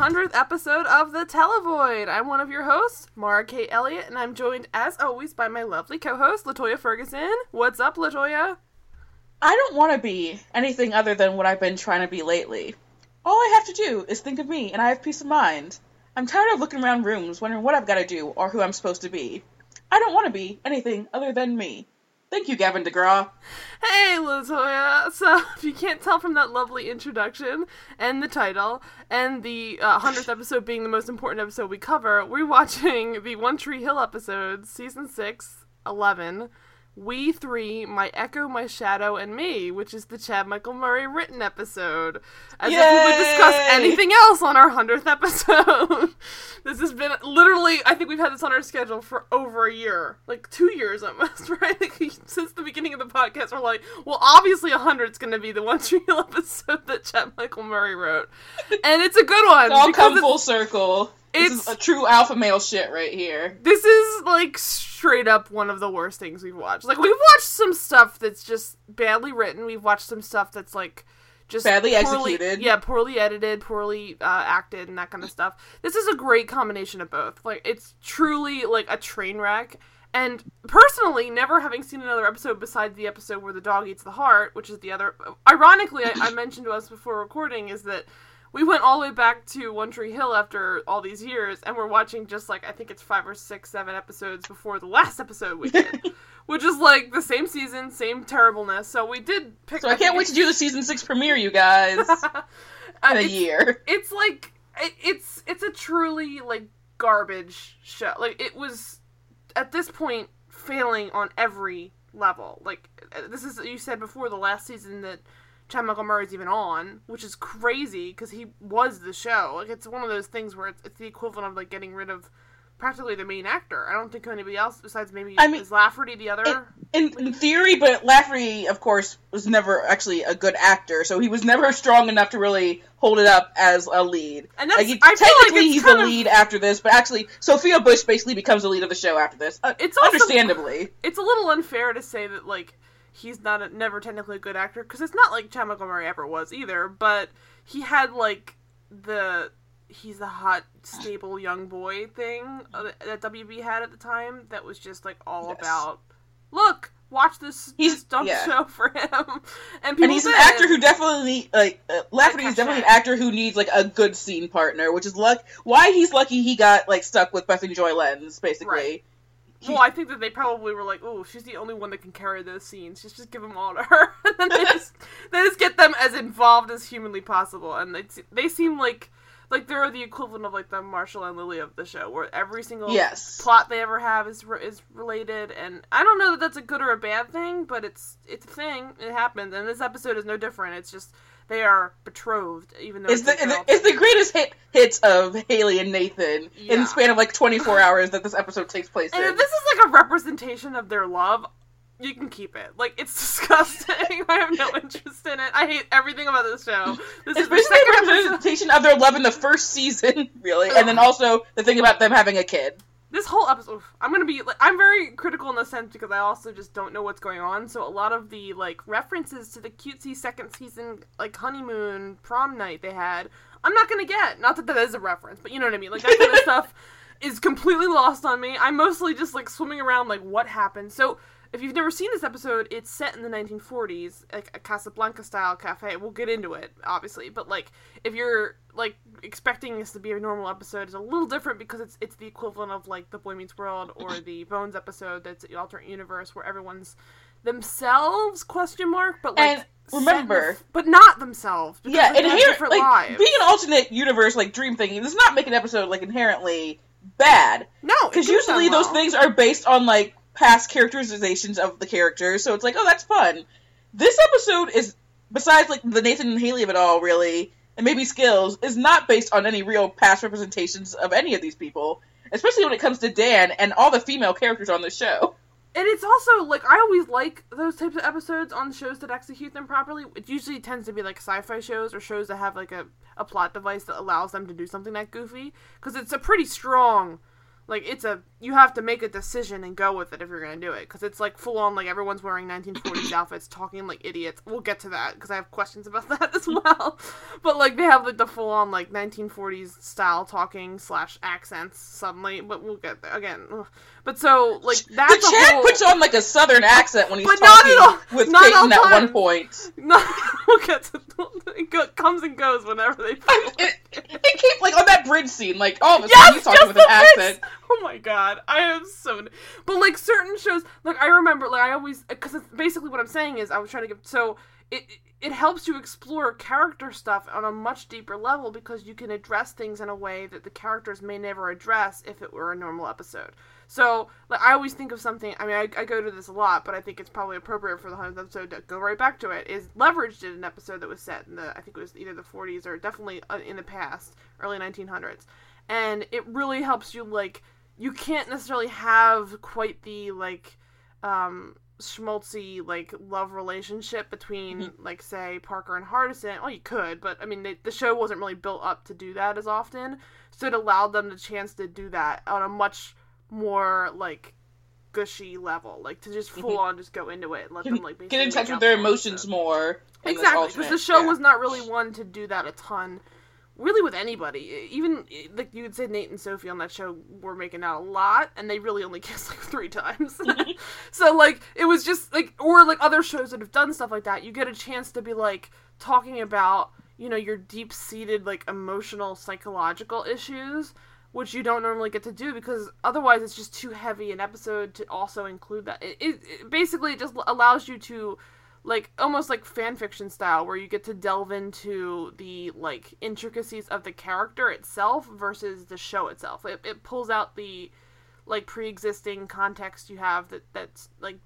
100th episode of The Televoid. I'm one of your hosts, Mara Kate Elliott, and I'm joined, as always, by my lovely co host, Latoya Ferguson. What's up, Latoya? I don't want to be anything other than what I've been trying to be lately. All I have to do is think of me, and I have peace of mind. I'm tired of looking around rooms, wondering what I've got to do or who I'm supposed to be. I don't want to be anything other than me. Thank you, Gavin DeGraw. Hey, Latoya. So, if you can't tell from that lovely introduction and the title, and the uh, 100th episode being the most important episode we cover, we're watching the One Tree Hill episode, season 6, 11. We Three, My Echo, My Shadow, and Me, which is the Chad Michael Murray written episode. As if we would discuss anything else on our 100th episode. this has been literally, I think we've had this on our schedule for over a year. Like two years almost, right? Like, since the beginning of the podcast, we're like, well, obviously 100 is going to be the One Hill episode that Chad Michael Murray wrote. And it's a good one. It's all come full circle. This it's- is a true alpha male shit right here. this is like straight up one of the worst things we've watched. Like we've watched some stuff that's just badly written. We've watched some stuff that's like just Badly poorly- executed. Yeah, poorly edited, poorly uh, acted, and that kind of stuff. This is a great combination of both. Like it's truly like a train wreck. And personally, never having seen another episode besides the episode where the dog eats the heart, which is the other. Ironically, I, I mentioned to us before recording is that we went all the way back to One Tree Hill after all these years, and we're watching just like I think it's five or six, seven episodes before the last episode we did, which is like the same season, same terribleness. So we did pick. So I can't wait to do the season six premiere, you guys, in uh, a it's, year. it's like it, it's it's a truly like garbage show. Like it was at this point failing on every level. Like uh, this is you said before the last season that Chad Michael Murray's even on, which is crazy because he was the show. Like it's one of those things where it's, it's the equivalent of like getting rid of practically the main actor. I don't think anybody else besides maybe I mean, is Lafferty the other. In, in theory, but Lafferty, of course, was never actually a good actor, so he was never strong enough to really hold it up as a lead. And that's- Like, I feel like technically, he's the of- lead after this, but actually, Sophia Bush basically becomes the lead of the show after this. Uh, It's also- understandably. it's a little unfair to say that like he's not a, never technically a good actor because it's not like Chad Murray ever was either. But he had like the he's the hot stable young boy thing that WB had at the time that was just like all Yes. about look watch this He's- this dumb yeah. show for him and people And he's an actor who definitely like uh, Lafferty is definitely an actor who needs like a good scene partner, which is luck why he's lucky he got like stuck with Bethany Joy Lenz, basically. Right. Well, I think that they probably were like, "Oh, she's the only one that can carry those scenes. Just, just give them all to her." and then they just, they just get them as involved as humanly possible, and they they seem like like they're the equivalent of like the Marshall and Lily of the show, where every single Yes. plot they ever have is re- is related. And I don't know that that's a good or a bad thing, but it's it's a thing. It happens, and this episode is no different. It's just they are betrothed, even though It's the, it's the greatest hit hits of Haley and Nathan in the span of like 24 hours that this episode takes place And in. if this is like a representation of their love, you can keep it. Like it's disgusting. I have no interest in it. I hate everything about this show. This It's is the a episode. representation of their love in the first season, really, and then also the thing about them having a kid. This whole episode, oof, I'm gonna be. Like, I'm very critical in the sense because I also just don't know what's going on. So a lot of the like references to the cutesy second season like honeymoon prom night they had, I'm not gonna get. Not that that is a reference, but you know what I mean. Like that kind of stuff is completely lost on me. I'm mostly just like swimming around like what happened. So if you've never seen this episode, it's set in the 1940s, like a Casablanca style cafe. We'll get into it, obviously, but like if you're like expecting this to be a normal episode, it's a little different because it's it's the equivalent of like the Boy Meets World or the Bones episode that's the alternate universe where everyone's themselves question mark, but like And remember- the- but not themselves. Yeah, they have inherent like lives. being an alternate universe like dream thing does not make an episode like inherently bad no, because usually those well. things are based on like past characterizations of the characters, so it's like oh that's fun. This episode is besides like the Nathan and Haley of it all really, and maybe skills is not based on any real past representations of any of these people, especially when it comes to Dan and all the female characters on the show. And it's also like I always like those types of episodes on shows that execute them properly. It usually tends to be like sci-fi shows or shows that have like a, a plot device that allows them to do something that goofy because it's a pretty strong like it's a you have to make a decision and go with it if you're gonna do it because it's like full on like everyone's wearing 1940s outfits talking like idiots we'll get to that because i have questions about that as well but like they have like the full on like 1940s style talking slash accents suddenly but we'll get there again but so like that's the Chad whole puts on like a southern accent when he's But not talking at all- with not at all Peyton at one point. no, we'll get to it comes and goes whenever they It, it came like on that bridge scene, like all of a sudden Yes, he's talking with an bits! accent. Oh my god, I am so. But like certain shows, like I remember, like I always, because basically what I'm saying is I was trying to give. So it it helps you explore character stuff on a much deeper level because you can address things in a way that the characters may never address if it were a normal episode. So like I always think of something. I mean, I, I go to this a lot, but I think it's probably appropriate for the hundredth episode to go right back to it. Is Leverage did an episode that was set in the I think it was either the 40s or definitely uh, in the past, early 1900s, and it really helps you like you can't necessarily have quite the like um schmaltzy like love relationship between like say Parker and Hardison. Well, you could, but I mean they, the show wasn't really built up to do that as often, so it allowed them the chance to do that on a much more like gushy level, like to just full on just go into it and let Can them like get in touch with their emotions more. Exactly, because the show yeah. was not really one to do that a ton. Really, with anybody, even like you would say, Nate and Sophie on that show were making out a lot, and they really only kissed like three times. Mm-hmm. so like it was just like, or like other shows that have done stuff like that, you get a chance to be like talking about you know your deep seated like emotional psychological issues which you don't normally get to do because otherwise it's just too heavy an episode to also include that. It, it, it basically it just allows you to like almost like fan fiction style where you get to delve into the like intricacies of the character itself versus the show itself. It, it pulls out the like pre-existing context you have that that's like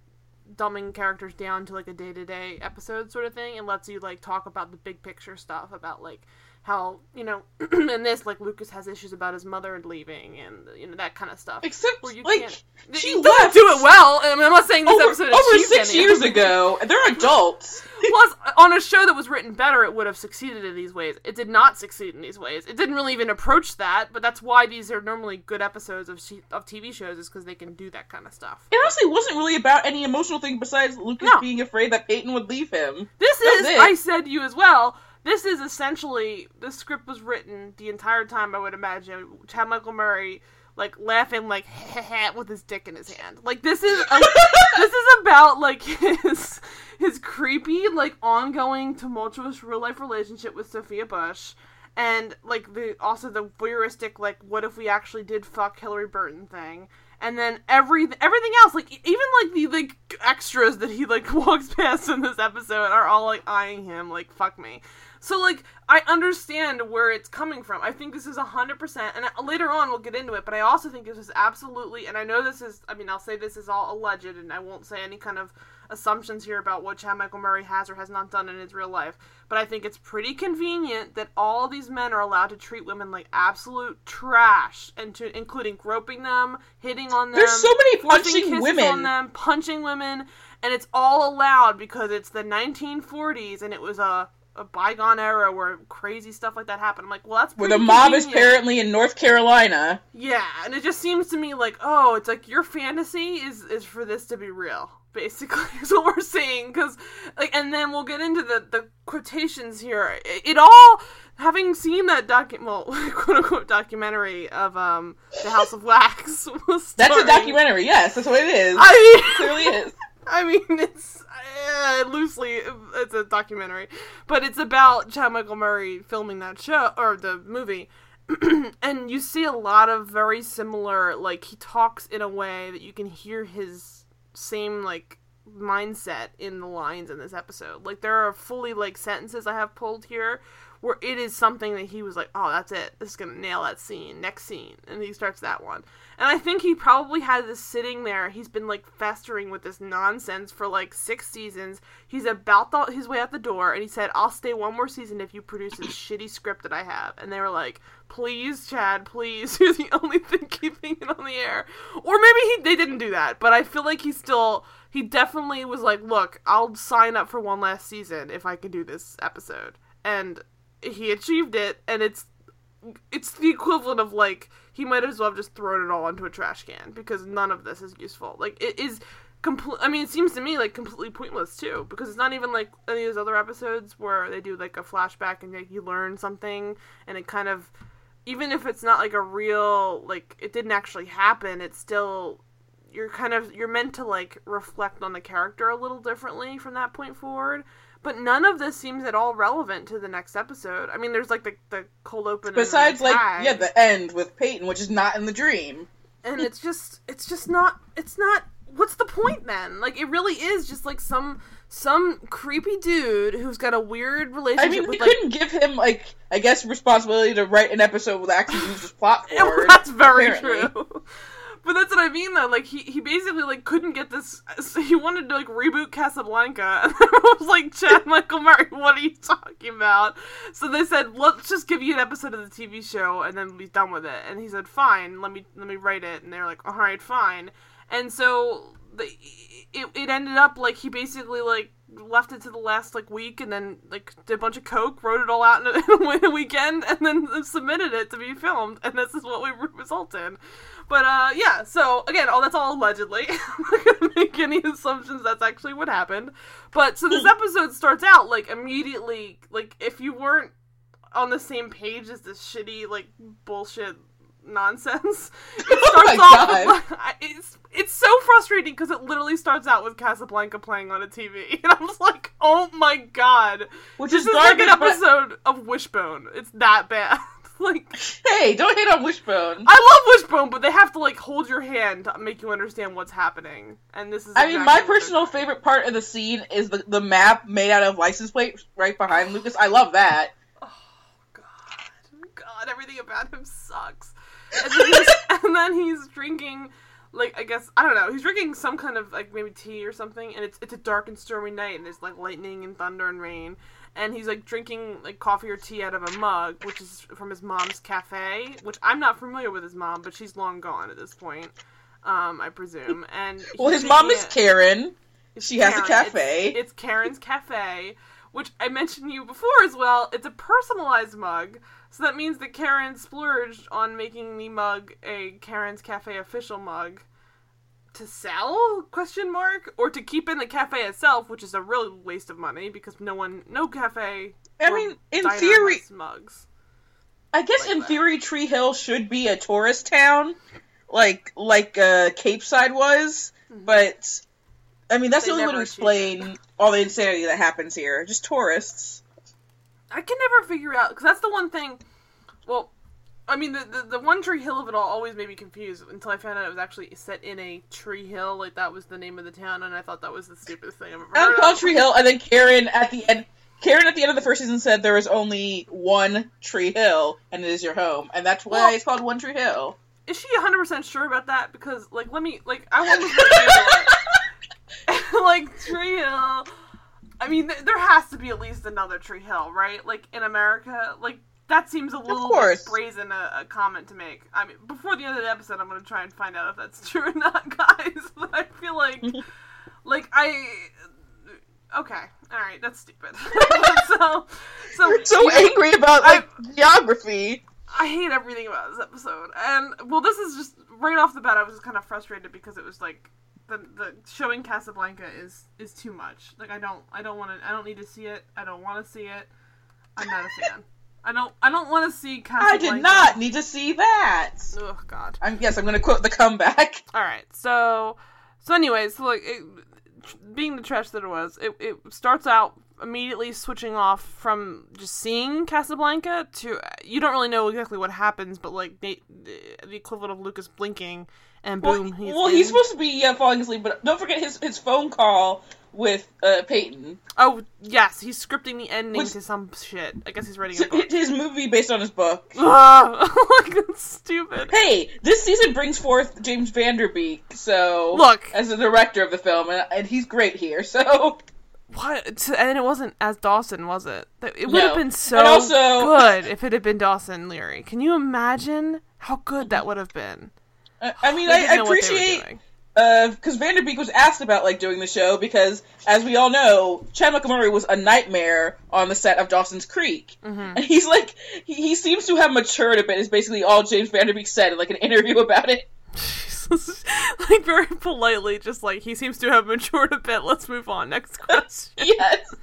dumbing characters down to like a day-to-day episode sort of thing and lets you like talk about the big picture stuff about like how you know in this like lucas has issues about his mother leaving and you know that kind of stuff Except where you like can't she he doesn't left do it well I mean, i'm not saying this over, episode over six any. years ago. They're adults. Plus, on a show that was written better, it would have succeeded in these ways. It did not succeed in these ways. It didn't really even approach that, but that's why these are normally good episodes of of TV shows, is because they can do that kind of stuff. It honestly wasn't really about any emotional thing besides Lucas No. being afraid that Peyton would leave him. This That is. I said to you as well. This is essentially the script was written the entire time. I would imagine Chad Michael Murray like laughing like with his dick in his hand. Like this is a, this is about like his his creepy like ongoing tumultuous real life relationship with Sophia Bush. And like the also the voyeuristic like what if we actually did fuck Hilarie Burton thing, and then every everything else like even like the like extras that he like walks past in this episode are all like eyeing him like fuck me. So like I understand where it's coming from. I think this is a hundred percent, and later on we'll get into it. But I also think this is absolutely, and I know this is. I mean, I'll say this is all alleged, and I won't say any kind of assumptions here about what Chad Michael Murray has or has not done in his real life. But I think it's pretty convenient that all these men are allowed to treat women like absolute trash, and to including groping them, hitting on them, There's so many punching women. on them, punching women, and it's all allowed because it's the 1940s and it was a a bygone era where crazy stuff like that happened. I'm like, well, that's Where the mob is apparently in North Carolina. Yeah, and it just seems to me like, oh, it's like your fantasy is is for this to be real. Basically, is what we're seeing. Because, like, and then we'll get into the the quotations here. It, it all, having seen that docu, well, quote unquote documentary of um the House of Wax. That's a documentary, yes, that's what it is. I mean, clearly is. I mean, it's uh, loosely it's a documentary, but it's about Chad Michael Murray filming that show or the movie, and you see a lot of very similar. Like he talks in a way that you can hear his same like mindset in the lines in this episode. Like there are fully like sentences I have pulled here where it is something that he was like, "Oh, that's it. This is gonna nail that scene. Next scene," and he starts that one. And I think he probably had this sitting there. He's been like festering with this nonsense for like six seasons. He's about the, his way out the door, and he said, "I'll stay one more season if you produce this shitty script that I have." And they were like, "Please, Chad, please. You're the only thing keeping it on the air." Or maybe he they didn't do that, but I feel like he still he definitely was like, "Look, I'll sign up for one last season if I can do this episode." And he achieved it, and it's it's the equivalent of like he might as well have just thrown it all into a trash can because none of this is useful. Like it is complete. I mean, it seems to me like completely pointless too because it's not even like any of those other episodes where they do like a flashback and like you learn something and it kind of even if it's not like a real like it didn't actually happen, it's still you're kind of you're meant to like reflect on the character a little differently from that point forward. But none of this seems at all relevant to the next episode. I mean, there's like the the cold open. and Besides, like, yeah, the end with Peyton, which is not in the dream. and it's just it's just not it's not. What's the point then? Like, it really is just like some some creepy dude who's got a weird relationship I mean, we like couldn't give him, like, I guess, responsibility to write an episode with actually use his plot forward. that's very apparently. true. But that's what I mean, though. Like he, he basically like couldn't get this. So he wanted to like reboot Casablanca, and I was like, "Chad Michael Murray, what are you talking about?" So they said, "Let's just give you an episode of the TV show, and then be done with it." And he said, "Fine, let me let me write it." And they're like, "All right, fine." And so the, it it ended up like he basically like left it to the last like week and then like did a bunch of coke wrote it all out in a, in a weekend and then submitted it to be filmed and this is what we result in but uh yeah so again all that's all allegedly. I'm not gonna make any assumptions that's actually what happened. But so this episode starts out like immediately like if you weren't on the same page as this shitty like bullshit nonsense it starts my off with, it's it's so frustrating because it literally starts out with Casablanca playing on a TV, and I'm just like, oh my god, Which this is is like an but- episode of Wishbone. It's that bad. like, Hey, don't hate on Wishbone. I love Wishbone, but they have to like hold your hand to make you understand what's happening, and this is. I mean, my personal favorite part of the scene is the, the map made out of license plates right behind Lucas. I love that. Oh god, God, everything about him sucks. And then, he's, and then he's drinking, like I guess I don't know. He's drinking some kind of like maybe tea or something, and it's it's a dark and stormy night, and there's like lightning and thunder and rain. And he's like drinking like coffee or tea out of a mug, which is from his mom's cafe. Which I'm not familiar with his mom, but she's long gone at this point, um, I presume. And Well, his mom is it- Karen. She has a cafe. It's, it's Karen's Cafe, which I mentioned to you before as well. It's a personalized mug, so that means that Karen splurged on making the mug a Karen's Cafe official mug to sell question mark or to keep in the cafe itself which is a real waste of money because no one no cafe I mean, in theory, mugs I guess like in that. theory, Tree Hill should be a tourist town, like like uh, Capeside was. But I mean, that's They the only way to explain all the insanity that happens here. Just tourists. I can never figure out because that's the one thing. Well, I mean, the, the the One Tree Hill of it all always made me confused until I found out it was actually set in a tree hill. Like that was the name of the town, and I thought that was the stupidest thing I've ever heard called. Tree Hill, and then Karen at the end. Karen at the end of the first season said there is only one Tree Hill, and it is your home, and that's why Well- it's called One Tree Hill. Is she 100 percent sure about that? Because like, let me like I almost like Tree Hill. I mean, th- there has to be at least another Tree Hill, right? Like in America, like that seems a little brazen a, a comment to make. I mean, before the end of the episode, I'm gonna try and find out if that's true or not, guys. But I feel like, like I. Okay, all right, that's stupid. so, so You're so know, angry about like geography. I hate everything about this episode. And well, this is just right off the bat. I was just kind of frustrated because it was like the the showing Casablanca is is too much. Like I don't I don't want to I don't need to see it. I don't want to see it. I'm not a fan. I don't I don't want to see I did not need to see that. Oh God. I'm yes, I'm gonna quote the comeback. All right. So so anyways, so like it, being the trash that it was, it it starts out immediately switching off from just seeing Casablanca to you don't really know exactly what happens, but like the, the equivalent of Lucas blinking and boom, well, he's well, he's supposed to be yeah, falling asleep, but don't forget his his phone call with uh, Peyton. Oh yes, he's scripting the ending Which- to some shit. I guess he's writing a So, book. his movie based on his book. Ugh, like that's stupid. Hey, this season brings forth James Van Der Beek, so Look. as the director of the film, and, and he's great here. So What? And it wasn't as Dawson, was it? It would have been so also- good if it had been Dawson Leery. Can you imagine how good that would have been? I, I mean, I, I appreciate because Van Der Beek was asked about like doing the show because, as we all know, Chad Murray was a nightmare on the set of Dawson's Creek, Mhm. and he's like he, he seems to have matured a bit. Is basically all James Van Der Beek said in like an interview about it. like very politely, just like he seems to have matured a bit. Let's move on. Next question. yes,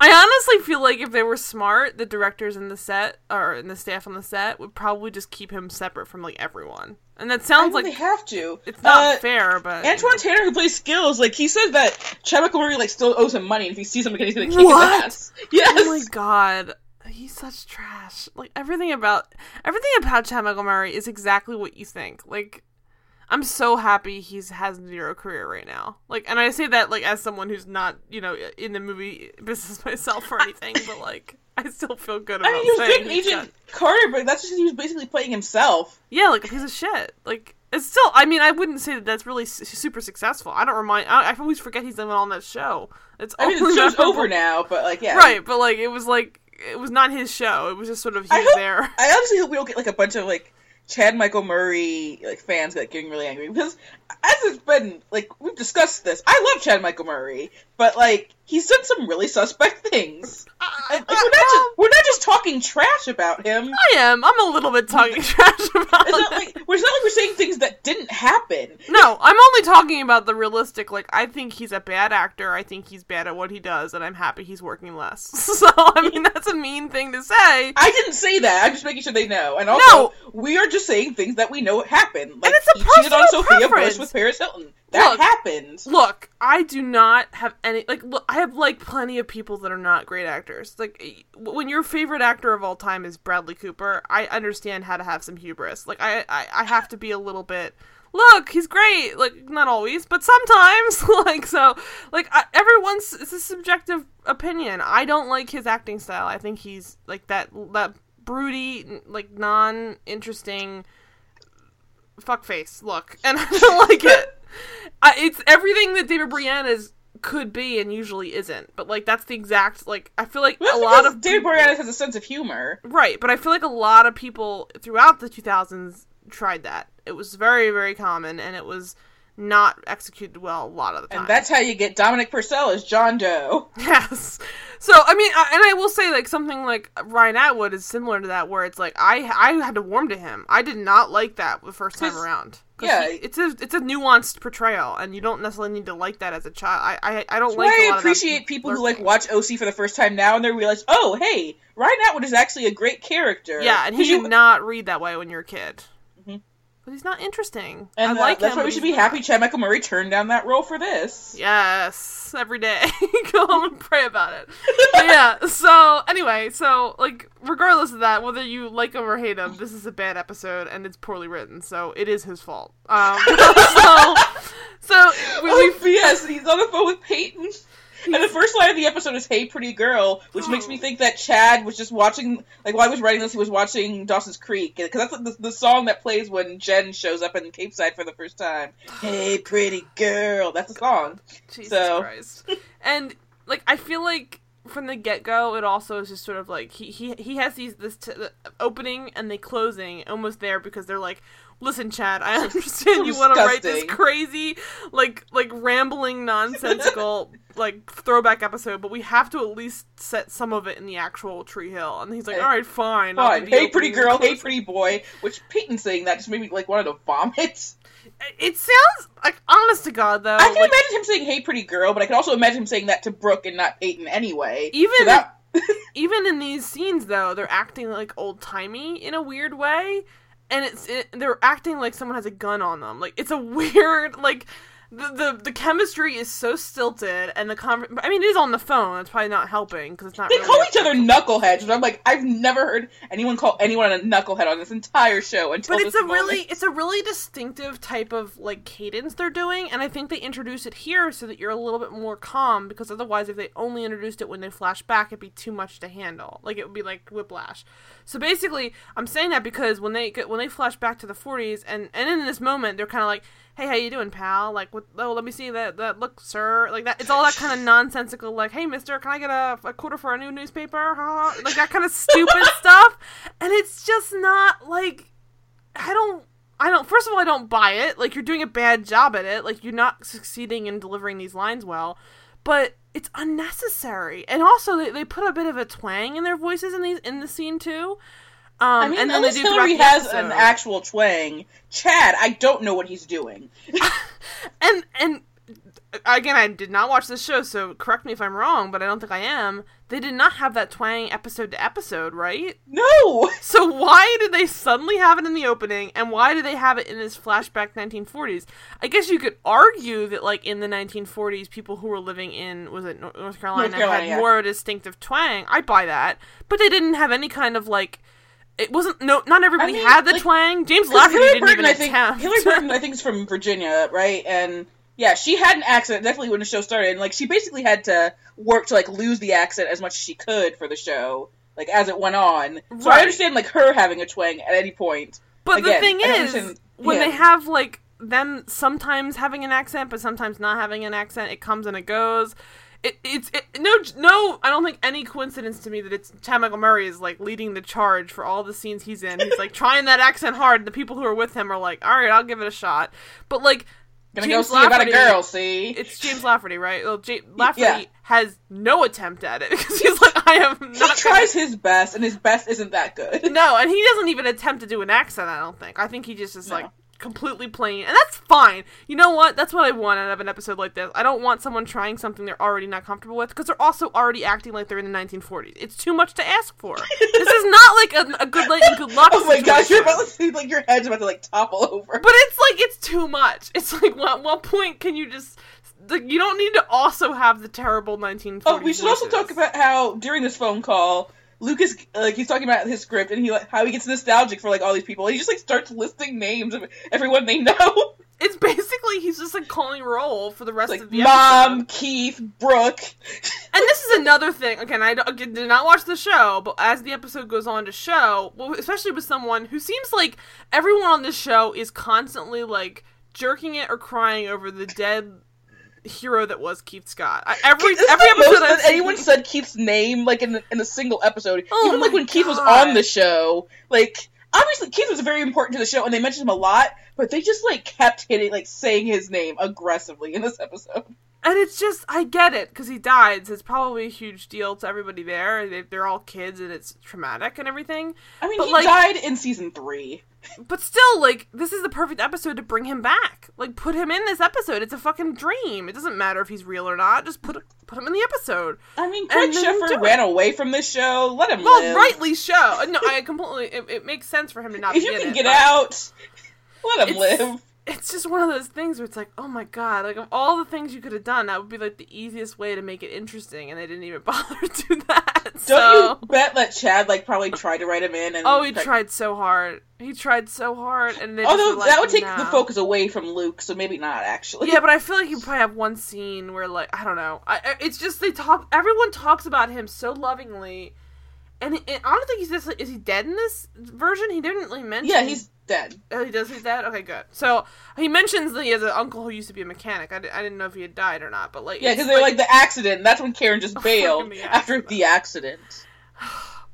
I honestly feel like if they were smart, the directors in the set or in the staff on the set would probably just keep him separate from like everyone. And that sounds like they have to. it's not Uh, fair, but Antwon Tanner, who plays Skills, like he says that Chad Michael Murray like still owes him money, and if he sees him again, he's gonna kick What? his ass. Yes. Oh my god. He's such trash. Like everything about everything about Chad Michael Murray is exactly what you think. Like I'm so happy he's has zero career right now. Like and I say that like as someone who's not, you know, in the movie business myself or anything, but like I still feel good about I mean, he was good Agent got- Carter, but that's just he was basically playing himself. Yeah, like he's a piece of shit. Like it's still. I mean, I wouldn't say that that's really s- super successful. I don't remind. I, I always forget he's even on that show. It's I mean, the show's over now, but like, yeah, Right, but like it was like it was not his show. It was just sort of he I was hope- there. I honestly hope we don't get like a bunch of like Chad Michael Murray like fans like getting really angry because as it's been like we've discussed this. I love Chad Michael Murray, but like he's done some really suspect things. And, like, we're not just we're not just talking trash about him. I am. I'm a little bit talking trash about It's not like we're it's not like we're saying things that didn't happen. No, I'm only talking about the realistic. Like, I think he's a bad actor. I think he's bad at what he does, and I'm happy he's working less. So, I mean, that's a mean thing to say. I didn't say that. I'm just making sure they know. And also, No. we are just saying things that we know happened. Like it's a he cheated on Sophia preference. Bush with Paris Hilton. That Look. happened. Look, I do not have any like. Look, I have like plenty of people that are not great actors. Like when your favorite actor of all time is Bradley Cooper, I understand how to have some hubris. Like I, I, I have to be a little bit. Look, he's great. Like not always, but sometimes. like so, like I, everyone's it's a subjective opinion. I don't like his acting style. I think he's like that that broody, like non interesting fuckface look, and I don't like it. I, it's everything that David Boreanaz could be and usually isn't. But like that's the exact like I feel like Well, a lot of David people- Boreanaz has a sense of humor. right, but I feel like a lot of people throughout the 2000s tried that. It was very very common and it was not executed well a lot of the time. And that's how you get Dominic Purcell as John Doe. Yes. So I mean, I, and I will say like something like Ryan Atwood is similar to that, where it's like I I had to warm to him. I did not like that the first time around. Yeah. it's a it's a nuanced portrayal, and you don't necessarily need to like that as a child. I I, I don't like. a why lot I appreciate people who like watch OC for the first time now and they realize, oh, hey, Ryan Atwood is actually a great character. Yeah, and he you- did not read that way when you're a kid. But he's not interesting. and I uh, like that's him, why we should be happy Chad Michael Murray turned down that role for this. Yes, every day. Go home and pray about it. Yeah, so anyway, so like regardless of that, whether you like him or hate him, this is a bad episode and it's poorly written, so it is his fault. Um so so we, Oh, we yes, he's on the phone with Peyton. And the first line of the episode is "Hey, pretty girl," which makes me oh. think that Chad was just watching. Like while I was writing this, he was watching Dawson's Creek because that's the, the song that plays when Jen shows up in Capeside for the first time. Hey, pretty girl, that's the song. Jesus So- Christ. And like I feel like from the get go, it also is just sort of like he he he has these this t- opening and the closing almost there because they're like, listen, Chad, I understand you want to write this crazy like like rambling nonsensical like throwback episode, but we have to at least set some of it in the actual Tree Hill. And he's like, all right, fine. Fine. Hey, pretty girl. Hey, pretty boy. Which Peyton saying that just made me like wanted to vomit. It sounds like honest to God though. I can like, imagine him saying "Hey, pretty girl," but I can also imagine him saying that to Brooke and not Peyton anyway. Even- so that even in these scenes though they're acting like old timey in a weird way and it's it, they're acting like someone has a gun on them like it's a weird like the, the the chemistry is so stilted and the conver- I mean it is on the phone. It's probably not helping because it's not They really call each other knuckleheads, and I'm like, I've never heard anyone call anyone a knucklehead on this entire show until but it's this a really it's a really distinctive type of like cadence they're doing and i think they introduce it here so that you're a little bit more calm because otherwise if they only introduced it when they flash back it'd be too much to handle. Like it would be like whiplash. So basically i'm saying that because when they get when they flash back to the 40s and and in this moment they're kind of like hey how you doing pal like what oh let me see that that look sir like that it's all that kind of nonsensical like hey mister can i get a, a quarter for a new newspaper huh? like that kind of stupid stuff and it's just not like I don't I don't. First of all, I don't buy it. Like you're doing a bad job at it. Like you're not succeeding in delivering these lines well. But it's unnecessary. And also, they, they put a bit of a twang in their voices in these in the scene too. Um, I mean, and then they unless do Hilarie has an actual twang, Chad, I don't know what he's doing. and and again, I did not watch this show, so correct me if I'm wrong, but I don't think I am. They did not have that twang episode to episode, right? No, So why did they suddenly have it in the opening, and why do they have it in this flashback 1940s? I guess you could argue that, like in the 1940s, people who were living in was it North Carolina, Carolina, had yeah. more distinctive twang. I buy that, but they didn't have any kind of like. It wasn't no. Not everybody mean, had the like, twang. James Lafferty Hilarie didn't Burton, even I think attempt. Hilarie Burton, I think, is from Virginia, right? And yeah, she had an accent definitely when the show started. And like, she basically had to work to like lose the accent as much as she could for the show, like as it went on. So Right. I understand like her having a twang at any point. But the thing is, when yeah. they have like them sometimes having an accent, but sometimes not having an accent, it comes and it goes. It, it's it, no no. I don't think any coincidence to me that it's Chad Michael Murray is like leading the charge for all the scenes he's in. He's like trying that accent hard. The people who are with him are like, all right, I'll give it a shot. But like, Gonna James go see about a Lafferty- girl. See, it's James Lafferty, right? Well, James Lafferty yeah. has no attempt at it because he's like, I am not. he gonna- tries his best, and his best isn't that good. No, and he doesn't even attempt to do an accent, I don't think. I think he just is No. like completely plain. And that's fine. You know what? That's what I want out of an episode like this. I don't want someone trying something they're already not comfortable with because they're also already acting like they're in the 1940s. It's too much to ask for. this is not like a, a good like good luck. Oh my gosh, you're about to see like your head's about to like topple over. But it's like it's too much. It's like what what point can you just like you don't need to also have the terrible 1940s. Oh, we should also talk about how during this phone call, Lucas like he's talking about his script and he like how he gets nostalgic for like all these people. He just like starts listing names of everyone they know. It's basically he's just like calling roll for the rest like of the episode. Mom, Keith, Brooke. And this is another thing. Again, I did not watch the show, but as the episode goes on to show, well, especially with someone who seems like everyone on this show is constantly like jerking it or crying over the dead hero that was Keith Scott. I, every This every episode that I've seen- anyone said Keith's name like in in a single episode. Oh Even like when Keith was on the show, like obviously Keith was very important to the show and they mentioned him a lot, but they just like kept hitting like saying his name aggressively in this episode. And it's just, I get it, because he died, so it's probably a huge deal to everybody there. They, they're all kids, and it's traumatic and everything. I mean, But, he like- died in season three. But still, like, this is the perfect episode to bring him back. Like, put him in this episode. It's a fucking dream. It doesn't matter if he's real or not. Just put put him in the episode. I mean, Craig do Sheffer it. ran away from this show. Let him Well, live. rightly so. Uh, No, I completely. It, it makes sense for him to not If be you can it, get but out, let him It's- live. It's just one of those things where it's like, oh my god, like of all the things you could have done, that would be like the easiest way to make it interesting, and they didn't even bother to do that. Don't so. you bet that Chad like probably tried to write him in and Oh, he tried- tried so hard. He tried so hard, and they Although like, that would take "No." the focus away from Luke, so maybe not actually. Yeah, but I feel like you probably have one scene where, like, I don't know. I, it's just they talk. Everyone talks about him so lovingly, and, it, I don't think he's just. Is he dead in this version? He didn't really mention. yeah, he's dead. Oh, he does. He's dead. Okay, good. So he mentions that he has an uncle who used to be a mechanic. I, didn't know if he had died or not, but like, Yeah, because they're like the accident. That's when Karen just Oh, bailed the after the accident.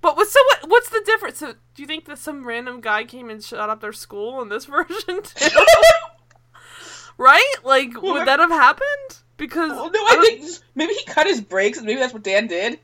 But what? So what? What's the difference? So do you think that some random guy came and shut up their school in this version too? right? Like, Well, would that have happened? Because Well, no, I I think maybe he cut his brakes, and maybe that's what Dan did.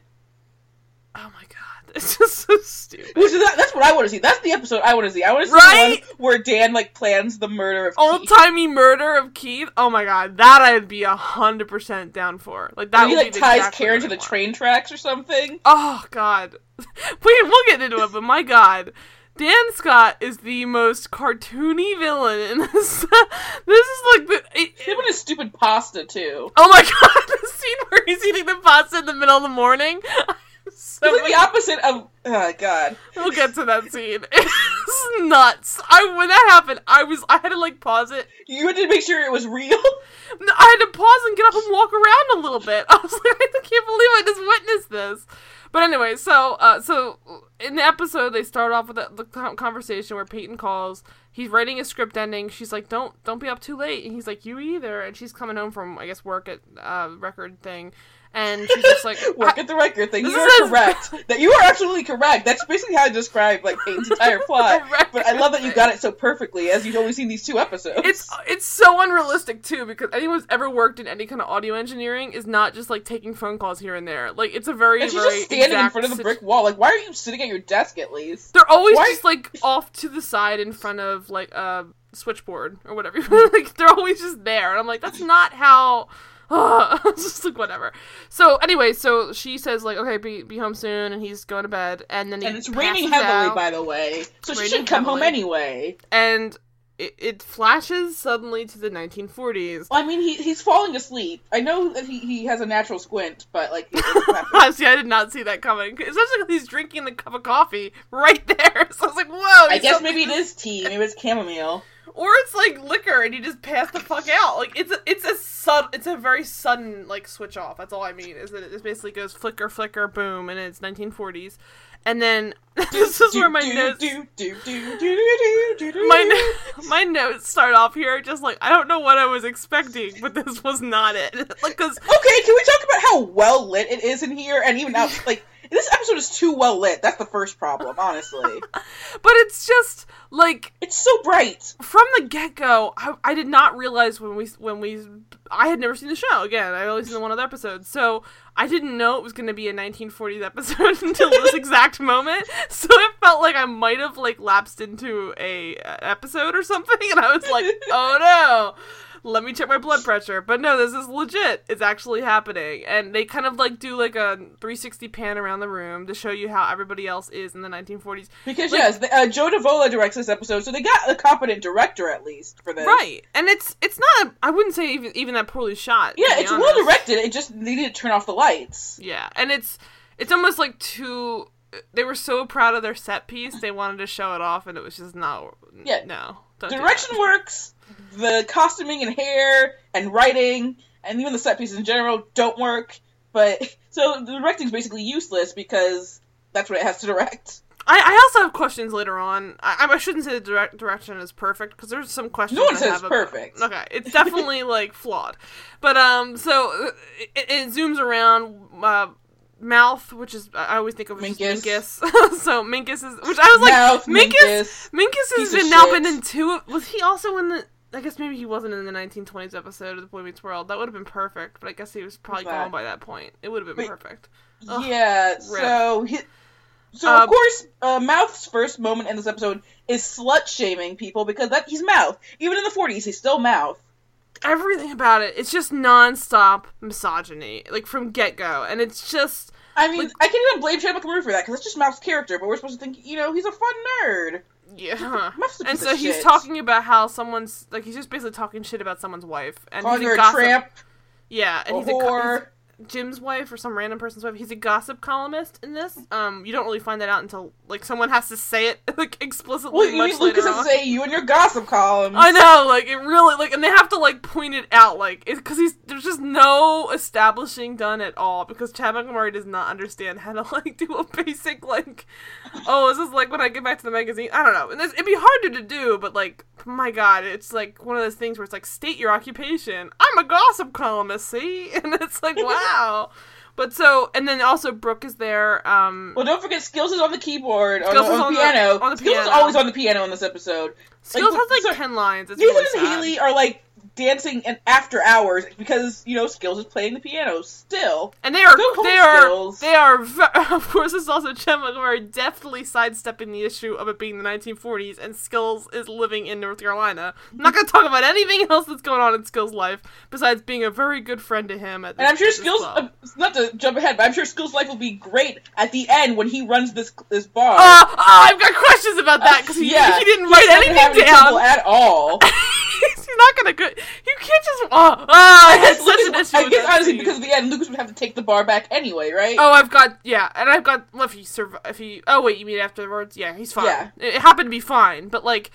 Oh my god, it's just so stupid. Which is that, that's what I want to see. That's the episode I want to see. I want to see Right? the one where Dan like plans the murder of old timey murder of Keith. Oh my god, that I'd be a hundred percent down for. Like that he would like be ties exactly Karen to the train tracks or something. Oh god, we we'll get into it, but my god. Dan Scott is the most cartoony villain in this. this is like the. it- Him and his stupid pasta too. oh my god, the scene where he's eating the pasta in the middle of the morning. so like the opposite of. Oh god. We'll get to that scene. It's nuts. I when that happened, I was I had to like pause it. You had to make sure it was real. I had to pause and get up and walk around a little bit. I was like, I can't believe I just witnessed this. But anyway, so uh, so in the episode, they start off with the, the conversation where Peyton calls. He's writing a script ending. She's like, "Don't don't be up too late," and he's like, "You either." And she's coming home from I guess work at uh, record thing, and she's just like, Work at the record thing. You are correct. That you are absolutely correct. That's basically how I describe like Peyton's entire plot. But I love that you got it so perfectly, as you've only seen these two episodes. it's it's so unrealistic too because anyone who's ever worked in any kind of audio engineering is not just like taking phone calls here and there. Like it's a very and she's very just standing in front of the situ- brick wall. Like, why are you sitting at your desk at least? They're always Why- just like off to the side in front of like a switchboard or whatever. Like they're always just there, and I'm like, that's not how. it's just like whatever. So anyway, so she says like, okay, be be home soon, and he's going to bed, and then he And it's raining heavily, out, by the way, so she should come home anyway. and it, it flashes suddenly to the 1940s. Well, I mean, he he's falling asleep. I know that he, he has a natural squint, but like, Honestly, I did not see that coming, especially because he's drinking the cup of coffee right there. So I was like, whoa. I guess maybe it is tea. Maybe it's chamomile. Or it's like liquor and you just pass the fuck out. Like it's a, it's a sud it's a very sudden like switch off. That's all I mean. Is that it just basically goes flicker flicker boom and it's 1940s. And then this is where my notes my my notes start off here just like I don't know what I was expecting, but this was not it. like cuz Okay, can we talk about how well lit it is in here? And even out, like, this episode is too well lit. That's the first problem, honestly. but it's just like It's so bright. from the get go, I, I did not realize when we when we I had never seen the show again. I only seen the one other episode, so I didn't know it was going to be a 1940s episode until this exact moment. So it felt like I might have like lapsed into a episode or something, and I was like, oh no. Let me check my blood pressure. But no, this is legit. It's actually happening. And they kind of like do like a 360 pan around the room to show you how everybody else is in the 1940s. Because, Like- yes, the, uh, Joe Davola directs this episode, so they got a competent director, at least, for this. Right, and it's it's not. A, I wouldn't say even even that poorly shot. Yeah, it's honest. well directed. It just needed to turn off the lights. Yeah, and it's it's almost like too. They were so proud of their set piece, they wanted to show it off, and it was just not. Yeah. no. Direction works. The costuming and hair and writing and even the set pieces in general don't work. But so the directing's basically useless because that's what it has to direct. I, I also have questions later on. I, I shouldn't say the direct direction is perfect because there's some questions. No one I says have about- perfect. Okay, it's definitely like flawed, but um, so uh, it, it zooms around. Uh, Mouth, which is I always think of as Minkus. Minkus. so Minkus is, which I was like, Mouth, Minkus, Minkus. Minkus has been now shit. been in two. Was he also in the? I guess maybe he wasn't in the 1920s episode of The Boy Meets World. That would have been perfect, but I guess he was probably gone by that point. It would have been Wait. perfect. Ugh, yeah, rip. so he, so Um, of course, uh, Mouth's first moment in this episode is slut shaming people because that he's Mouth. Even in the 40s, he's still Mouth. Everything about it, it's just nonstop misogyny, like from get go, and it's just I mean, Like- I can't even blame Chad McAmuru for that because that's just Mouth's character. But we're supposed to think, you know, he's a fun nerd. Yeah. A And so he's shit. talking about how someone's like he's just basically talking shit about someone's wife, and calling he's a a tramp, Yeah, and a he's a whore. he's Jim's wife or some random person's wife. He's a gossip columnist in this. Um, you don't really find that out until like someone has to say it like explicitly Well, you much mean Lucas has to say you and your gossip column. I know, like it really, like, and they have to like point it out, like, because he's there's just no establishing done at all because Chad McMurray does not understand how to like do a basic like, oh, this is this like when I get back to the magazine? I don't know, and this, it'd be harder to do, but like, my God, it's like one of those things where it's like state your occupation. I'm a gossip columnist, see, and it's like wow. But so, and then also Brooke is there. Um, Well, don't forget, Skills is on the keyboard, on, Skills on on the the- piano. on the Skills is always on the piano in this episode. Skills like, has like sorry, ten lines. It's Nathan really and. Haley are like dancing and after hours because you know Skills is playing the piano still. And they are they are Skills. they are of course it's also Chet McMurray deftly sidestepping the issue of it being the 1940s and Skills is living in North Carolina. I'm not going to talk about anything else that's going on in Skills' life besides being a very good friend to him at this, And I'm sure Skills, uh, not to jump ahead, but I'm sure Skills' life will be great at the end when he runs this this bar. Oh, oh, I've got questions about that because he, yeah, he didn't write not gonna have anything down. at all. He's not gonna go. You can't just. Oh, oh I had such an issue. I guess honestly because of the end, Lucas would have to take the bar back anyway, right? Oh, I've got yeah, and I've got well, if he survive, if he oh wait, you mean afterwards? Yeah, he's fine. Yeah. It, it happened to be fine, but like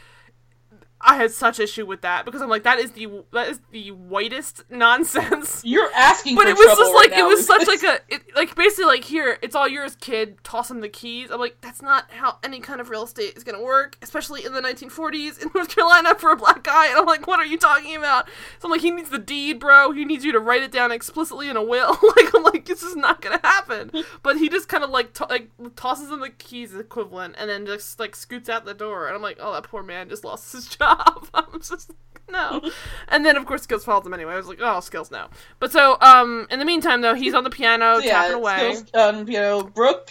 I had such issue with that because I'm like, that is the that is the whitest nonsense. You're asking, But it was just right like it was such like a it, like basically like here it's all yours, kid. Toss him the keys. I'm like, that's not how any kind of real estate is gonna work, especially in the 1940s in North Carolina for a black guy. And I'm like, what are you talking about? So I'm like, he needs the deed, bro. He needs you to write it down explicitly in a will. like I'm like, this is not gonna happen. But he just kind of like to- like tosses him the keys equivalent, and then just like scoots out the door. And I'm like, oh, that poor man just lost his job. I'm just no. And then of course Skills follows him anyway. I was like, oh, Skills no. But so um in the meantime though, he's on the piano So, yeah, tapping away. skills, um, you know, Brooke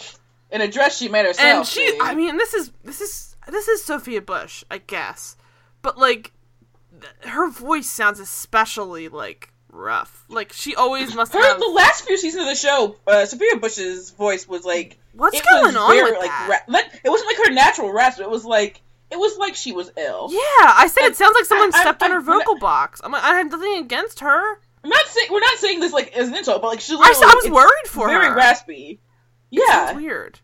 in a dress she made herself. and she see? I mean this is this is this is Sophia Bush, I guess. But like th- her voice sounds especially like rough. Like she always must her have the last few seasons of the show, uh, Sophia Bush's voice was like What's going was on very, like, ra- like, it wasn't like her natural rasp. It was like it was like she was ill. Yeah, I said it sounds like someone I- I- stepped on her I- vocal box. I'm like, I had nothing against her. I'm not saying we're not saying this like as an insult, but like she was I, I was worried for very her. Very raspy. It's Yeah, weird,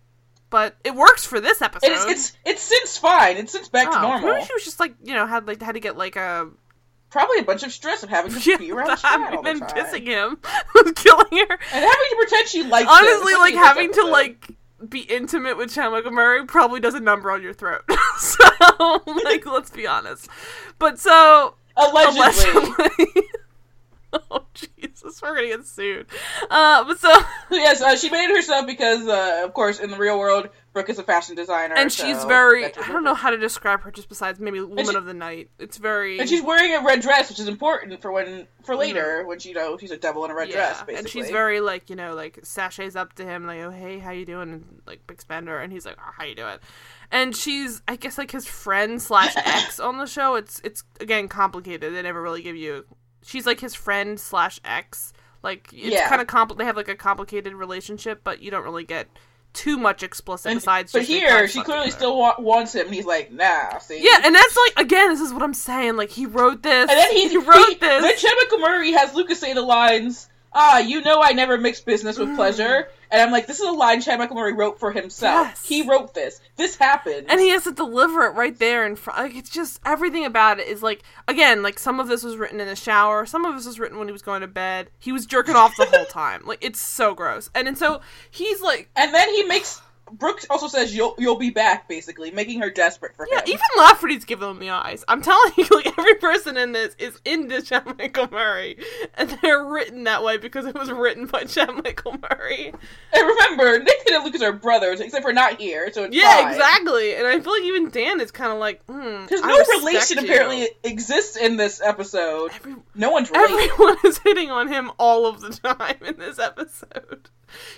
but it works for this episode. it's it's it's since fine. It's since back to Oh, normal. Maybe she was just like you know had like had to get like a Probably a bunch of stress of having to yeah, be around Chad all the been time. kissing him was killing her. and having to pretend she likes. Honestly, like especially in this having to like be intimate with Michael Murray probably does a number on your throat. so like let's be honest. But so allegedly. allegedly. oh Jesus, we're gonna get sued. Uh, so yes, uh, she made it herself because, uh, of course, in the real world, Brooke is a fashion designer, and so she's very—I don't know how to describe her just besides maybe woman she- of the night. It's very And she's wearing a red dress, which is important for when for later when she you know she's a devil in a red dress, basically. and she's very like you know like sashays up to him like oh hey how you doing and like big spender and he's like oh, how you doing and she's I guess like his friend slash ex on the show it's it's again complicated they never really give you she's like his friend slash ex like it's Yeah. kind of compl they have like a complicated relationship but you don't really get too much explicit And- besides but here she clearly together. still wa- wants him. and He's like, nah. See. yeah and that's like again this is what I'm saying like he wrote this And then he's, he wrote he, this Then Chad Michael Murray has Lucas say the lines, "Ah, you know I never mix business with pleasure," and I'm like, "This is a line Chad Michael Murray wrote for himself. Yes. He wrote this. This happened." and he has to deliver it right there in front. Like it's just everything about it is like again, like some of this was written in the shower, some of this was written when he was going to bed. He was jerking off the whole time. Like it's so gross. And and so he's like, And then he makes Brooks also says you'll you'll be back, basically, making her desperate for yeah, him. Yeah, even Lafferty's giving him the eyes. I'm telling you, like every person in this is into Chad Michael Murray, and they're written that way because it was written by Chad Michael Murray. And remember, Nathan and Lucas are brothers, except for not here, so it's Yeah, fine. exactly. And I feel like even Dan is kind of like, hmm. Because I no relation you. apparently exists in this episode. Every- No one's related. Everyone is hitting on him all of the time in this episode.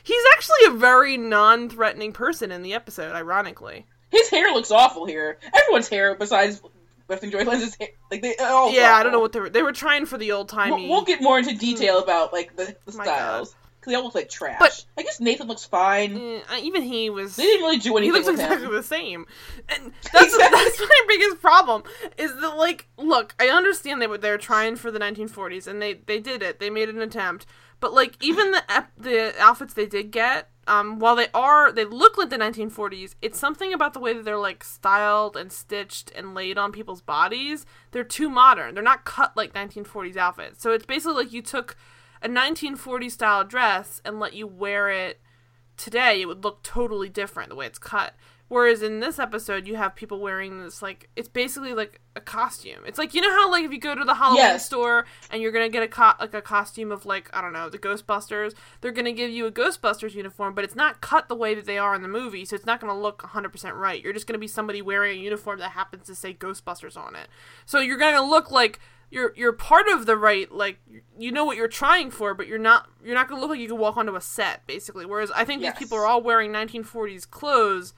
He's actually a very non-threatening person in the episode, ironically. His hair looks awful here. Everyone's hair, besides Lifting Joy Lenz's hair, like they all. yeah, I don't know what they were. They were trying for the old timey. We'll, we'll get more into detail about like the, the styles because they all look like trash. But- I guess Nathan looks fine. Eh, even he was. They didn't really do anything. He looks exactly him. the same, and that's Exactly. that's my biggest problem. Is that like, look, I understand they were they were trying for the 1940s, and they they did it. They made an attempt, but like even the ep- the outfits they did get, um, while they are they look like the 1940s, it's something about the way that they're like styled and stitched and laid on people's bodies. They're too modern. They're not cut like 1940s outfits. So it's basically like you took a 1940s style dress and let you wear it today it would look totally different the way it's cut whereas in this episode you have people wearing this like it's basically like a costume it's like you know how like if you go to the halloween Yes. store and you're gonna get a co- like a costume of like i don't know the ghostbusters they're gonna give you a ghostbusters uniform but it's not cut the way that they are in the movie so it's not gonna look 100% right you're just gonna be somebody wearing a uniform that happens to say ghostbusters on it so you're gonna look like you're you're part of the right like you know what you're trying for but you're not you're not gonna look like you can walk onto a set basically whereas i think Yes. these people are all wearing 1940s clothes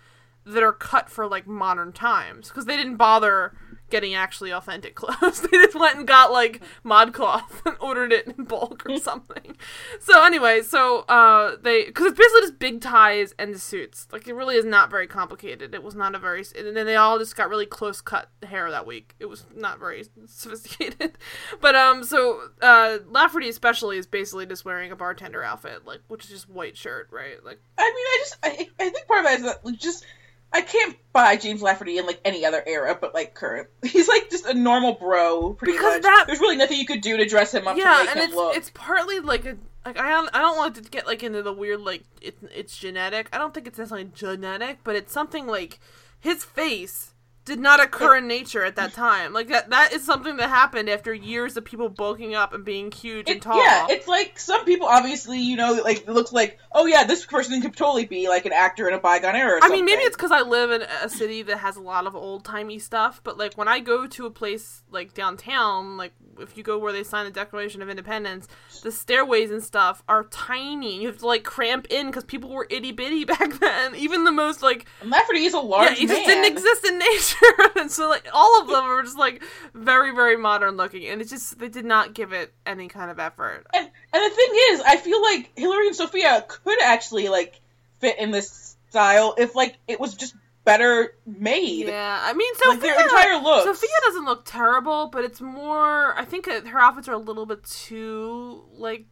that are cut for like modern times because they didn't bother getting actually authentic clothes. They just went and got like modcloth and ordered it in bulk or something. So anyway so uh they because it's basically just big ties and the suits. Like it really is not very complicated. It was not a very and then they all just got really close cut hair that week. It was not very sophisticated. But um so uh lafferty especially is basically just wearing a bartender outfit like which is just white shirt right? Like I mean, I just I, I think part of it is that like, just I can't buy James Lafferty in like any other era, but like current. He's like just a normal bro, pretty Because much. that- There's really nothing you could do to dress him up to yeah, and it's look. it's partly like a like I don't I don't want to get like into the weird like it, it's genetic. I don't think it's necessarily genetic, but it's something like his face did not occur in nature at that time. Like that that is something that happened after years of people bulking up and being huge and tall. yeah, it's like some people obviously, you know, like it looks like, oh yeah, this person could totally be like an actor in a bygone era. Or I mean, maybe it's because I live in a city that has a lot of old timey stuff, but like when I go to a place like downtown, like if you go where they sign the Declaration of Independence, the stairways and stuff are tiny. You have to like cramp in because people were itty bitty back then. Even the most like Lafferty is a large. yeah, large it just didn't exist in nature, and so like all of them were just like very very modern looking, and it just they did not give it any kind of effort. And and the thing is, I feel like Hilarie and Sophia could actually like fit in this style if like it was just better made. Yeah, I mean, Sophia, Like their entire look. Sophia doesn't look terrible, but it's more. I think her outfits are a little bit too like,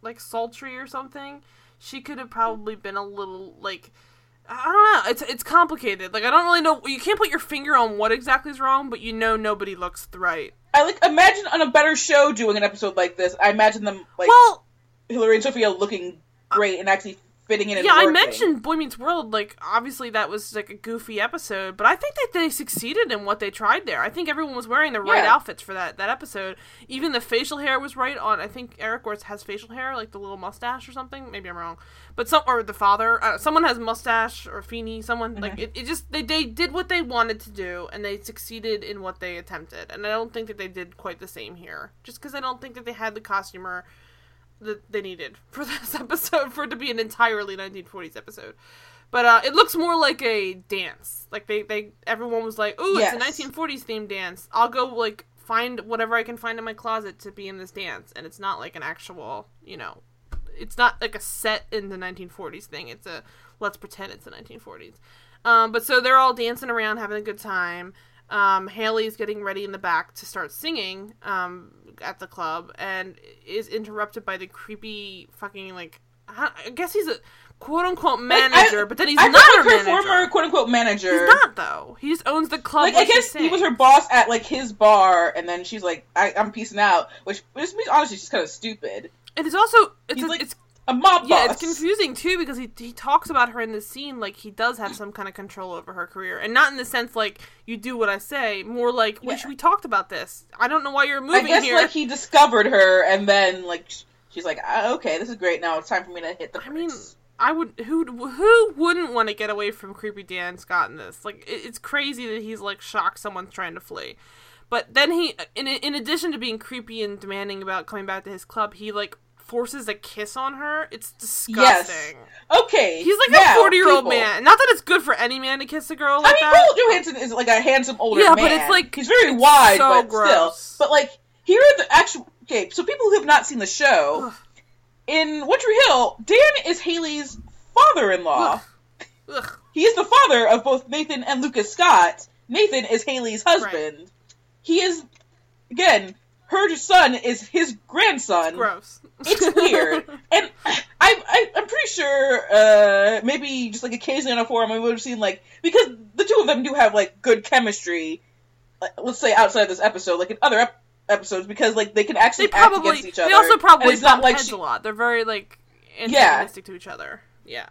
like sultry or something. She could have probably been a little like. I don't know. It's it's complicated. Like I don't really know. You can't put your finger on what exactly is wrong, but you know nobody looks right. I like imagine on a better show doing an episode like this. I imagine them like well, Hilarie and Sophia looking great and actually fitting in. Yeah, I mentioned Boy Meets World. Like, obviously, that was like a goofy episode, but I think that they succeeded in what they tried there. I think everyone was wearing the right Yeah. outfits for that that episode. Even the facial hair was right on. I think Eric Worth has facial hair, like the little mustache or something. Maybe I'm wrong, but some or the father, uh, someone has mustache or Feeny. Someone like Mm-hmm. it, it. Just they they did what they wanted to do, and they succeeded in what they attempted. And I don't think that they did quite the same here, just because I don't think that they had the costumer that they needed for this episode for it to be an entirely 1940s episode. But uh, it looks more like a dance. Like they, they everyone was like, "Ooh, Yes. it's a 1940s themed dance." I'll go like find whatever I can find in my closet to be in this dance, and it's not like an actual, you know, it's not like a set in the 1940s thing. It's a let's pretend it's the 1940s. Um, but so they're all dancing around, having a good time. Um, Haley's getting ready in the back to start singing um, at the club, and is interrupted by the creepy fucking like. I I guess he's a quote unquote manager, but then he's I not a like her manager. former quote unquote manager. He's not though. He just owns the club. like I guess he was her boss at like his bar, and then she's like, I, "I'm peacing out," which which means honestly she's kind of stupid. And it's also it's a, like it's A mob yeah, boss. it's confusing too because he he talks about her in this scene like he does have some kind of control over her career, and not in the sense like you do what I say, more like we Yeah. we talked about this. I don't know why you're moving I guess here. like he discovered her, and then like she's like, ah, "Okay, this is great. Now it's time for me to hit the." I mean. I would who who wouldn't want to get away from creepy Dan Scott in this? Like it, it's crazy that he's like shocked someone's trying to flee. But then he in in addition to being creepy and demanding about coming back to his club, he like forces a kiss on her. It's disgusting. okay, He's like now, a 40-year-old man. Not that it's good for any man to kiss a girl I like mean, that. Johansson is like a handsome older Yeah, man. but it's like- he's very wide, so but gross. still. But like here are the actual. Okay, so people who have not seen the show One Tree Hill, Dan is Haley's father-in-law. Ugh. Ugh. He is the father of both Nathan and Lucas Scott. Nathan is Haley's husband. He is, again, her son is his grandson. Gross. It's weird, and I, I, I'm pretty sure, uh, maybe just like occasionally on a forum, we would have seen like because the two of them do have like good chemistry. Like, let's say outside of this episode, like in other ep- episodes, because like they can actually they act probably against each other. they also probably it's not like heads she, a lot. They're very like Yeah. antagonistic to each other. Yeah.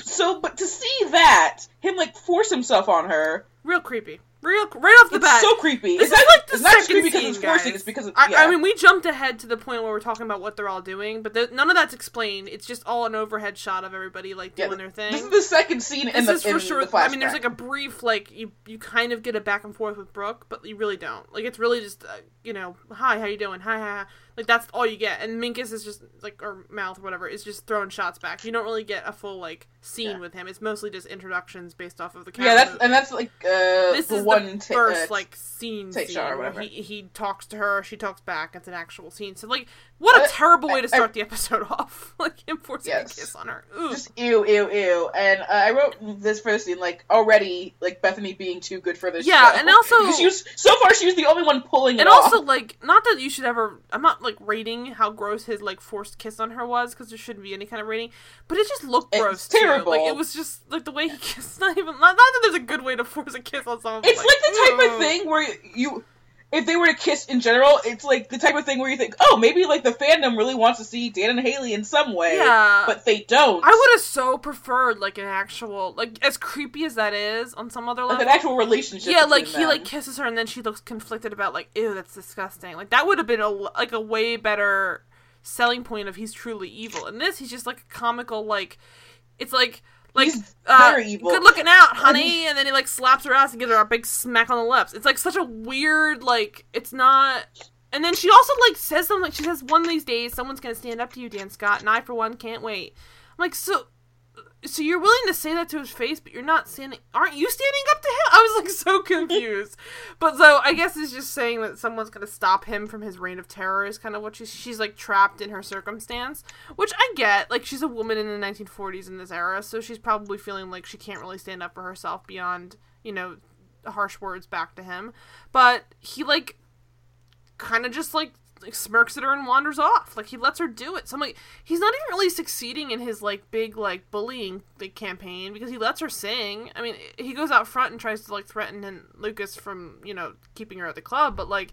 so, but to see that him like force himself on her, Real creepy. Real right off the it's bat. so creepy. This it's is not, like the it's second creepy because scene, it's forcing. It's because of, I, yeah. I mean, we jumped ahead to the point where we're talking about what they're all doing, but none of that's explained. It's just all an overhead shot of everybody like Yeah, doing their thing. This is the second scene in This the is for sure. I mean, there's like a brief, like you you kind of get a back and forth with Brooke, but you really don't. Like it's really just, uh, you know, hi, how you doing? Hi, hi, hi. Like that's all you get. And Minkus is just like, or mouth or whatever, is just throwing shots back. You don't really get a full like scene Yeah. with him. It's mostly just introductions based off of the camera. yeah, that's and that's like uh, this is one the ta- first uh, like scene, take scene shot or where whatever. he he talks to her, she talks back. It's an actual scene. So like What a I- terrible way to I- start the episode off. like him forcing Yes. a kiss on her. Ooh. just ew, ew, ew. And uh, I wrote this first scene like already like Bethany being too good for this. Yeah, show. and also- she was so far she was the only one pulling it and off. also like not that you should ever i'm not like rating how gross his like forced kiss on her was because there shouldn't be any kind of rating but it just looked It's gross too. terrible. like it was just like the way he kissed not even not, not that there's a good way to force a kiss on someone It's like, the type of thing where you, if they were to kiss in general, it's like the type of thing where you think, oh, maybe like the fandom really wants to see Dan and Haley in some way, Yeah. but they don't. i would have so preferred like an actual like as creepy as that is on some other like level an actual relationship. yeah like between he like kisses her and then she looks conflicted about like ew that's disgusting like that would have been a like a way better selling point of he's truly evil in this he's just like a comical like it's like like He's uh, very evil. good looking out honey and then he like slaps her ass and gives her a big smack on the lips it's like such a weird like it's not and then she also like says something she says one of these days someone's gonna stand up to you dan scott and i for one can't wait i'm like so so you're willing to say that to his face, but you're not standing. Aren't you standing up to him? I was like so confused. but so I guess it's just saying that someone's gonna stop him from his reign of terror is kind of what she's she's like trapped in her circumstance, which I get. Like she's a woman in the 1940s in this era, so she's probably feeling like she can't really stand up for herself beyond you know harsh words back to him. But he like kind of just like like smirks at her and wanders off. Like he lets her do it. So I'm like, he's not even really succeeding in his like big like bullying like, campaign because he lets her sing. I mean, he goes out front and tries to like threaten and Lucas from you know keeping her at the club, but like.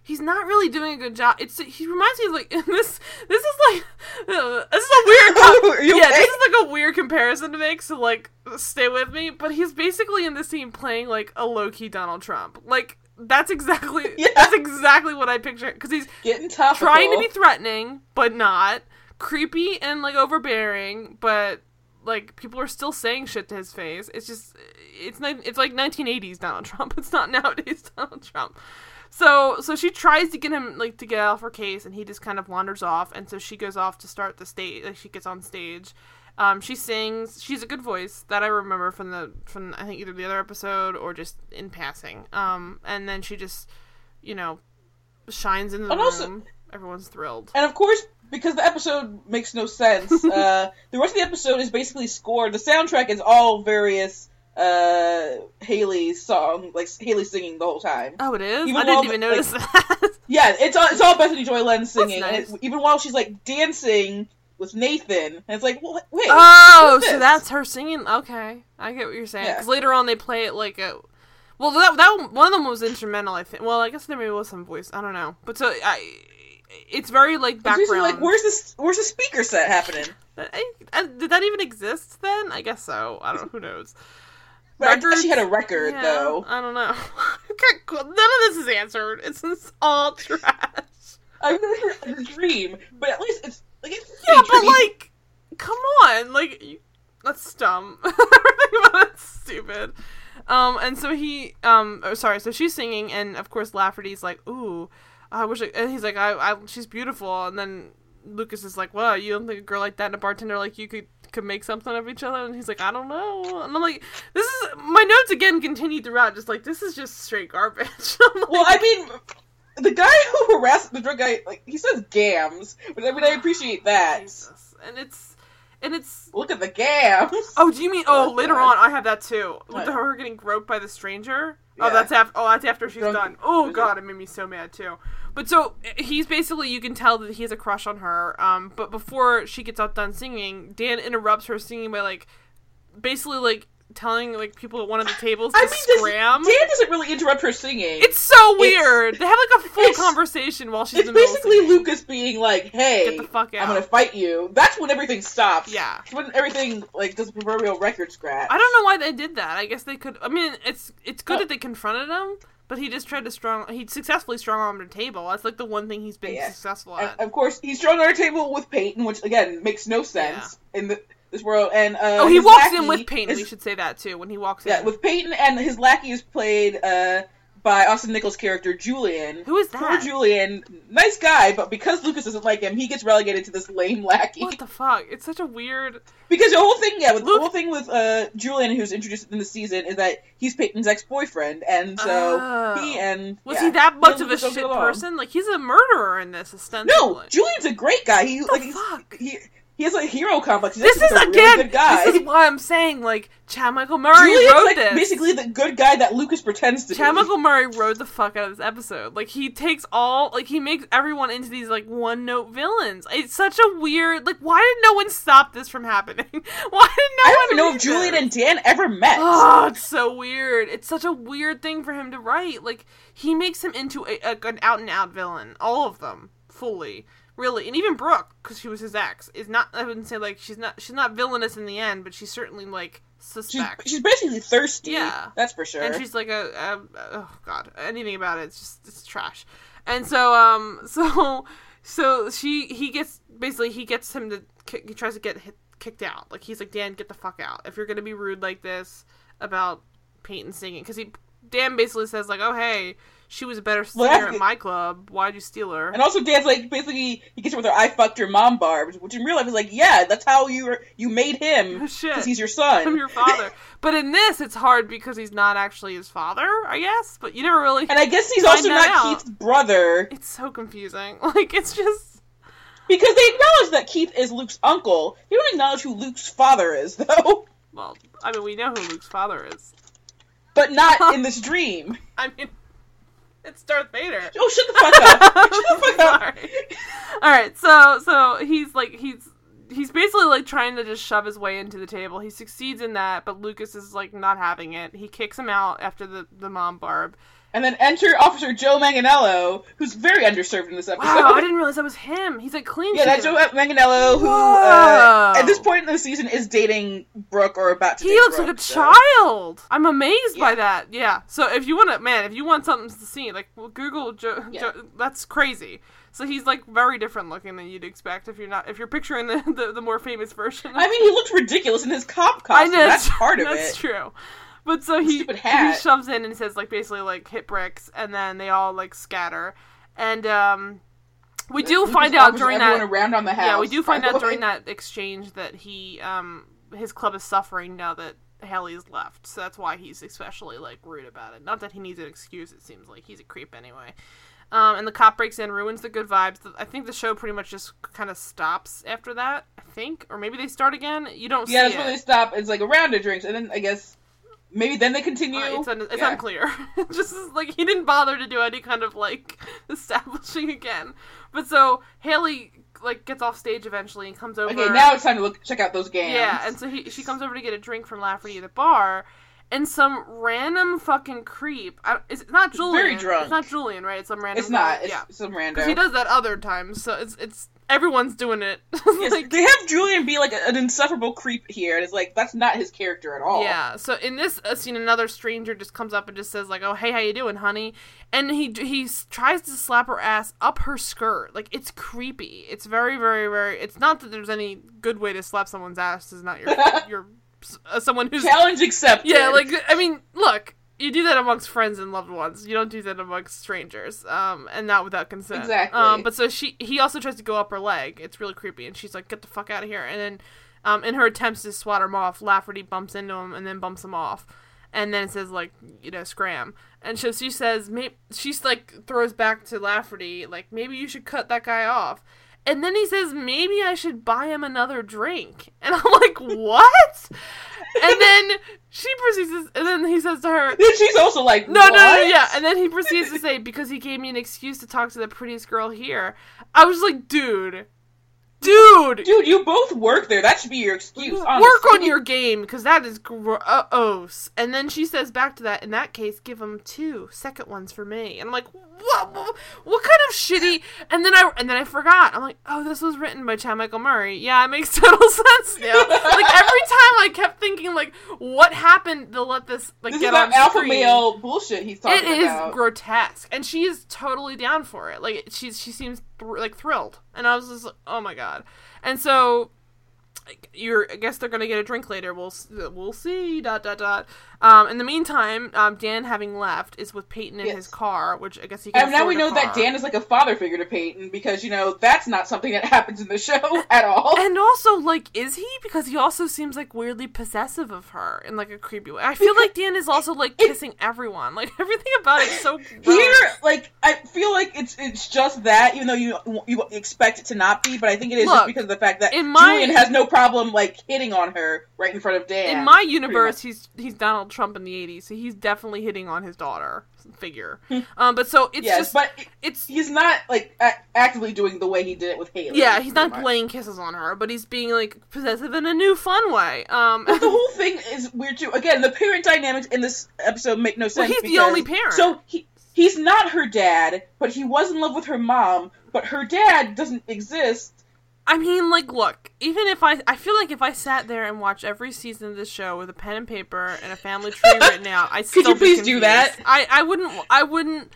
He's not really doing a good job. It's he reminds me of like this. This is like uh, this is a weird. You yeah, okay? this is like a weird comparison to make. So like, stay with me. But he's basically in this scene playing like a low key Donald Trump. Like that's exactly Yeah. that's exactly what I picture because he's getting tough, trying to be threatening but not. Creepy and like overbearing but like people are still saying shit to his face. It's just it's it's like 1980s donald trump. It's not nowadays donald trump. So so she tries to get him like to get off her case and he just kind of wanders off and so she goes off to start the stage like she gets on stage um, she sings. She's a good voice that I remember from the from I think either the other episode or just in passing. Um, and then she just, you know, shines in the And room. also- Everyone's thrilled. And of course, because the episode makes no sense, uh, the rest of the episode is basically scored. The soundtrack is all various uh, Haley song, like Haley singing the whole time. Oh, it is. Even I didn't even notice that. Yeah, it's all it's all Bethany Joy Lenz singing, nice. it, even while she's like dancing with Nathan, and it's like, well, wait, oh, so that's her singing. Okay, I get what you're saying. Yeah. Because later on they play it like a. Well, that that one- one of them was instrumental. I think. Well, I guess there maybe was some voice. I don't know. But so I, it's very like It's background. like, where's this? Where's the speaker set happening? I, I- did that even exist then? I guess so. I don't know. Who knows? But I guess she had a record Yeah, though. I don't know. None of this is answered. It's, it's all trash. Never heard a dream, but at least it's like it's Yeah, but like, come on, like you, that's dumb. Everything about it's stupid. Um, and so he, um, oh, sorry, so she's singing, and of course Lafferty's like, ooh, I wish, I, and he's like, I, I, she's beautiful, and then Lucas is like, well, you don't think a girl like that and a bartender like you could could make something of each other? And he's like, I don't know, and I'm like, this is my notes again continued throughout, just like this is just straight garbage. Like, Well, I mean, the guy who harassed the drug guy, like he says gams, but I mean, I appreciate that. Jesus. and it's, and it's. Look at the gams. Oh, do you mean? Oh, Oh, later God. on, I have that too. What? the, her getting groped by the stranger. Oh, that's after. Oh, that's after she's Drunk- done. Oh God, it made me so mad too. But so he's basically, you can tell that he has a crush on her. Um, but before she gets out done singing, Dan interrupts her singing by like, basically like telling like people at one of the tables to I mean, does, scram. Dan doesn't really interrupt her singing. it's so weird. they have like a full conversation while she's It's in the middle. of basically. Lucas being like, "Hey, Get the fuck out. I'm gonna fight you." That's when everything stops. Yeah. It's when everything like does a proverbial record scratch. I don't know why they did that. I guess they could. I mean, it's it's good Oh. that they confronted him, but he just tried to strong. He successfully strong armed a table. That's like the one thing he's been Yeah. successful And at. of course, he's strong on a table with Peyton, which again makes no sense in the, this world. And uh, oh, he walks in with Peyton. is- we should say that too. When he walks Yeah, in, with Peyton and his lackey is played uh, by Austin Nichols' character Julian. Who is that? Poor? Julian, nice guy, but because Lucas doesn't like him, he gets relegated to this lame lackey. What the fuck? It's such a weird. Because the whole thing, yeah, with Luke- the whole thing with uh, Julian, who's introduced in the season, is that he's Peyton's ex-boyfriend, and so Oh. he and Was yeah, he that much of a shit person? Like he's a murderer in this, ostensibly. No, Julian's a great guy. He What like fuck? he he has a hero complex. He's This is a again. really good guy. This is why I'm saying like Chad Michael Murray Julian's wrote like this. basically the good guy that Lucas pretends to Chad be. Michael Murray wrote the fuck out of this episode. Like he takes all like he makes everyone into these like one note villains. It's such a weird like why did no one stop this from happening? Why did no I don't even know if Julian this? and Dan ever met. Oh, it's so weird. It's such a weird thing for him to write. Like he makes him into a, a, an out and out villain. All of them, fully, really, and even Brooke, because she was his ex, is not. I wouldn't say like she's not. She's not villainous in the end, but she's certainly like she's, suspect. she's basically thirsty. Yeah. that's for sure. and she's like a, a oh god, anything about it, it's just it's trash. And so um so so she he gets basically he gets him to he tries to get hit, kicked out. Like he's like Dan, get the fuck out. If you're gonna be rude like this about Peyton singing, because he Dan basically says like, oh hey, she was a better singer Well, at my club. Why'd you steal her? and also, Dan's like basically he gets her with her "I fucked your mom" barb, which in real life is like, yeah, that's how you were, you made him oh, Shit. because he's your son. I'm your father. but in this, it's hard because he's not actually his father, I guess. But you never really. and I guess he's also not out. Keith's brother It's so confusing. Like it's just. because they acknowledge that Keith is Luke's uncle. They don't acknowledge who Luke's father is, though. Well, I mean, we know who Luke's father is. But not in this dream. I mean, it's Darth Vader. Oh, shut the fuck up! Shut the fuck up! Sorry. All right, so so he's like he's he's basically like trying to just shove his way into the table. He succeeds in that, but Lucas is like not having it. He kicks him out after the the mom barb. And then enter Officer Joe Manganiello, who's very underserved in this episode. Wow, I didn't realize that was him. He's like clean. Yeah, that's. Joe Manganiello, who uh, at this point in the season is dating Brooke or about to. He looks Brooke, like a so- child. I'm amazed by that. Yeah. So if you want to, man, if you want something to see, like well, Google Joe, Yeah. Joe. That's crazy. So he's like very different looking than you'd expect if you're not if you're picturing the the, the more famous version. I mean, he looks ridiculous in his cop I costume. know That's part of that's it. That's true. But so he he shoves in and says like basically like hit bricks, and then they all like scatter, and um, we do Lucas find out during that around on the house. yeah, we do find out during that exchange that he um his club is suffering now that Haley's left, so that's why he's especially like rude about it. Not that he needs an excuse; it seems like he's a creep anyway. Um, and the cop breaks in, ruins the good vibes. I think the show pretty much just kind of stops after that. I think, or maybe they start again. You don't Yeah, that's it. when they stop. It's like a round of drinks, and then I guess maybe then they continue. Uh, it's un- it's Yeah. unclear. just like he didn't bother to do any kind of like establishing again. But so Haley like gets off stage eventually and comes over. Okay, now it's time to look check out those games. Yeah, and so he she comes over to get a drink from Lafferty at the bar, and some random fucking creep. I, it's not Julian. very drunk. It's not Julian, right? It's some random. it's not. guy. It's yeah, some because random. he does that other times. So it's it's everyone's doing it. Yes, like, they have Julian be like an insufferable creep here, and it's like that's not his character at all. Yeah. So in this uh, scene, another stranger just comes up and just says like, "Oh, hey, how you doing, honey?" And he he tries to slap her ass up her skirt. Like it's creepy. It's very very very. It's not that there's any good way to slap someone's ass. Is not your your uh, someone who's Challenge accepted. yeah. Like I mean, look. You do that amongst friends and loved ones. You don't do that amongst strangers, um, and not without consent. Exactly. Um, but so she, he also tries to go up her leg. It's really creepy, and she's like, "Get the fuck out of here!" And then, um, in her attempts to swat him off, Lafferty bumps into him and then bumps him off, and then it says like, you know, scram. And so she says, maybe she's like throws back to Lafferty like, maybe you should cut that guy off. And then he says, maybe I should buy him another drink. And I'm like, what? and then she proceeds, to, and then he says to her, Then she's also like, no, no, no, yeah. And then he proceeds to say, because he gave me an excuse to talk to the prettiest girl here. I was like, dude, dude, Dude, you both work there. That should be your excuse. work on your game, because that is gross. And then she says back to that, in that case, give him two second ones for me. And I'm like, what, what, what kind of shitty? And then I, and then I forgot. I'm like, oh, this was written by Chad Michael Murray. Yeah, it makes total sense now. like every time I kept thinking, like, what happened to let this like This get is that on alpha screen? male bullshit he's talking It is about. grotesque, and she is totally down for it. Like she's she seems like thrilled, and I was just like, oh my god. And so, you're I guess they're gonna get a drink later. We'll we'll see. Dot dot dot. Um, in the meantime, um, Dan having left is with Peyton in Yes. his car, which I guess he. And now we know a that. Dan is like a father figure to Peyton because you know that's not something that happens in the show at all. And also, like, is he? Because he also seems like weirdly possessive of her in like a creepy way. I feel like Dan is also like It- kissing everyone. Like everything about it is so gross. Here, like I feel like it's it's just that, even though you you expect it to not be, but I think it is Look, just because of the fact that in my- Julian has no problem like hitting on her right in front of Dan. in my universe, he's he's Donald Trump in the '80s, so he's definitely hitting on his daughter figure. um, but so it's Hmm. yes, just but it's he's not like a- actively doing the way he did it with Haley. yeah, he's not much. laying kisses on her, but he's being like possessive in a new fun way. Um, But the whole thing is weird too. Again, the parent dynamics in this episode make no sense. he's the only parent. So he he's not her dad, but he was in love with her mom. But her dad doesn't exist. I mean, like, look, even if I, I feel like if I sat there and watched every season of this show with a pen and paper and a family tree written out, I still you be please do that? I, I wouldn't, I wouldn't,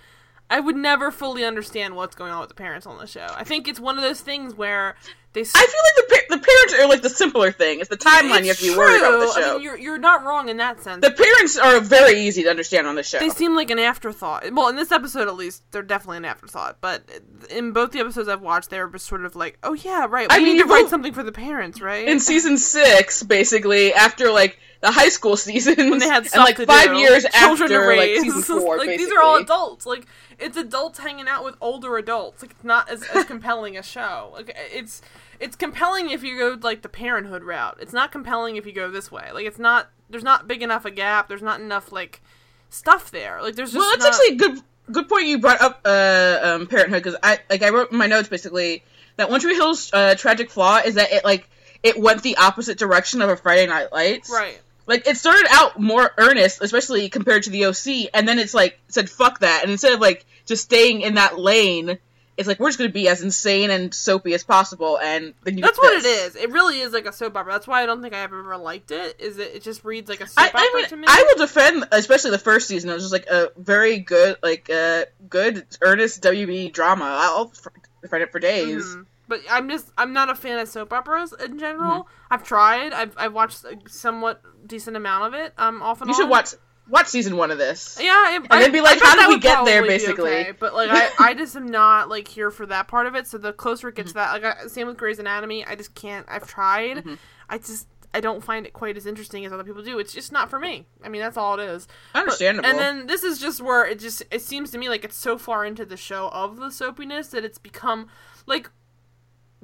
I would never fully understand what's going on with the parents on the show. I think it's one of those things where they. I feel like the the parents are like the simpler thing. It's the timeline you have to be worried about the show. I mean, you're you're not wrong in that sense. the parents are very easy to understand on the show. they seem like an afterthought. Well, in this episode at least, they're definitely an afterthought. But in both the episodes I've watched, they were just sort of like, "Oh yeah, right. We I need mean, to write something for the parents, right?" in season six, basically after like the high school seasons, when they had and like to five do, years children after like raise. season four. like basically. these are all adults. Like it's adults hanging out with older adults. Like it's not as, as compelling a show. Like it's it's compelling if you go like the parenthood route. It's not compelling if you go this way. Like it's not there's not big enough a gap. There's not enough like stuff there. Like there's just Well, that's not- actually a good good point you brought up uh, um, Parenthood because I like I wrote in my notes basically that One Tree Hill's uh, tragic flaw is that it like it went the opposite direction of a Friday Night Lights. right. Like it started out more earnest, especially compared to the OC, and then it's like said fuck that, and instead of like just staying in that lane, it's like we're just gonna be as insane and soapy as possible, and then you That's what it is It really is like a soap opera. That's why I don't think I have ever liked it. Is it? It just reads like a soap I, opera I mean, to me. I will defend, especially the first season. It was just like a very good, like uh, good, earnest WB drama. I'll defend it for days. Mhm. But I'm just I'm not a fan of soap operas in general. Mm-hmm. I've tried. I've I've watched a somewhat decent amount of it. Um, off and You should watch watch season one of this. Yeah, and then be like, how did we get there, basically? okay, But like, I, I just am not like here for that part of it. So the closer it gets Mm-hmm. to that, like, I, same with Grey's Anatomy. I just can't. I've tried. Mm-hmm. I just I don't find it quite as interesting as other people do. It's just not for me. I mean, that's all it is. But- Understandable. and then this is just where it just it seems to me like it's so far into the show of the soapiness that it's become like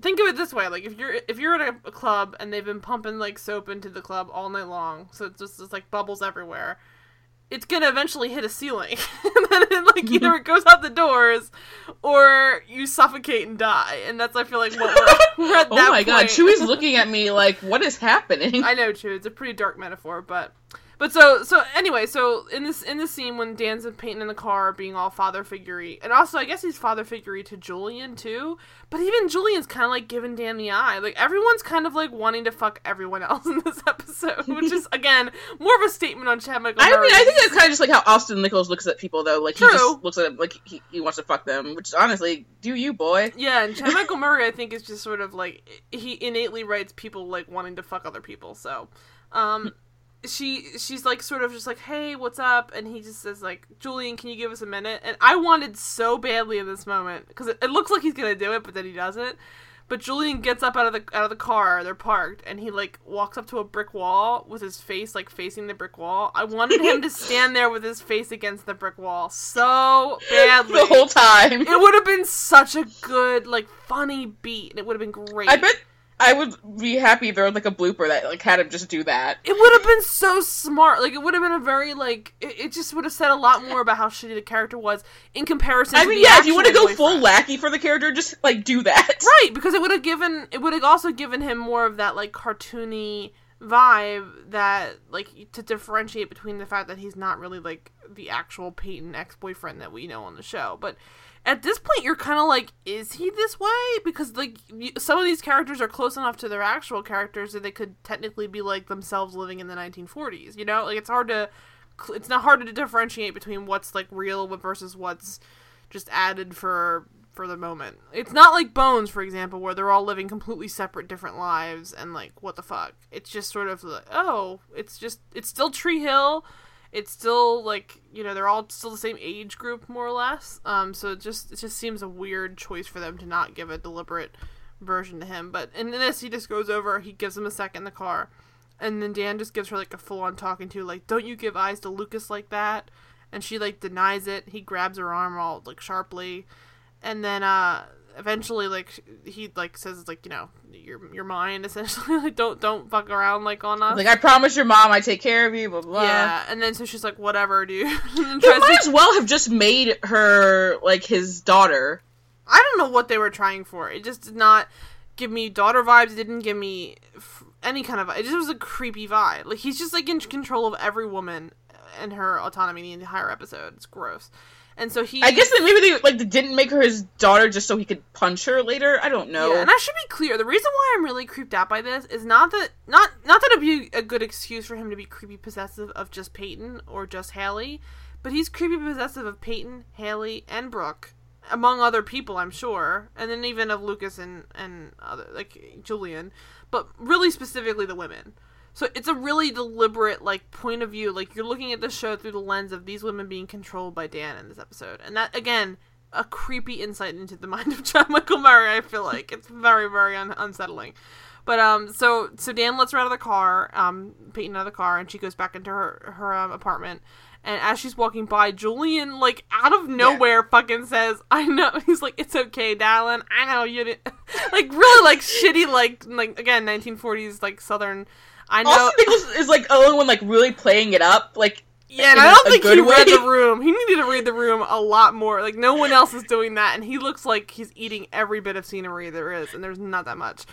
think of it this way like if you're if you're at a, a club and they've been pumping like soap into the club all night long so it's just it's like bubbles everywhere it's gonna eventually hit a ceiling and then it, like mm-hmm. either it goes out the doors or you suffocate and die and that's i feel like what we're, we're at oh my god, point. Chewy's looking at me like, what is happening? I know, Chew. It's a pretty dark metaphor, but but so so anyway, so in this in this scene when Dan's and Peyton in the car being all father figurey, and also I guess he's father figurey to Julian too. But even Julian's kind of like giving Dan the eye. Like everyone's kind of like wanting to fuck everyone else in this episode, which is again more of a statement on Chad Michael. I mean, I think that's kind of just like how Austin Nichols looks at people, though. Like he just looks at them like he, he wants to fuck them. Which honestly, do you, boy? Yeah, and Chad Michael Murray, I think, is just sort of like he innately writes people like wanting to fuck other people. So, um, she she's like sort of just like, hey, what's up? And he just says like, Julian, can you give us a minute? And I wanted so badly in this moment because it, it looks like he's gonna do it, but then he doesn't. But Julian gets up out of the out of the car. They're parked, and he like walks up to a brick wall with his face like facing the brick wall. I wanted him to stand there with his face against the brick wall so badly the whole time. it would have been such a good, like, funny beat, and it would have been great. I bet I would be happy if there was like a blooper that like had him just do that. it would have been so smart. Like, it would have been a very like. It, it just would have said a lot more about how shitty the character was in comparison. I to mean, the yeah, if you want to go full lackey for the character, just like do that. right? Because it would have given. It would have also given him more of that like cartoony vibe that like to differentiate between the fact that he's not really like the actual Peyton ex boyfriend that we know on the show, but. At this point, you're kind of like, is he this way? Because like you, some of these characters are close enough to their actual characters that they could technically be like themselves living in the 1940s. You know, like it's hard to, it's not hard to differentiate between what's like real versus what's just added for for the moment. It's not like Bones, for example, where they're all living completely separate, different lives, and like what the fuck. It's just sort of like, oh, it's just it's still Tree Hill. It's still like you know they're all still the same age group more or less. Um, so it just it just seems a weird choice for them to not give a deliberate version to him. But in this, he just goes over, he gives him a second in the car, and then Dan just gives her like a full on talking to, like, don't you give eyes to Lucas like that? And she like denies it. He grabs her arm all like sharply, and then uh eventually like he like says like you know you're you're mine essentially like don't don't fuck around like on us Like I promise your mom I take care of you, blah blah. yeah and then so she's like whatever dude He might to- as well have just made her like his daughter. I don't know what they were trying for. It just did not give me daughter vibes. It didn't give me f- any kind of. It just was a creepy vibe. Like he's just like in control of every woman and her autonomy in the entire episode. It's gross. And so he. I guess that maybe they like they didn't make her his daughter just so he could punch her later. I don't know. Yeah, and I should be clear. The reason why I'm really creeped out by this is not that not not that it'd be a good excuse for him to be creepy possessive of just Peyton or just Haley, but he's creepy possessive of Peyton, Haley, and Brooke, among other people, I'm sure, and then even of Lucas and and other like Julian, but really specifically the women. So it's a really deliberate like point of view. Like you're looking at the show through the lens of these women being controlled by Dan in this episode, and that again a creepy insight into the mind of John Michael Murray. I feel like it's very very un- unsettling. But um, so so Dan lets her out of the car, um, Peyton out of the car, and she goes back into her her um, apartment. And as she's walking by, Julian like out of nowhere fucking says, "I know." He's like, "It's okay, darling. I know you didn't." like really like shitty like like again 1940s like Southern. I know. Austin Nichols is like the only one like really playing it up. Like Yeah, and I don't think he good read the room. He needed to read the room a lot more. Like no one else is doing that, and he looks like he's eating every bit of scenery there is, and there's not that much.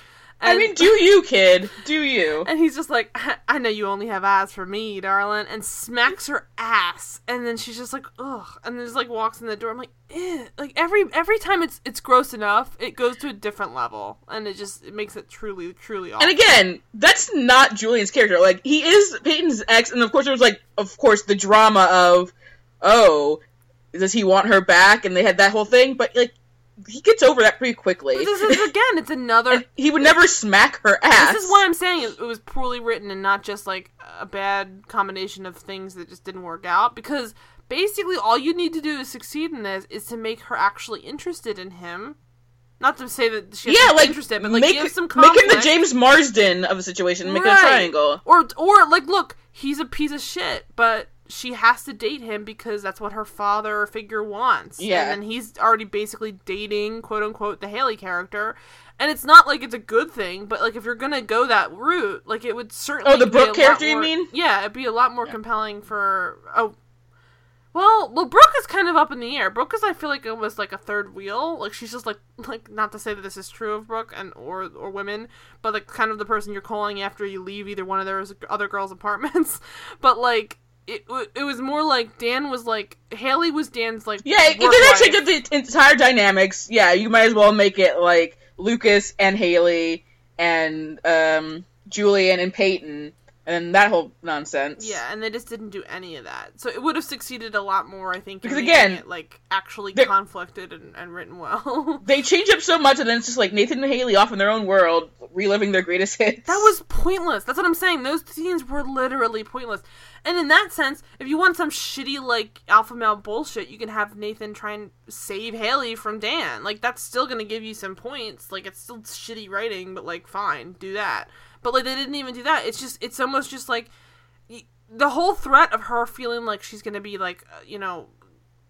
I mean, do you, kid? Do you? and he's just like, I know you only have eyes for me, darling, and smacks her ass, and then she's just like, ugh, and then just like walks in the door. I'm like, eh. like every every time it's it's gross enough, it goes to a different level, and it just it makes it truly truly awful. And again, that's not Julian's character. Like he is Peyton's ex, and of course there was like, of course, the drama of, oh, does he want her back? And they had that whole thing. But like, he gets over that pretty quickly. But this is again, it's another and he would never smack her ass. This is why I'm saying it, it was poorly written and not just like a bad combination of things that just didn't work out. Because basically, all you need to do to succeed in this is to make her actually interested in him. Not to say that she yeah, like interested, but like make, give some make conflict. him the James Marsden of the situation. Make it a triangle. Or or like, look, he's a piece of shit, but she has to date him because that's what her father figure wants. Yeah. and then he's already basically dating quote unquote the Haley character. And it's not like it's a good thing, but like if you're gonna go that route, like it would certainly. Oh, the Brooke character, you mean? Yeah, it'd be a lot more compelling for. Oh, well, well, Brooke is kind of up in the air. Brooke is, I feel like, almost like a third wheel. Like she's just like, like not to say that this is true of Brooke and or or women, but like kind of the person you're calling after you leave either one of those other girls' apartments. But like, it it was more like Dan was like Haley was Dan's like Yeah, work they're gonna wife. change the entire dynamics, yeah, you might as well make it like Lucas and Haley and um, Julian and Peyton and that whole nonsense. Yeah, and they just didn't do any of that. So it would have succeeded a lot more, I think. Because again, it, like actually conflicted and, and written well. They change up so much, and then it's just like Nathan and Haley off in their own world, reliving their greatest hits. That was pointless. That's what I'm saying. Those scenes were literally pointless. And in that sense, if you want some shitty like alpha male bullshit, you can have Nathan try and save Haley from Dan. Like that's still gonna give you some points. Like it's still shitty writing, but like fine, do that. But like they didn't even do that. It's just it's almost just like the whole threat of her feeling like she's gonna be like uh, you know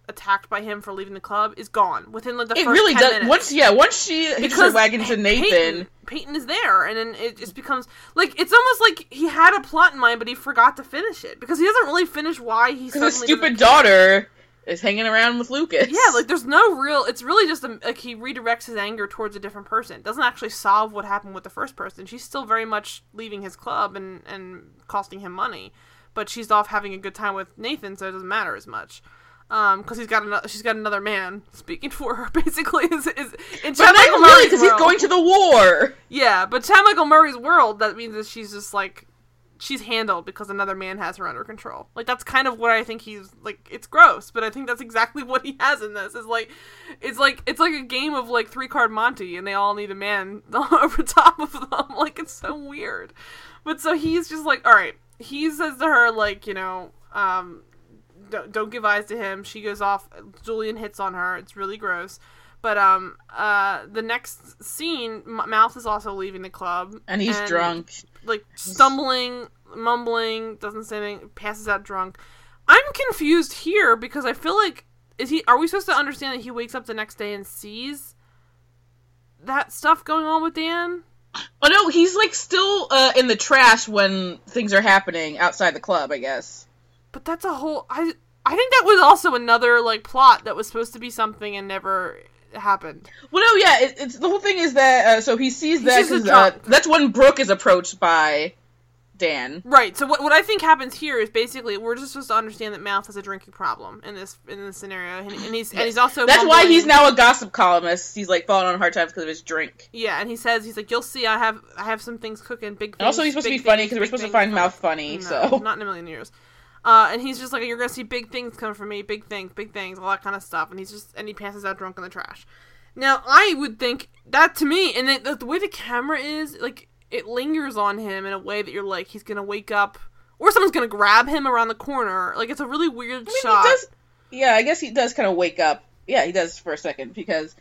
attacked by him for leaving the club is gone within like the It first really 10 does. minutes Once, yeah, once she hitches her wagon to Nathan, Peyton, Peyton is there, and then it just becomes like it's almost like he had a plot in mind, but he forgot to finish it because he doesn't really finish why he because his stupid daughter is hanging around with Lucas. Yeah, like there's no real. It's really just a, like he redirects his anger towards a different person. It doesn't actually solve what happened with the first person. She's still very much leaving his club and and costing him money, but she's off having a good time with Nathan, so it doesn't matter as much. Um, because he's got another, she's got another man speaking for her. Basically, is is in Chad Michael really Murray's because he's going to the war. Yeah, but Chad Michael Murray's world, that means that she's just like she's handled because another man has her under control. Like that's kind of what I think he's like. It's gross, but I think that's exactly what he has in this. Is like, it's like it's like a game of like three card Monte, and they all need a man over top of them. Like it's so weird. But so he's just like, all right. He says to her like, you know, um, don't, don't give eyes to him. She goes off. Julian hits on her. It's really gross. But um, uh, the next scene, M- Mouth is also leaving the club, And he's drunk. like stumbling, mumbling, doesn't say anything, passes out drunk. I'm confused here because I feel like is he? Are we supposed to understand that he wakes up the next day and sees that stuff going on with Dan? Oh no, he's like still uh, in the trash when things are happening outside the club. I guess. But that's a whole. I I think that was also another like plot that was supposed to be something and never happened. Well, no, yeah, it, it's the whole thing is that uh, so he sees that sees uh, that's when Brooke is approached by Dan. Right. So what what I think happens here is basically we're just supposed to understand that Mouth has a drinking problem in this in this scenario, and, and he's and he's also That's why he's now a gossip columnist. He's like falling on hard times because of his drink. Yeah, and he says he's like, "You'll see, I have I have some things cooking, big." Things, And also, he's supposed to be funny because we're supposed to find coming." Mouth funny. No, So not in a million years. Uh, and he's just like, "You're gonna see big things coming from me, big things, big things, all that kind of stuff." And he's just and he passes out drunk in the trash. Now I would think that to me, and the, the way the camera is, like it lingers on him in a way that you're like, he's gonna wake up, or someone's gonna grab him around the corner. Like it's a really weird I mean, shot. does. Yeah, I guess he does kind of wake up. Yeah, he does for a second because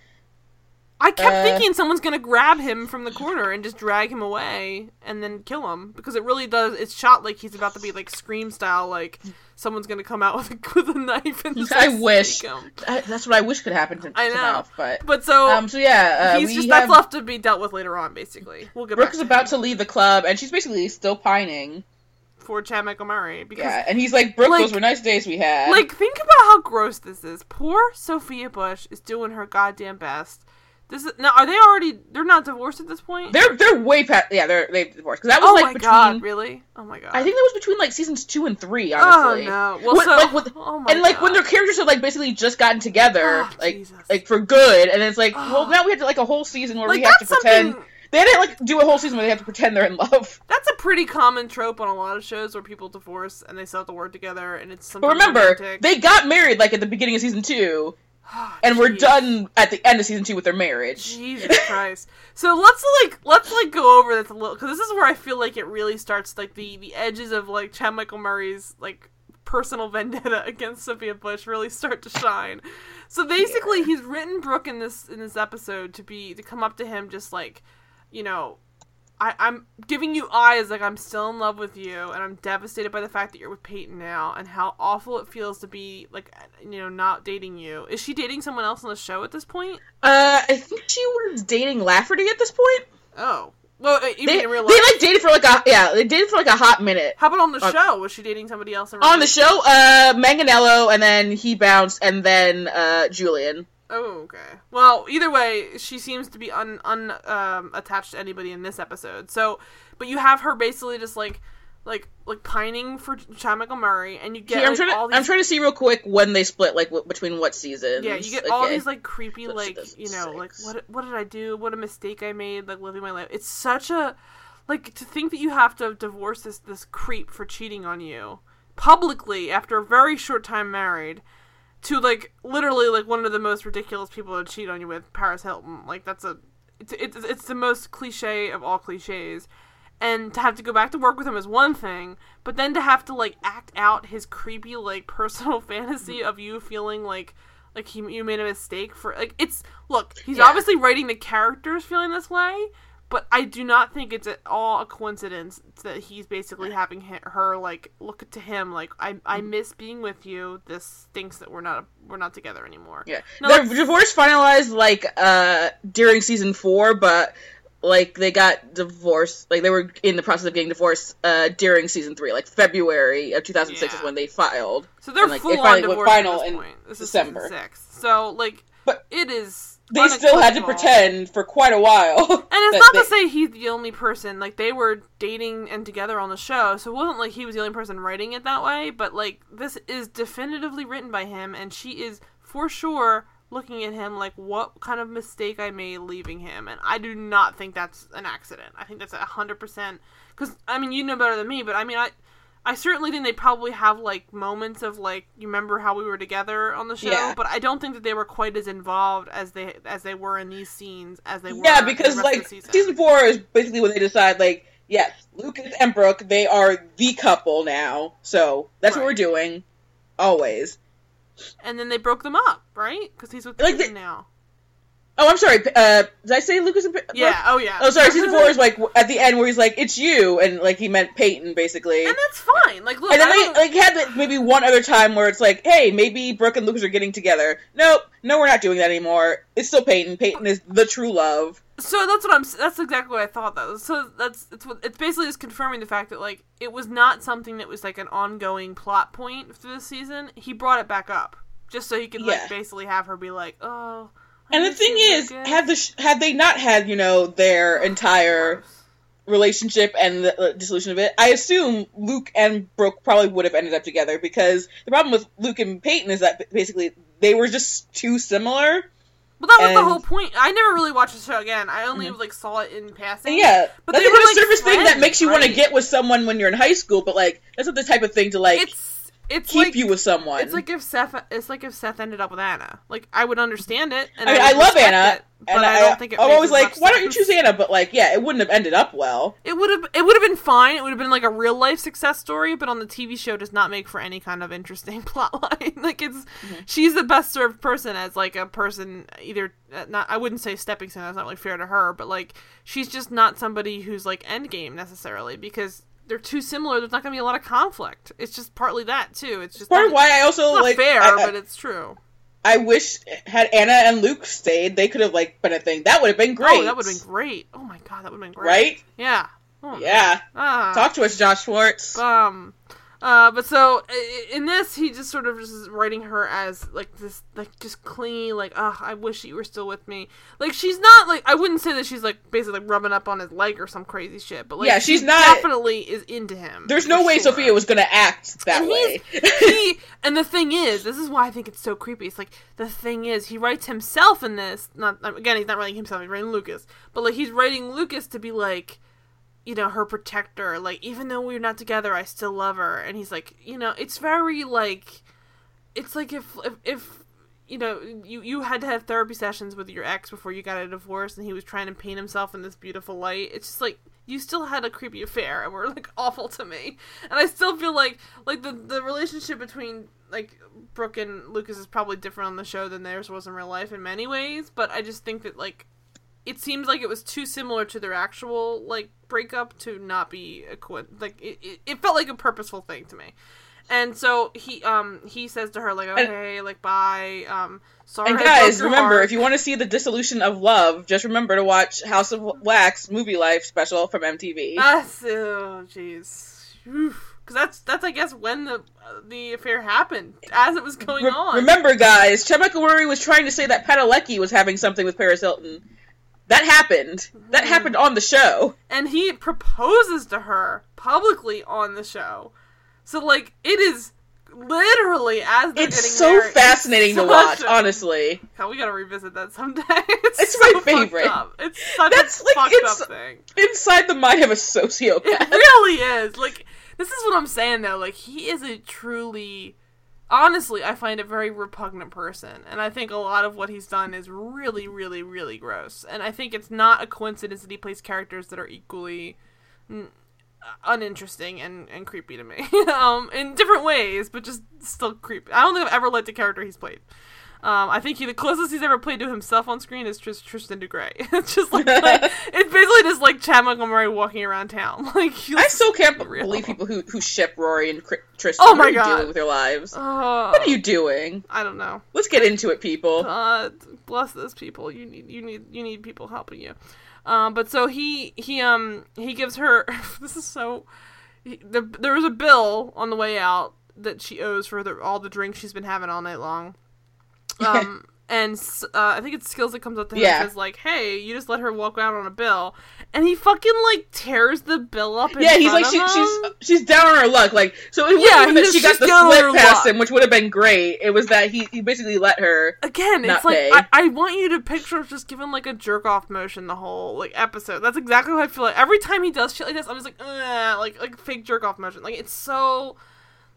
I kept Uh, thinking someone's gonna grab him from the corner and just drag him away and then kill him because it really does. It's shot like he's about to be like scream style, like someone's gonna come out with a, with a knife and I wish. him. I, that's what I wish could happen to, I to know. Mouth. But But so um, so yeah, uh, he's just have that's left to be dealt with later on. Basically, we'll get Brooke back is to about to leave the club, and she's basically still pining. for Chad Michael Murray because. Yeah, and he's like, Brooke, Like- those were nice days we had. Like, think about how gross this is. Poor Sophia Bush is doing her goddamn best. This is now. Are they already? They're not divorced at this point. they're they're way past. Yeah, they're they've divorced because that was oh like my between. god! Really? Oh my god! I think that was between like seasons two and three. Honestly. Oh no! Well, When- so like, with- oh my and like when their characters have like basically just gotten together, Oh, like Jesus. like for good, and it's like, well, now we have to like a whole season where like we have to pretend. something. They had to like do a whole season where they have to pretend they're in love. That's a pretty common trope on a lot of shows where people divorce and they still have to work together, and it's. But remember, romantic. they got married like at the beginning of season two, and we're done at the end of season two with their marriage. Jesus Christ! So let's like let's like go over this a little because this is where I feel like it really starts like the the edges of like Chad Michael Murray's like personal vendetta against Sophia Bush really start to shine. So basically, he's written Brooke in this in this episode to be to come up to him just like, you know, I, I'm giving you eyes like I'm still in love with you, and I'm devastated by the fact that you're with Peyton now, and how awful it feels to be like, you know, not dating you. Is she dating someone else on the show at this point? Uh, I think she was dating Lafferty at this point. Oh, well, uh, even They, in real they like dated for like a yeah, they dated for like a hot minute. How about on the on- show? Was she dating somebody else? In real On the show, uh, Manganiello, and then he bounced, and then uh, Julian. Oh, okay. Well, either way, she seems to be un un um, attached to anybody in this episode. So, but you have her basically just like, like, like pining for Michael Murray, and you get Here, I'm like, trying to all these. I'm trying to see real quick when they split, like w- between what seasons. yeah, you get all these like creepy, Let's like you know, like what what did I do? What a mistake I made, like living my life. It's such a like to think that you have to divorce this this creep for cheating on you publicly after a very short time married to like literally like one of the most ridiculous people to cheat on you with Paris Hilton. Like that's a it's it's, it's the most cliche of all cliches. And to have to go back to work with him is one thing, but then to have to like act out his creepy like personal fantasy of you feeling like like he you made a mistake for like it's look he's Yeah. obviously writing the characters feeling this way, but I do not think it's at all a coincidence that he's basically having her like look to him like I I miss being with you. This stinks that we're not we're not together anymore. Yeah, No, their let's- divorce finalized like uh during season four, but like they got divorced, like they were in the process of getting divorced uh during season three, like February of 2006 is when they filed. So they're And, like, full on divorced final at this in point. This December. is season six. So like, But it is. They still had to pretend for quite a while. And it's not they- to say he's the only person. Like they were dating and together on the show, so it wasn't like he was the only person writing it that way. But like this is definitively written by him, and she is for sure looking at him like what kind of mistake I made leaving him, and I do not think that's an accident. I think that's a hundred percent. Because I mean, you know better than me, but I mean, I I certainly think they probably have like moments of like you remember how we were together on the show, Yeah. but I don't think that they were quite as involved as they as they were in these scenes as they were. Yeah, in the because of like the season. season four is basically when they decide like, yes, Lucas and Brooke, they are the couple now. So that's what we're doing. Always. and then they broke them up, right? Because he's with Like, they- now. Oh, I'm sorry. Uh, did I say Lucas and Brooke? Yeah. Oh yeah. Oh, sorry. Season four is like at the end where he's like, "It's you," and like he meant Peyton basically. and that's fine. Like, look, And then I they like had maybe one other time where it's like, hey, maybe Brooke and Lucas are getting together. Nope, no, we're not doing that anymore. It's still Peyton. Peyton is the true love. So that's what I'm. That's exactly what I thought. Though. So that's it's what it's basically just confirming the fact that like it was not something that was like an ongoing plot point for the season. He brought it back up just so he could like Yeah. basically have her be like, oh. And the thing is, Lucas." had the sh- had they not had you know their entire relationship and the uh, dissolution of it, I assume Luke and Brooke probably would have ended up together because the problem with Luke and Peyton is that basically they were just too similar. Well, that was the whole point. I never really watched the show again. I only Mhm. like saw it in passing. And yeah, But that's they the were, kind of like, surface thing that makes you want to get with someone when you're in high school, but like that's not the type of thing to like it's it's keep like you with someone. It's like if Seth. It's like if Seth ended up with Anna. Like I would understand it. And I mean, I love Anna, it, but and I I, don't think it I'm always like, why don't you choose Anna? But like, yeah, it wouldn't have ended up well. It would have. It would have been fine. It would have been like a real life success story. But on the TV show, does not make for any kind of interesting plot line. like it's, Mm-hmm. she's the best served person as like a person. Either uh, not. I wouldn't say stepping stone. That's not really fair to her. But like she's just not somebody who's like endgame necessarily because. They're too similar. There's not going to be a lot of conflict. It's just partly that too. It's just Part of why I also like fair, I, I- but it's true. I wish had Anna and Luke stayed, they could have like been a thing. That would have been great. Oh, that would have been great. Oh my god, that would have been great. right? Yeah. Oh, Yeah. Ah. Talk to us, Josh Schwartz. Um. Uh, but so in this, he just sort of just is writing her as like this, like just clingy, like, oh, I wish you were still with me. Like she's not like I wouldn't say that she's like basically like rubbing up on his leg or some crazy shit, but like Yeah, she's she not- definitely is into him. There's no way sure. Sophia was gonna act that And way. he and the thing is, this is why I think it's so creepy. It's like the thing is, he writes himself in this. Not again, he's not writing himself. He's writing Lucas, but like he's writing Lucas to be like, you know, her protector. Like even though we're not together, I still love her. And he's like, you know, it's very like, it's like if if. if you know, you you had to have therapy sessions with your ex before you got a divorce, and he was trying to paint himself in this beautiful light. It's just like you still had a creepy affair, and were like awful to me. And I still feel like like the the relationship between like Brooke and Lucas is probably different on the show than theirs was in real life in many ways. But I just think that like it seems like it was too similar to their actual like breakup to not be a co- like it, it, it felt like a purposeful thing to me. And so he um he says to her like okay like bye um sorry And guys, remember, heart." if you want to see the dissolution of love, just remember to watch House of Wax movie life special from MTV. That's oh jeez, because that's that's I guess when the uh, the affair happened as it was going Re- on. remember, guys, Michael was trying to say that Padalecki was having something with Paris Hilton. That happened. That Mhm. happened on the show. and he proposes to her publicly on the show. So like it is literally as they're It's so married. fascinating to watch, a- honestly. God, we gotta revisit that someday. It's, It's so my favorite. up. It's such That's, a like, fucked it's- up thing. Inside the mind of a It sociopath. really is. Like this is what I'm saying though. Like he is a truly honestly, I find a very repugnant person. And I think a lot of what he's done is really, really, really gross. And I think it's not a coincidence that he plays characters that are equally mm, uninteresting and, and creepy to me. um, in different ways, but just still creepy. I don't think I've ever liked the character he's played. Um, I think he the closest he's ever played to himself on screen is Tris- Tristan Dugray. it's just like, like it's basically just like Chad Murray walking around town. Like I still can't real. believe people who, who ship Rory and Cri- Tristan. Oh what my are you God. doing with their lives? Oh, What are you doing? I don't know. Let's get into it, people. God bless those people. You need you need you need people helping you. Um, but so he he um he gives her. this is so. He, the, there was a bill on the way out that she owes for the, all the drinks she's been having all night long. Um, and uh, I think it's Skills that comes up to him Yeah. and says like, "Hey, you just let her walk out on a bill," and he fucking like tears the bill up. Yeah, he's like she, she's she's down on her luck. Like so, it wasn't Yeah, even that she got the down on her slip past luck. him, which would have been great. It was that he, he basically let her. Again, it's like. I, I want you to picture just giving like a jerk off motion the whole like episode. That's exactly what I feel like. Every time he does shit like this, I'm just like, like like fake jerk off motion. Like it's so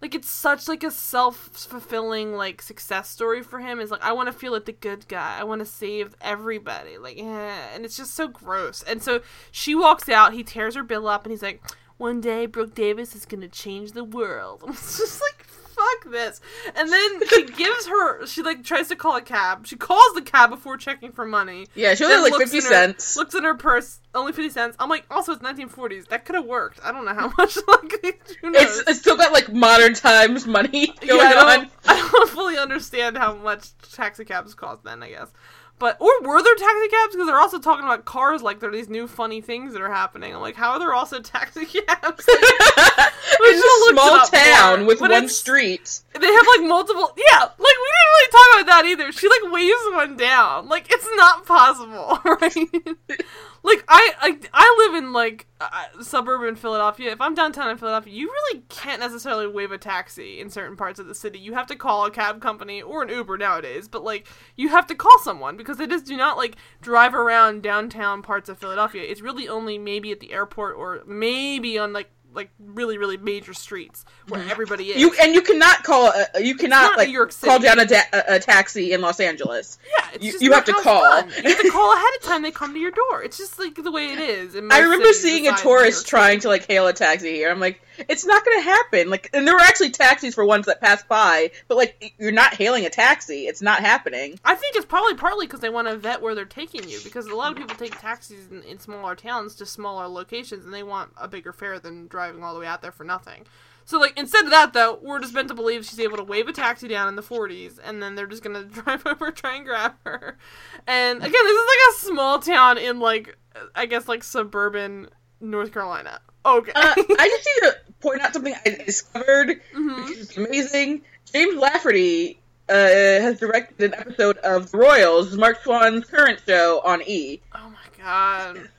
like it's such like a self fulfilling like success story for him. Is like I want to feel like the good guy. I want to save everybody. Like eh, and it's just so gross. And so she walks out. He tears her bill up, and he's like, "One day, Brooke Davis is gonna change the world." It's just like fuck this. And then she gives her. She like tries to call a cab. She calls the cab before checking for money. Yeah, she only like fifty her- cents. Looks in her purse, only fifty cents. I'm like, also it's 1940s. That could have worked. I don't know how much. Like, who knows? It's, it's still got like modern times money going yeah, I on. I don't fully understand how much taxi cabs cost then. I guess, but or were there taxi cabs? Because they're also talking about cars like they're these new funny things that are happening. I'm like, how are there also taxi cabs? it's a small more, town with one street. They have like multiple. Yeah, like we didn't really talk about that either. She like waves one down. Like it's not possible, right? Like I, I I live in like uh, suburban Philadelphia. If I'm downtown in Philadelphia, you really can't necessarily wave a taxi in certain parts of the city. You have to call a cab company or an Uber nowadays. But like you have to call someone because they just do not like drive around downtown parts of Philadelphia. It's really only maybe at the airport or maybe on like like really really major streets where mm-hmm. everybody is. You and you cannot call. A, you cannot not like New York call down a, da- a, taxi in Los Angeles. Yeah, it's You- just you have to call. done. You have to call ahead of time. They come to your door. It's just like the way it is. I remember seeing a besides New York tourist trying to like hail a taxi here. I'm like, it's not going to happen. Like, and there were actually taxis for ones that passed by, but like, you're not hailing a taxi. It's not happening. I think it's probably partly because they want to vet where they're taking you. Because a lot of people take taxis in, in smaller towns to smaller locations, and they want a bigger fare than driving all the way out there for nothing. So like instead of that though, we're just meant to believe she's able to wave a taxi down in the 40s, and then they're just gonna drive over, try and grab her. And again, this is like a small town in like I guess like suburban North Carolina. Okay. Uh, I just need to point out something I discovered, Mhm. which is amazing. James Lafferty uh, has directed an episode of The Royals, Mark Schwahn's current show on E. Oh my god.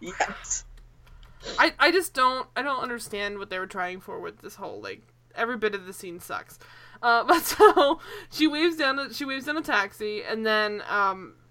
Yes. I, I just don't I don't understand what they were trying for with this whole like every bit of the scene sucks. Uh, but so she waves down a, she waves down a taxi and then um it, it-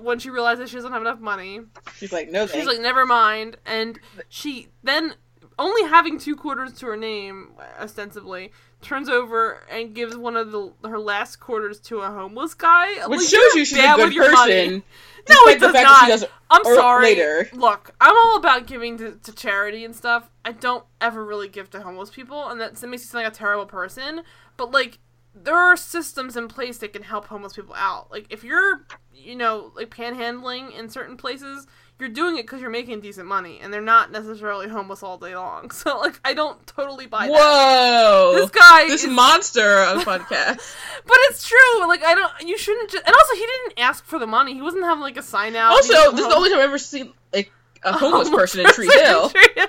when she realizes she doesn't have enough money, She's like, no, she's thanks. like never mind and she then only having two quarters to her name ostensibly turns over and gives one of the her last quarters to a homeless guy. Which like, shows you she's a good person. No, it does not. that she does I'm sorry. later. Look, I'm all about giving to, to charity and stuff. I don't ever really give to homeless people, and that makes me sound like a terrible person. But like, there are systems in place that can help homeless people out. Like, if you're, you know, like panhandling in certain places, you're doing it because you're making decent money, and they're not necessarily homeless all day long. So like, I don't totally buy that. Whoa! This guy this is- monster on podcast. But it's true. Like, I don't. You shouldn't. Just, and also, he didn't ask for the money. He wasn't having like a sign out. Also, this is the only time I've ever seen like a homeless homeless person in Tree Hill. Tree Hill.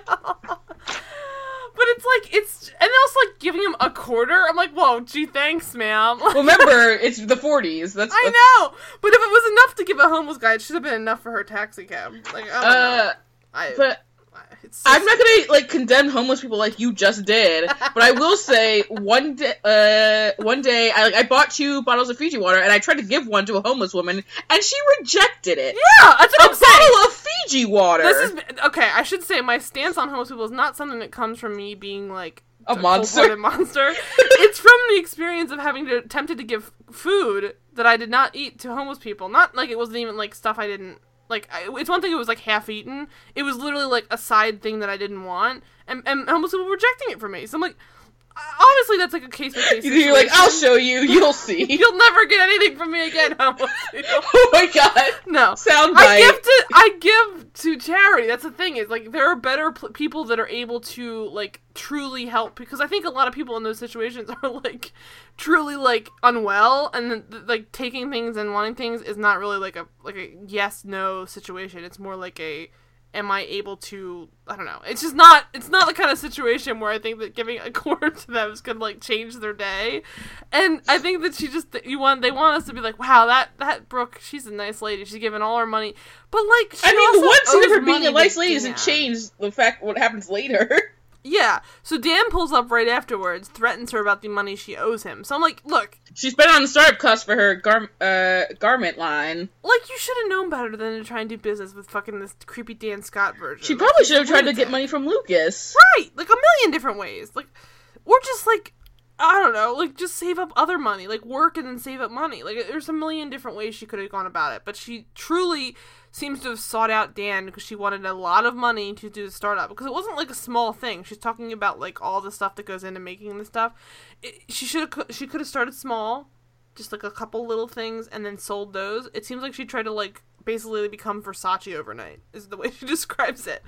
But it's like it's and also like giving him a quarter. I'm like, whoa, gee, thanks, ma'am. Remember, it's the 40s. That's, I that's know, but if it was enough to give a homeless guy, it should have been enough for her taxi cab. Like, I don't know. Uh, I, but it's I'm not gonna like condemn homeless people like you just did. But I will say, one day, uh, one day, I like I bought two bottles of Fiji water, and I tried to give one to a homeless woman, and she rejected it. Yeah, that's A what I'm saying. bottle of Fiji water. This is okay. I should say my stance on homeless people is not something that comes from me being like A monster. monster. it's from the experience of having to attempted to give food that I did not eat to homeless people. Not like it wasn't even like stuff I didn't like. It's one thing it was like half eaten. It was literally like a side thing that I didn't want, and and homeless people were rejecting it from me. So I'm like, obviously that's like a case by case. You're like, I'll show you. You'll see. You'll never get anything from me again, oh my god. No. Soundbite. I give to I give to charity. That's the thing is like there are better pl- people that are able to like truly help because I think a lot of people in those situations are like truly like unwell and like taking things and wanting things is not really like a like a yes no situation. It's more like a am I able to I don't know. It's just not it's not the kind of situation where I think that giving a quarter to them is gonna like change their day. And I think that she just you want they want us to be like, wow, that that Brooke, she's a nice lady. She's giving all her money. But like I mean scene of her being a nice lady doesn't change the fact what happens later. Yeah. So Dan pulls up right afterwards, threatens her about the money she owes him. So I'm like, look. She's been on the startup cost for her gar- uh, garment line. Like, you should have known better than to try and do business with fucking this creepy Dan Scott version. She probably like, should have tried to get money from Lucas. Right. Like, a million different ways. Like, or just, like, I don't know, like, just save up other money. Like, work and then save up money. Like, there's a million different ways she could have gone about it. But she truly seems to have sought out Dan because she wanted a lot of money to do the startup because it wasn't like a small thing. She's talking about like all the stuff that goes into making the stuff. It, she should she could have started small, just like a couple little things and then sold those. It seems like she tried to like basically become Versace overnight is the way she describes it.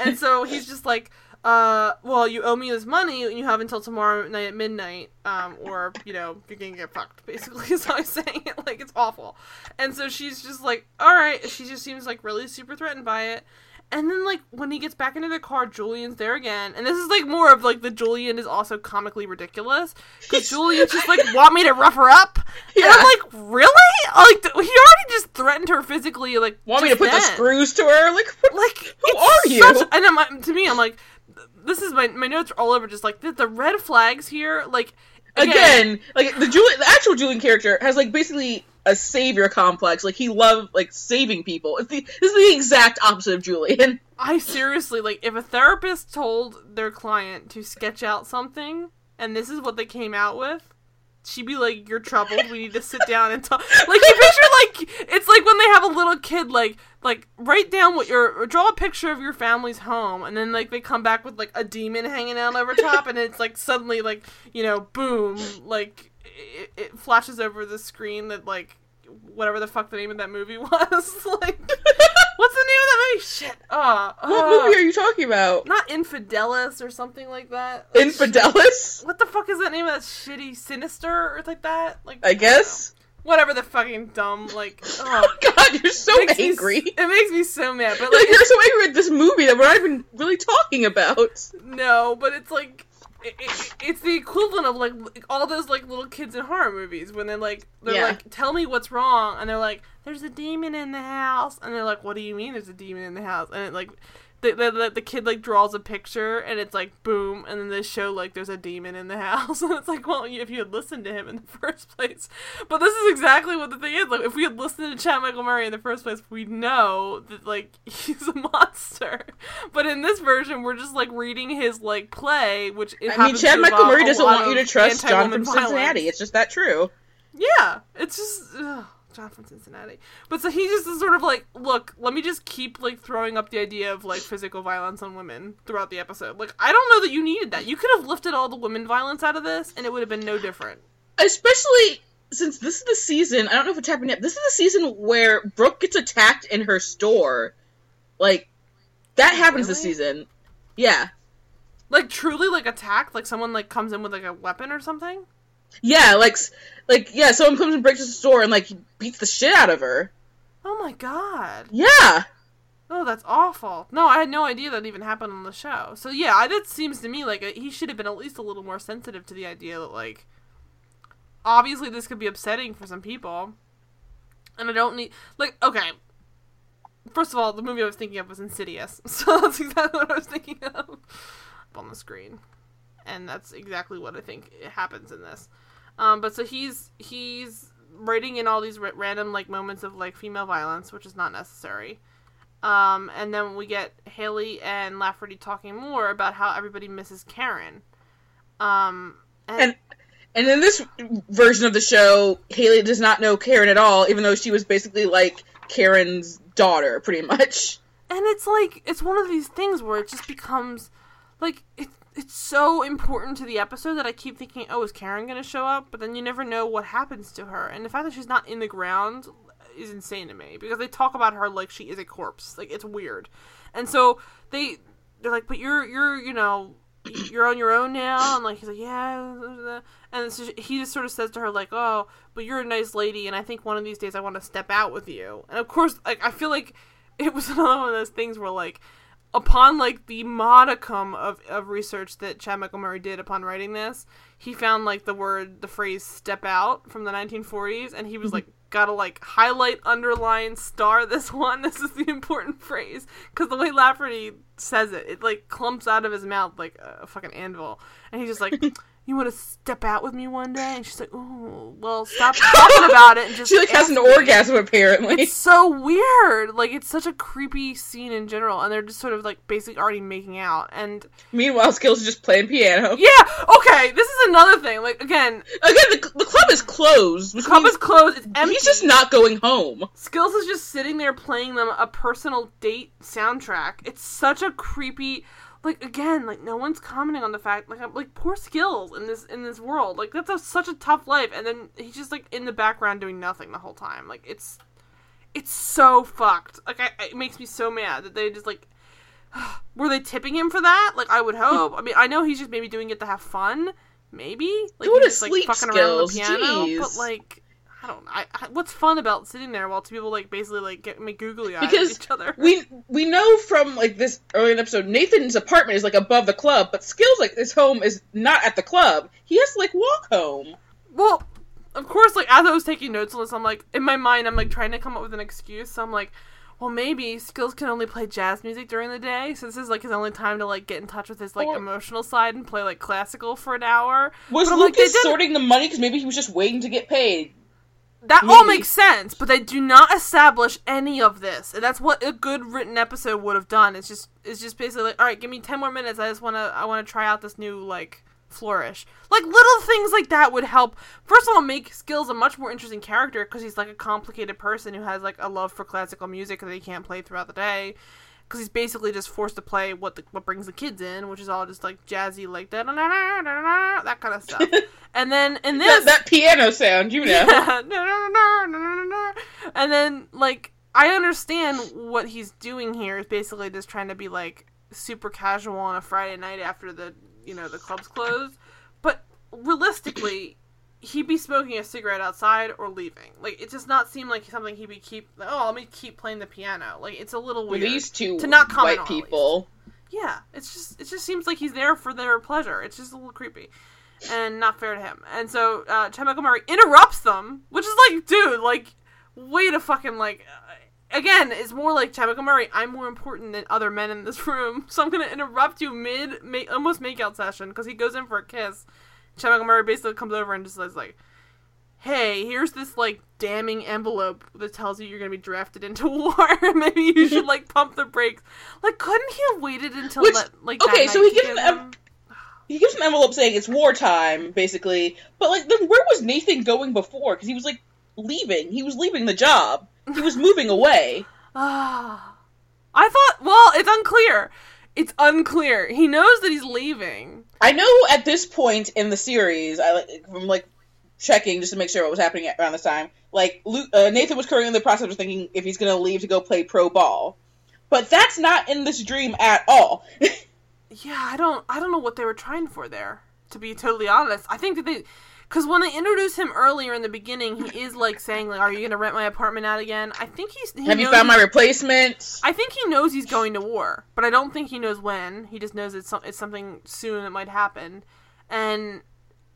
And so he's just like uh, well, you owe me this money, and you have until tomorrow night at midnight, um, or you know, you're gonna get fucked. Basically, is how I'm saying it. Like it's awful, and so she's just like, all right. She just seems like really super threatened by it. And then like when he gets back into the car, Julian's there again, and this is like more of like the Julian is also comically ridiculous because Julian's just like want me to rough her up, yeah. and I'm like, really? Like he already just threatened her physically, like want me to put then. the screws to her, like like who are you? Such, and I'm, to me, I'm like, this is my my notes are all over just like the, the red flags here like again, again like the Julian the actual Julian character has like basically a savior complex. Like he loved like saving people. It's the this is the exact opposite of Julian. I seriously like if a therapist told their client to sketch out something and this is what they came out with she'd be like, "You're troubled. We need to sit down and talk." Like you picture like it's like when they have a little kid like like write down what your draw a picture of your family's home, and then like they come back with like a demon hanging out over top, and it's like suddenly like you know boom like it, it flashes over the screen that like whatever the fuck the name of that movie was. like, what's the name of that movie? Shit. Uh, what uh, movie are you talking about? Not Infidelis or something like that. Like, Infidelis? What the fuck is that name of that shitty Sinister or like that? Like I guess. Whatever the fucking dumb like. Oh, oh God, you're so angry. Me, it makes me so mad. But like, like you're so angry at this movie that we're not even really talking about. No, but it's like it, it, it's the equivalent of like all those like little kids in horror movies when they're like they're yeah. like tell me what's wrong and they're like there's a demon in the house and they're like what do you mean there's a demon in the house and it like the, the, the, kid like draws a picture and it's like boom and then they show like there's a demon in the house and it's like well if you had listened to him in the first place. But this is exactly what the thing is like if we had listened to chad michael murray in the first place we'd know that like he's a monster. But in this version we're just like reading his like play which i mean chad michael murray doesn't want you to trust john from cincinnati. it's just that true. Yeah it's just ugh. John from Cincinnati. But so he just is sort of like, look, let me just keep like throwing up the idea of like physical violence on women throughout the episode. Like, I don't know that you needed that. You could have lifted all the women violence out of this, and it would have been no different. Especially since this is the season. I don't know if it's happened yet. This is the season where Brooke gets attacked in her store. Like that happens really? this season. Yeah. Like truly, like attacked. Like someone like comes in with like a weapon or something. Yeah, like like yeah, someone comes and breaks the store and like beats the shit out of her. Oh my god. Yeah. Oh, that's awful. No, I had no idea that even happened on the show. So yeah, that seems to me like a, he should have been at least a little more sensitive to the idea that like obviously this could be upsetting for some people. And I don't need like okay. First of all, the movie I was thinking of was Insidious. So that's exactly what I was thinking of up on the screen. And that's exactly what I think happens in this. Um, but so he's he's writing in all these r- random like moments of like female violence, which is not necessary. Um, and then we get Haley and Lafferty talking more about how everybody misses Karen. Um, and, and and in this version of the show, Haley does not know Karen at all, even though she was basically like Karen's daughter, pretty much. And it's like it's one of these things where it just becomes like it, it's so important to the episode that I keep thinking, oh, is Karen gonna show up? But then you never know what happens to her, and the fact that she's not in the ground is insane to me because they talk about her like she is a corpse. Like it's weird, and so they they're like, but you're you're you know you're on your own now, and like he's like yeah, and so he just sort of says to her like, oh, but you're a nice lady, and I think one of these days I want to step out with you, and of course like I feel like it was another one of those things where like upon like the modicum of, of research that Chad Michael Murray did upon writing this, he found like the word the phrase step out from the 1940s and he was mm-hmm. like gotta like highlight underline star this one. This is the important phrase because the way lafferty says it it like clumps out of his mouth like a fucking anvil. And he's just like you want to step out with me one day and she's like oh well stop talking about it and just She like has an me." orgasm apparently. it's so weird like it's such a creepy scene in general and they're just sort of like basically already making out and Meanwhile, Skills is just playing piano. yeah okay this is another thing like again Again, the, the club is closed. The club is closed it's empty He's just not going home. Skills is just sitting there playing them a personal date soundtrack. It's such a creepy like again, like no one's commenting on the fact like I'm like poor Skills in this in this world. Like that's a, such a tough life and then he's just like in the background doing nothing the whole time. Like it's it's so fucked. Like I, it makes me so mad that they just like were they tipping him for that? Like I would hmm. hope. I mean, I know he's just maybe doing it to have fun. Maybe like Go to just, like fucking around with the piano, Jeez. but like I don't. I, I what's fun about sitting there while two people like basically like get make googly eyes Because at each other? We we know from like this early in the episode, Nathan's apartment is like above the club, but Skills like his home is not at the club. He has to like walk home. well, of course, like as I was taking notes on this, I'm like in my mind, I'm like trying to come up with an excuse. So I'm like, well, maybe Skills can only play jazz music during the day, so this is like his only time to like get in touch with his like Or- emotional side and play like classical for an hour. Was But like, Lucas didn't- sorting the money because maybe he was just waiting to get paid? That all makes sense, but they do not establish any of this, and that's what a good written episode would have done. It's just, it's just basically like, all right, give me ten more minutes. I just want to, I want to try out this new like flourish. Like little things like that would help. First of all, make Skills a much more interesting character because he's like a complicated person who has like a love for classical music that he can't play throughout the day. Because he's basically just forced to play what the, what brings the kids in, which is all just like jazzy, like da da da da da that kind of stuff. and then in this, That, that piano sound, you know. yeah. No, no, no, no, no, no, no. And then, like, I understand what he's doing here is basically just trying to be like super casual on a Friday night after the you know the club's closed. But realistically, he'd be smoking a cigarette outside or leaving. Like, it does not seem like something he'd be keep. Oh, let me keep playing the piano. Like, it's a little weird. these two To not comment white on, people. Yeah, it's just it just seems like he's there for their pleasure. It's just a little creepy. And not fair to him. And so uh Chad Michael Murray interrupts them, which is like, dude, like way to fucking like uh, again, it's more like Chad Michael Murray, I'm more important than other men in this room, so I'm gonna interrupt you mid ma- almost makeout session because he goes in for a kiss. Chad Murray basically comes over and just says like, "Hey, here's this like damning envelope that tells you you're gonna be drafted into war. Maybe you should like pump the brakes." Like, couldn't he have waited until Which- that, like that okay, night so he gives them- He gives an envelope saying it's wartime, basically. But like, then where was Nathan going before? Because he was like leaving. He was leaving the job. He was moving away. Ah, I thought. Well, it's unclear. It's unclear. He knows that he's leaving. I know at this point in the series, I like from like checking just to make sure what was happening around this time. Like Luke, uh, Nathan was currently in the process of thinking if he's going to leave to go play pro ball, but that's not in this dream at all. Yeah, I don't. I don't know what they were trying for there. To be totally honest, I think that they. Because when they introduce him earlier in the beginning, he is like saying, "Like, are you gonna rent my apartment out again?" I think he's. He Have you found my replacement? I think he knows he's going to war, but I don't think he knows when. He just knows it's, some, it's something soon that might happen. And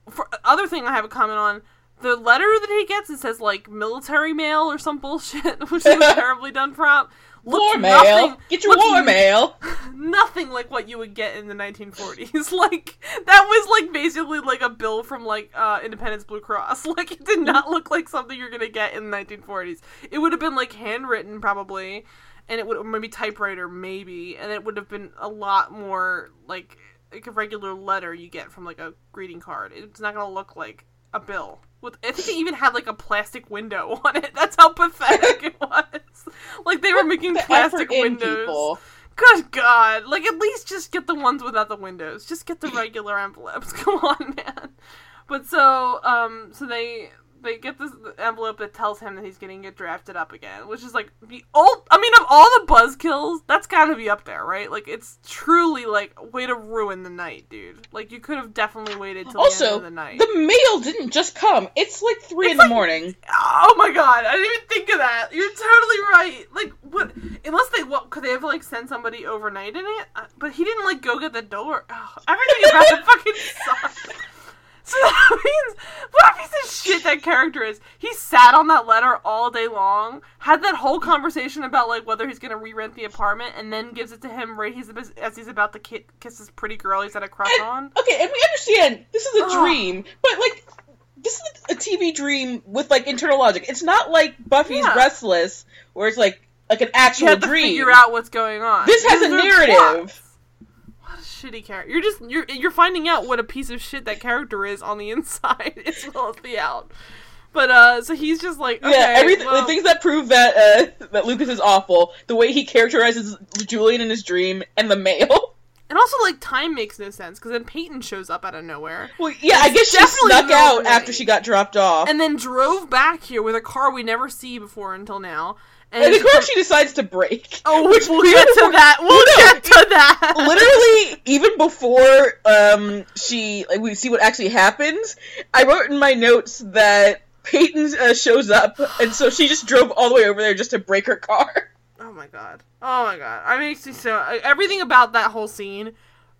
for other thing, I have a comment on the letter that he gets. It says like military mail or some bullshit, which is terribly done prop. War mail. nothing- Get your war mail. nothing like what you would get in the 1940s. like that was like basically like a bill from like uh, Independence Blue Cross. Like it did not look like something you're gonna get in the 1940s. It would have been like handwritten probably, and it would maybe typewriter maybe, and it would have been a lot more like like a regular letter you get from like a greeting card. It's not gonna look like a bill. With I think it even had like a plastic window on it. That's how pathetic it was. Like they were making The plastic windows. Good God! Like at least just get the ones without the windows. Just get the regular envelopes. Come on, man. But so, um, so they they get this envelope that tells him that he's to get drafted up again, which is like the old. I mean, of all the buzzkills, that's got to be up there, right? Like, it's truly like way to ruin the night, dude. Like, you could have definitely waited till the end Also, of the night. the mail didn't just come. It's like three It's in the morning. Oh my god, I didn't even think of that. You're totally right. Like, what? Unless they, what, could they have, like, sent somebody overnight in it? Uh, But he didn't, like, go get the door. Oh, everything about it fucking sucks. So that means, what a piece of shit that character is. He sat on that letter all day long, had that whole conversation about, like, whether he's gonna re rent the apartment, and then gives it to him right he's, as he's about to ki- kiss this pretty girl he's had a crush And- on. okay, and we understand this is a Ugh. dream, but like this is a TV dream with like internal logic. It's not like Buffy's Yeah. Restless, where it's like like an You actual have to dream. figure out what's going on. This has a narrative. Plots. What a shitty character. You're just you're you're finding out what a piece of shit that character is on the inside as well as the out. But uh, so he's just like okay, yeah, everything well, the things that prove that uh, that Lucas is awful, the way he characterizes Julian in his dream, and the mail. and also like time makes no sense because then Peyton shows up out of nowhere Well, yeah, I guess she snuck out after she got dropped off, and then drove back here with a car we never see before until now. And, of course come- she decides to break. oh, which we'll get to before- that. We'll No, get to that. literally even before um she like we see what actually happens i wrote in my notes that peyton uh, shows up and so she just drove all the way over there just to break her car Oh my god. Oh my god. I makes me so everything about that whole scene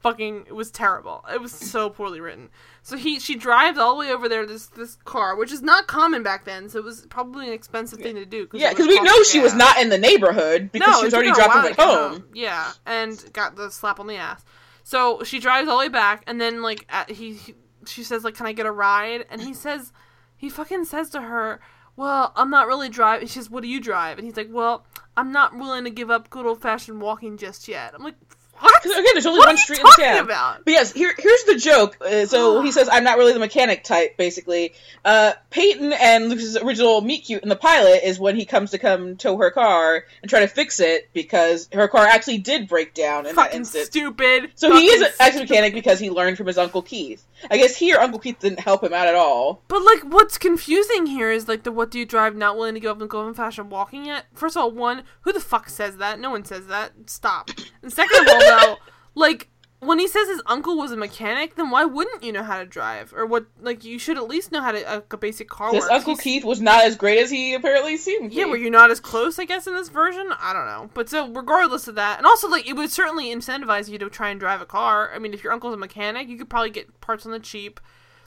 fucking it was terrible. It was so poorly written. So he she drives all the way over there this this car, which is not common back then, so it was probably an expensive thing to do. yeah because we know she was not in the neighborhood because No, she was already her a dropped while him to at home Yeah, and got the slap on the ass. So she drives all the way back, and then like at, he, he she says like, "Can I get a ride?" And he says, he fucking says to her, "Well, I'm not really driving." She says, "What do you drive?" And he's like, "Well, I'm not willing to give up good old fashioned walking just yet." I'm like, "What? again there's only What one street in the town about?" But yes, here here's the joke. Uh, so he says, "I'm not really the mechanic type." Basically, uh, Peyton and Lucas's original meet cute in the pilot is when he comes to come tow her car and try to fix it because her car actually did break down in that Fucking instant. stupid. So he is Fucking an actual mechanic because he learned from his uncle Keith. I guess here Uncle Keith didn't help him out at all. But like, what's confusing here is like the "What do you drive?" Not willing to give up and go in fashion walking yet. First of all, one, who the fuck says that? No one says that. Stop. And second of all, though, like when he says his uncle was a mechanic, then why wouldn't you know how to drive or what? Like you should at least know how to a, a basic car This works. Uncle He's- Keith was not as great as he apparently seemed. Yeah, were you not as close? I guess in this version, I don't know. But so regardless of that, and also like it would certainly incentivize you to try and drive a car. I mean, if your uncle's a mechanic, you could probably get parts on the cheap.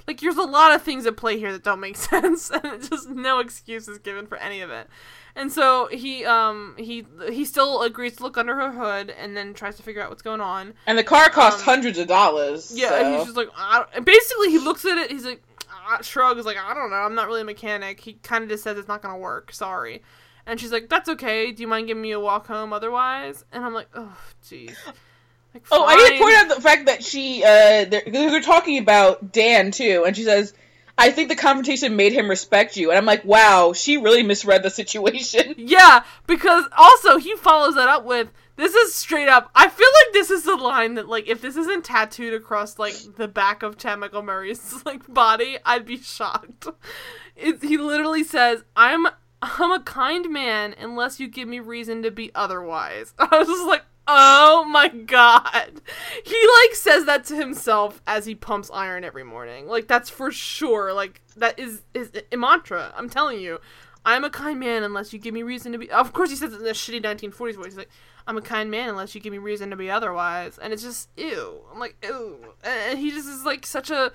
Like, there's a lot of things at play here that don't make sense, and just no excuse is given for any of it. And so he um he he still agrees to look under her hood and then tries to figure out what's going on. And the car cost Um, hundreds of dollars. Yeah, so. and he's just like, I don't, and basically he looks at it. He's like, ah, shrugs, like, I don't know, I'm not really a mechanic. He kind of just says it's not gonna work. Sorry. And she's like, that's okay. Do you mind giving me a walk home otherwise? And I'm like, oh, jeez. Like, Oh, I need to point out the fact that she, uh, they're, they're talking about Dan too, and she says, I think the confrontation made him respect you. And I'm like, wow, she really misread the situation. Yeah, because also he follows that up with this is straight up. I feel like this is the line that like if this isn't tattooed across like the back of Michael Murray's like body, I'd be shocked. It, he literally says, "I'm I'm a kind man unless you give me reason to be otherwise." I was just like, "Oh my god." He like says that to himself as he pumps iron every morning. Like that's for sure. Like that is his a mantra. I'm telling you. I'm a kind man unless you give me reason to be. Of course, he says it in a shitty 1940s voice. He's like, I'm a kind man unless you give me reason to be otherwise. And it's just, ew. I'm like, ew. And he just is like such a.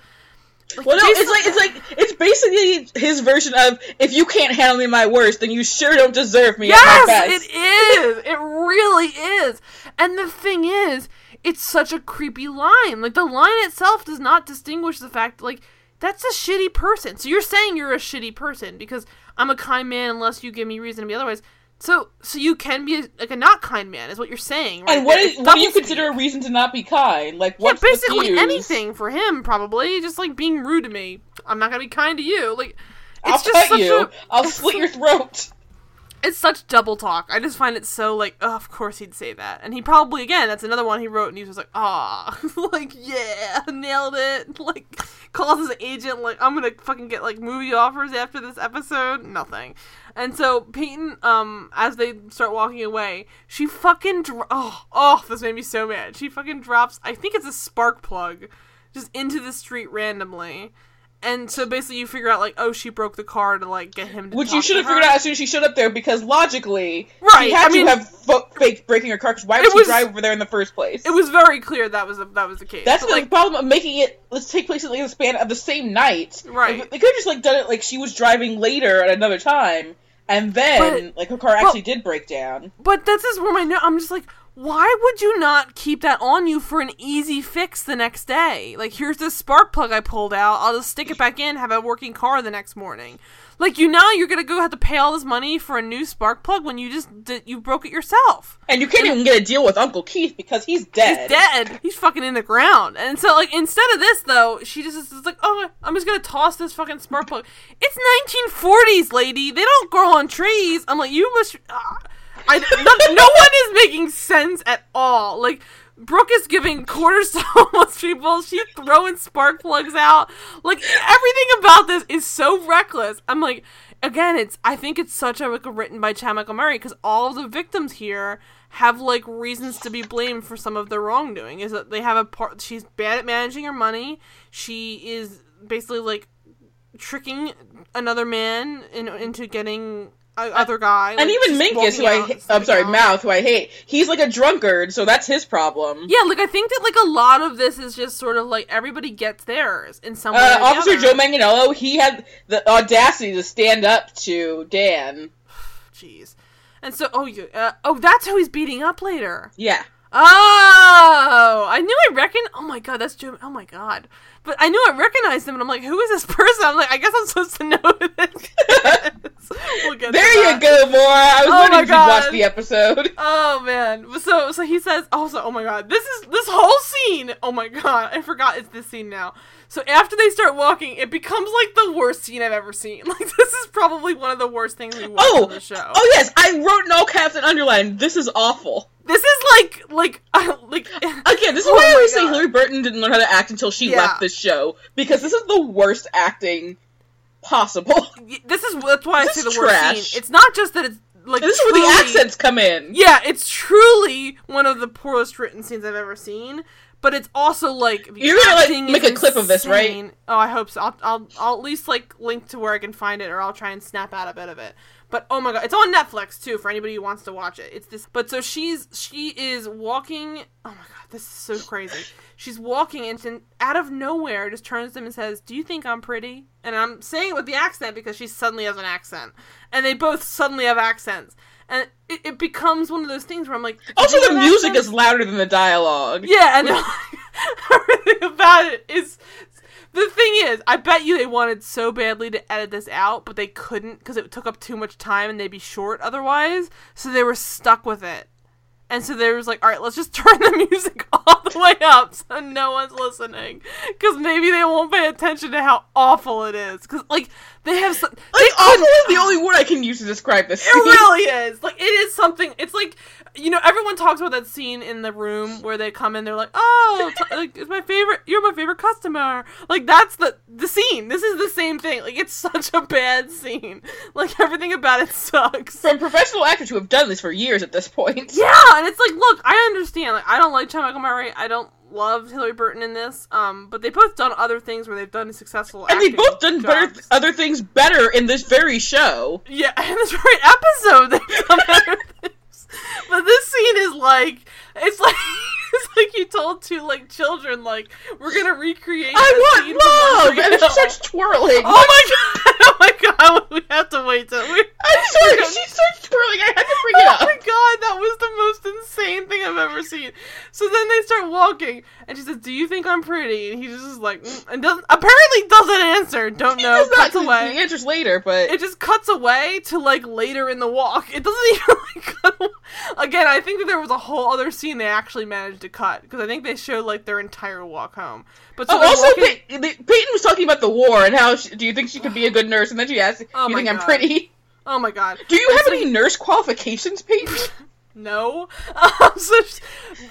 Like, Well, no, it's like it's like it's basically his version of if you can't handle me my worst, then you sure don't deserve me Yes, best. it is. It really is. And the thing is, it's such a creepy line. Like the line itself does not distinguish the fact like that's a shitty person. So you're saying you're a shitty person because I'm a kind man unless you give me reason to be otherwise. So so you can be a, like a not kind man is what you're saying. Right and what is what do you consider a reason to not be kind? Like Yeah, what's the basically anything for him probably just like being rude to me. I'm not gonna be kind to you. Like I'll it's just cut you. I'll slit your throat. It's such double talk. I just find it so like, oh, of course he'd say that. And he probably again, that's another one he wrote and he was like, ah, like yeah, nailed it. Like calls his agent like I'm gonna fucking get like movie offers after this episode. Nothing. And so Peyton, um, as they start walking away, she fucking dro- oh oh this made me so mad. She fucking drops. I think it's a spark plug, just into the street randomly. And so basically, you figure out like, oh, she broke the car to like get him. to Which you should have figured out as soon as she showed up there, because logically, Right, she had I to mean- have fo- faked breaking her car. Because why would It she was- drive over there in the first place? It was very clear that was a, that was the case. That's But, the like, problem of making it. Let's take place in the span of the same night. Right. They could have just like done it like she was driving later at another time, and then But- like her car actually did break down. But this is where my no- I'm just like, why would you not keep that on you for an easy fix the next day? Like, here's this spark plug I pulled out. I'll just stick it back in, have a working car the next morning. Like, you know, you're gonna go have to pay all this money for a new spark plug when you just did, you broke it yourself. And you can't even get a deal with Uncle Keith because he's dead. He's dead. He's fucking in the ground. And so, like, instead of this, though, she just is like, oh, I'm just gonna toss this fucking spark plug. It's 1940s, lady. They don't grow on trees. I'm like, you must. Uh, I no, no one is making sense at all. Like. Brooke is giving quarters to homeless people. She's throwing spark plugs out. Like everything about this is so reckless. I'm like, again, it's. I think it's such a like written by Chad Montgomery because all of the victims here have like reasons to be blamed for some of their wrongdoing. Is that they have a part? She's bad at managing her money. She is basically like tricking another man in, into getting other guy. and even Minkus, who I ha- I'm sorry, out. Mouth, who I hate, he's like a drunkard, so that's his problem. Yeah, like I think that like a lot of this is just sort of like everybody gets theirs in some way. Uh, or Officer other. Joe Manganiello, he had the audacity to stand up to Dan. Jeez. And so, oh, you, uh, oh, that's who he's beating up later. Yeah. Oh, I knew I reckon. Oh my god, that's Joe. Oh my god, but I knew I recognized him, and I'm like, who is this person? I'm like, I guess I'm supposed to know who this is. we'll There you go, Maura. I was Oh wondering if you'd watched the episode. Oh man. So so he says also, oh my god, this is this whole scene. Oh my god, I forgot it's this scene now. So after they start walking, it becomes like the worst scene I've ever seen. Like this is probably one of the worst things we watched Oh, on the show. oh yes, I wrote in all caps and underlined. This is awful. This is like like uh, like Again, this is Oh why I always say God. Hilarie Burton didn't learn how to act until she Yeah. left this show because this is the worst acting possible. this is that's why I say the worst trash. scene. It's not just that it's like this is where the accents come in. Yeah, it's truly one of the poorest written scenes I've ever seen. But it's also like You're gonna, like, make a clip of this, right? Oh, I hope so. I'll, I'll I'll at least like link to where I can find it, or I'll try and snap out a bit of it. But oh my god, it's on Netflix too for anybody who wants to watch it. It's this. But so she's she is walking. Oh my god, this is so crazy. She's walking and then out of nowhere just turns to them and says, "Do you think I'm pretty?" And I'm saying it with the accent because she suddenly has an accent, and they both suddenly have accents. And it, it becomes one of those things where I'm like, Also, the music is louder than the dialogue. Yeah, and everything about it is. The thing is, I bet you they wanted so badly to edit this out, but they couldn't because it took up too much time and they'd be short otherwise. So they were stuck with it. And so they was like, all right, let's just turn the music all the way up so no one's listening. Because maybe they won't pay attention to how awful it is. Because, like, they have. So, they Like, awful is the only word I can use to describe this. Scene. It really is. Like it is something. It's like you know everyone talks about that scene in the room where they come in. They're like, oh, t- like it's my favorite. You're my favorite customer. Like that's the the scene. This is the same thing. Like it's such a bad scene. Like everything about it sucks. From professional actors who have done this for years at this point. Yeah, and it's like, look, I understand. Like, I don't like Murray. I don't love Hilarie Burton in this. Um, but they've both done other things where they've done successful. And they've both done better other things better in this very show. Yeah, in this very episode, they've done better things. But this scene is like, it's like, it's like you told two like children, like we're gonna recreate. I want love! And she starts twirling. Oh my god! Oh my god! We have to wait till we. I'm sorry, she starts twirling. I had to bring it Oh up. Oh my god, that was the most insane thing I've ever seen. So then they start walking, and she says, "Do you think I'm pretty?" And he just is like, mm, and doesn't apparently doesn't answer. Don't He know. does not, away. The answer's later, but it just cuts away to like later in the walk. It doesn't even like again. I think that there was a whole other scene they actually managed to cut because I think they showed like their entire walk home. But so Oh, also, walking- Pey- Peyton was talking about the war and how she, do you think she could be a good nurse? And then she asked, Oh "Do you think I'm pretty?" Oh my god. Do you have any nurse qualifications, Peyton? No. Um, so,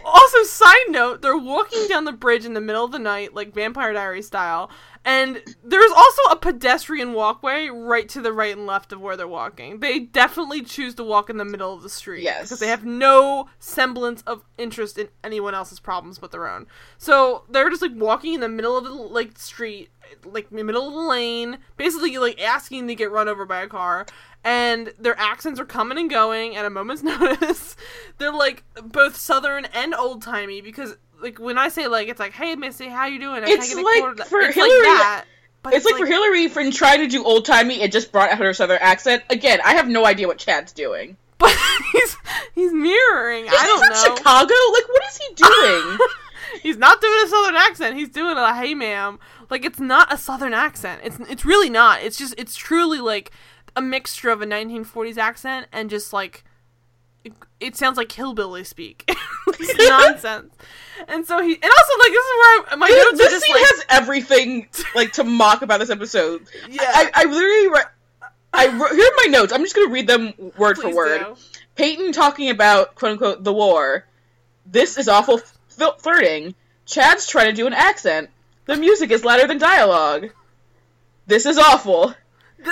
also, side note, they're walking down the bridge in the middle of the night, like Vampire Diary style, and there's also a pedestrian walkway right to the right and left of where they're walking. They definitely choose to walk in the middle of the street Yes. because they have no semblance of interest in anyone else's problems but their own. So they're just like walking in the middle of the like street, like in middle of the lane, basically like asking to get run over by a car. And their accents are coming and going at a moment's notice. They're like both southern and old timey because like when I say like it's like hey Missy how you doing? I It's like quarter to-" for it's Hilarie- like that. But It's like, for Hilarie from trying to do old timey and just brought out her southern accent. Again, I have no idea what Chad's doing. but he's he's mirroring. Is I don't know. Chicago? Like, what is he doing? He's not doing a southern accent. He's doing a hey ma'am. Like it's not a southern accent. It's it's really not. It's just it's truly like a mixture of a 1940s accent and just like it, it sounds like hillbilly speak. it's nonsense. And so he and also like this is where my this notes are this just scene like has everything like to mock about this episode. yeah. I, I literally, re- I wrote, here are my notes. I'm just gonna read them word for word. do. Peyton talking about quote unquote the war. This is awful flirting. Chad's trying to do an accent. The music is louder than dialogue. This is awful.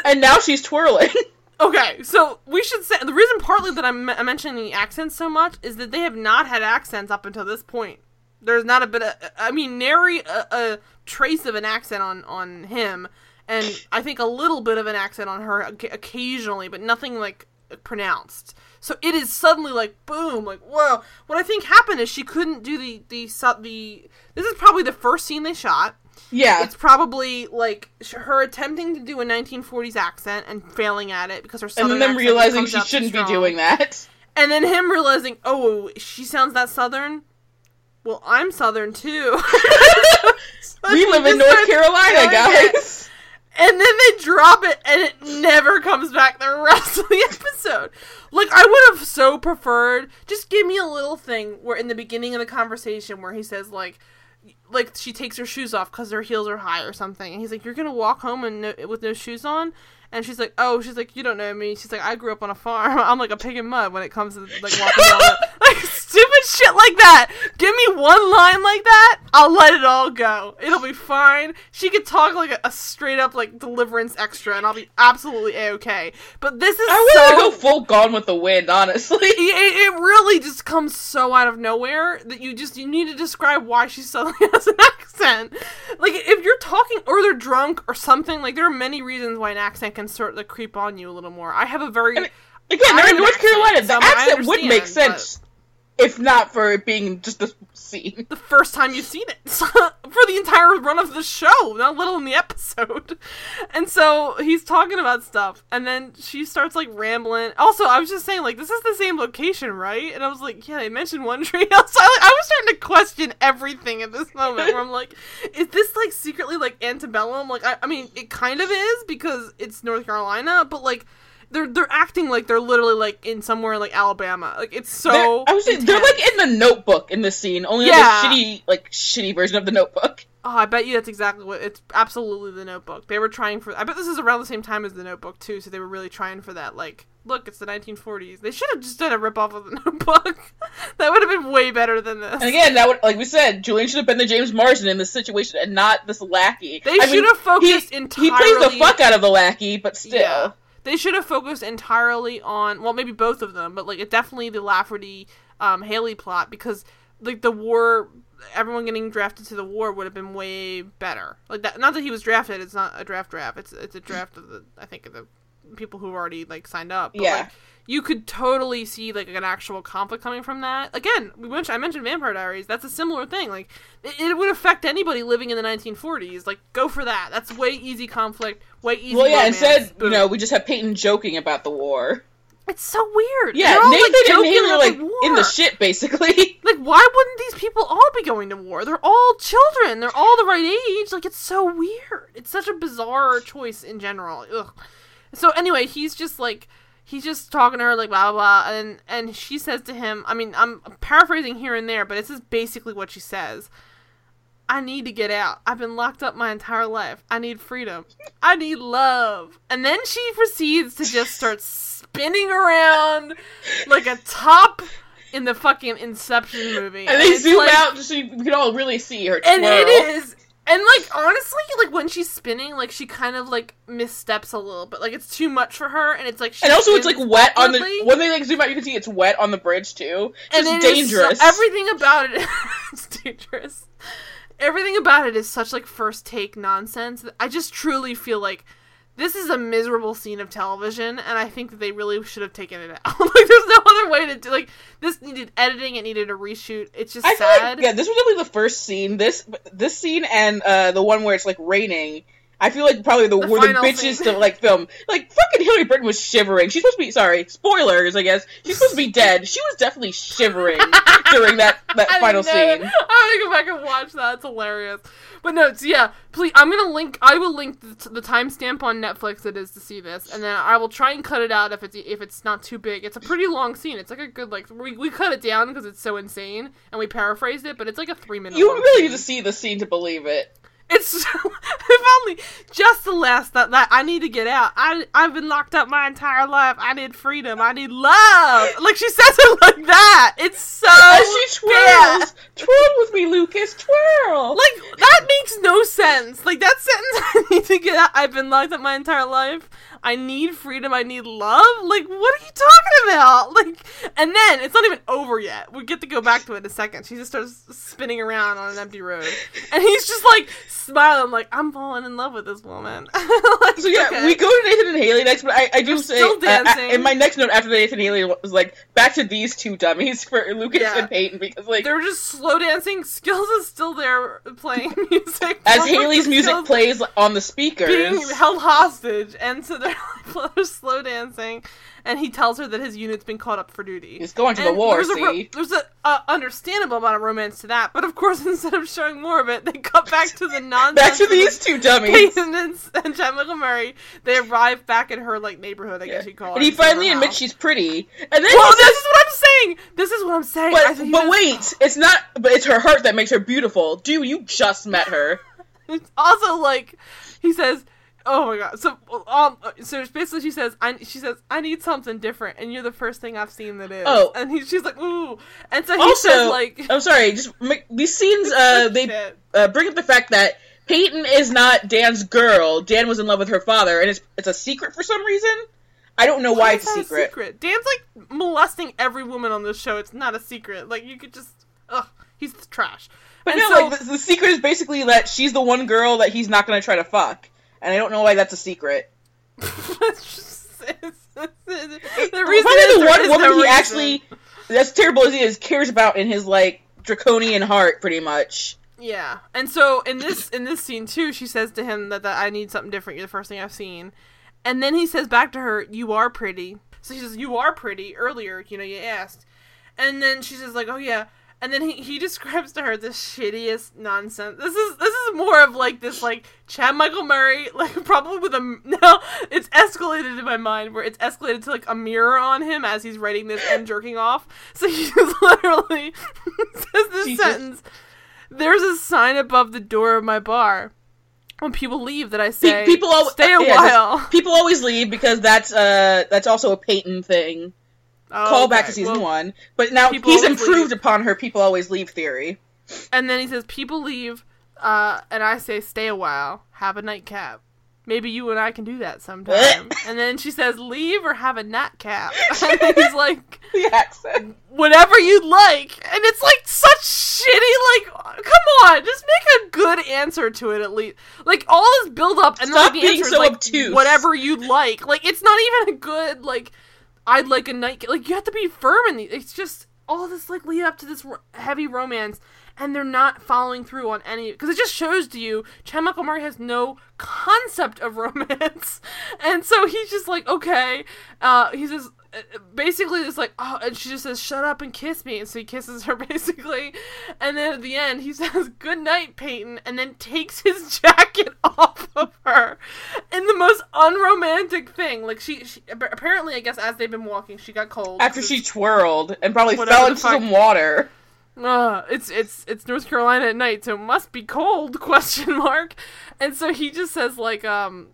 And now she's twirling. Okay, so we should say the reason partly that I'm, I'm mentioning the accents so much is that they have not had accents up until this point. There's not a bit of, I mean, nary a, a trace of an accent on on him, and I think a little bit of an accent on her occasionally, but nothing like pronounced. So it is suddenly like boom, like whoa. What I think happened is she couldn't do the the the. This is probably the first scene they shot yeah. it's probably like her attempting to do a 1940s accent and failing at it because her and then them realizing she shouldn't be doing that. and then him realizing oh she sounds that southern well i'm southern too So We live in North Carolina, guys. it. And then they drop it and it never comes back the rest of the episode. Like i would have so preferred just give me a little thing where in the beginning of the conversation where he says like like she takes her shoes off because her heels are high or something. And he's like you're gonna walk home and no, with no shoes on and she's like oh she's like you don't know me. She's like i grew up on a farm. I'm like a pig in mud when it comes to like walking down the like stupid shit like that. Give me one line like that i'll let it all go. It'll be fine. She could talk like a, a straight up like deliverance extra and i'll be absolutely a-okay. But this is I want so to go full Gone with the Wind, honestly. it, it really just comes so out of nowhere that you just you need to describe why she suddenly has an accent. Like if you're talking or they're drunk or something, like there are many reasons why an accent can sort of creep on you a little more. I have a very And Again, they're in North an Carolina. accent, The accent would make sense if not for it being just a scene. the first time you've seen it for the entire run of the show, not little in the episode. And so he's talking about stuff, and then she starts like rambling. Also, I was just saying, like, this is the same location, right? And I was like, yeah, they mentioned one tree house. So I, I was starting to question everything at this moment where I'm like, is this like secretly like antebellum? Like, I, I mean, it kind of is because it's North Carolina, but like. They're, they're acting like they're literally like in somewhere like Alabama. Like it's so. They're, I was saying, they're like in the Notebook in this scene, only Yeah. like a shitty, like shitty version of the Notebook. Oh, I bet you that's exactly what it's absolutely the notebook. They were trying for I bet this is around the same time as the notebook too, so they were really trying for that like look, it's the 1940s. They should have just done a rip off of the notebook. that would have been way better than this. And again, that would, like we said, Julian should have been the James Marsden in this situation and not this lackey. They I mean, should have focused he, entirely He plays the fuck out of the lackey, but still. Yeah. They should have focused entirely on well, maybe both of them, but like it definitely the Lafferty um Haley plot because like the war everyone getting drafted to the war would have been way better. Like that not that he was drafted, it's not a draft draft. It's it's a draft of the I think of the people who already like signed up. But, Yeah. like, you could totally see like an actual conflict coming from that. Again, we mentioned I mentioned Vampire Diaries. That's a similar thing. Like it, it would affect anybody living in the 1940s. Like go for that. That's way easy conflict. Way easy. Well, yeah, romance. instead, you know, we just have Peyton joking about the war. It's so weird. Yeah, They're all, Nathan like, and Haley are like the in the shit, basically. Like, why wouldn't these people all be going to war? They're all children. They're all the right age. Like, it's so weird. It's such a bizarre choice in general. Ugh. So anyway, he's just like he's just talking to her like blah blah, blah and and she says to him. I mean, I'm paraphrasing here and there, but this is basically what she says. I need to get out. I've been locked up my entire life. I need freedom. I need love. And then she proceeds to just start spinning around like a top in the fucking Inception movie. And they it's zoom like- out so you can all really see her twirl. and it is and like honestly like when she's spinning like she kind of like missteps a little bit like it's too much for her and it's like she And also, it's like wet on the when they like zoom out. You can see it's wet on the bridge too. and Just it is so- dangerous. everything about it is dangerous everything about it is such like first take nonsense i just truly feel like this is a miserable scene of television and i think that they really should have taken it out like there's no other way to do like this needed editing it needed a reshoot it's just I sad like yeah, this was definitely the first scene. This this scene and uh, the one where it's like raining. I feel like probably the, The were the bitches to like film. Like fucking Hillary Clinton was shivering. She's supposed to be sorry. Spoilers, I guess. She's supposed to be dead. She was definitely shivering during that that I final know scene. I'm gonna go back and watch that. It's hilarious. But no, it's, yeah. Please, I'm gonna link. I will link the, the timestamp on Netflix it is to see this, and then I will try and cut it out if it's if it's not too big. It's a pretty long scene. It's like a good like we, we cut it down because it's so insane, and we paraphrased it, but it's like a three minute. You really scene. need to see the scene to believe it. It's if only just the last that, that I need to get out. I I've been locked up my entire life. I need freedom. I need love. Like she says it like that. It's so As she bad. twirls, twirl with me, Lucas, twirl. Like that makes no sense. Like that sentence I need to get out. I've been locked up my entire life. I need freedom. I need love. Like what are you talking about? Like and then it's not even over yet. We get to go back to it in a second. She just starts spinning around on an empty road. And he's just like smiling like I'm falling in love with this woman. Like, So yeah, okay. we go to Nathan and Haley next, but I, I do say still dancing. uh, in my next note after the Nathan and Haley was like back to these two dummies for Lucas Yeah. and Peyton because like They're just slow dancing. Skills is still there playing music. as Haley's music plays on the speakers. being held hostage, and so they're, slow dancing, and he tells her that his unit's been called up for duty. He's going to the war. There's a, ro- See, there's a uh, understandable amount of romance to that, but of course, instead of showing more of it, they cut back to the nonsense. back to these two dummies. Peyton and, and Chad Michael Murray. They arrive back in her like neighborhood, I guess you call it. And he finally admits she's pretty, and then Well, this is what I'm saying. This is what I'm saying. But, but does- wait, it's not. But it's her heart that makes her beautiful. Dude, you just met her. It's also like he says, "Oh my god!" So, um, so basically, she says, "I," she says, "I need something different," and you're the first thing I've seen that is. Oh. and he, she's like, "Ooh," and so he Also, says, "Like, I'm sorry. Just make, these scenes. Uh, they uh, bring up the fact that Peyton is not Dan's girl. Dan was in love with her father, and it's it's a secret for some reason. I don't know why Why it's a is that secret. Dan's like molesting every woman on this show. It's not a secret. Like you could just, ugh, he's trash. But And no, so- like the, the secret is basically that she's the one girl that he's not going to try to fuck, and I don't know why that's a secret. It's just- it's- it's- the reason the is there one woman no he reason. actually, as terrible as he is, cares about in his like draconian heart, pretty much. Yeah, and so in this in this scene too, she says to him that, that I need something different. You're the first thing I've seen, and then he says back to her, "You are pretty." So she says, "You are pretty." Earlier, you know, you asked, and then she says like, "Oh yeah." And then he, he describes to her the shittiest nonsense. This is this is more of like this like Chad Michael Murray like probably with a now it's escalated in my mind where it's escalated to like a mirror on him as he's writing this and jerking off. So he just literally says this Jesus. sentence. There's a sign above the door of my bar. When people leave, that I say, people al- stay a yeah, while. People always leave because that's uh that's also a Peyton thing. Oh, Call back okay. to season Well, one, but now he's improved leave. upon her people always leave theory. And then he says, people leave, uh, and I say, stay a while, have a nightcap. Maybe you and I can do that sometime. and then she says, leave or have a nightcap. and he's like, The accent. whatever you'd like. And it's like such shitty, like, come on, just make a good answer to it at least. Like, all this build up and Stop then like, the answer is like, obtuse. whatever you'd like. Like, it's not even a good, like, I'd like a night. Like, you have to be firm in these. It's just all this, like, lead up to this heavy romance. And they're not following through on any because it just shows to you Murray has no concept of romance, and so he's just like okay, uh, he says uh, basically it's like oh, and she just says shut up and kiss me, and so he kisses her basically, and then at the end he says good night Peyton, and then takes his jacket off of her, in the most unromantic thing. Like she, she apparently I guess as they've been walking she got cold After she twirled and probably fell into some water. uh, it's it's it's North Carolina at night, so it must be cold? Question mark. And so he just says like um,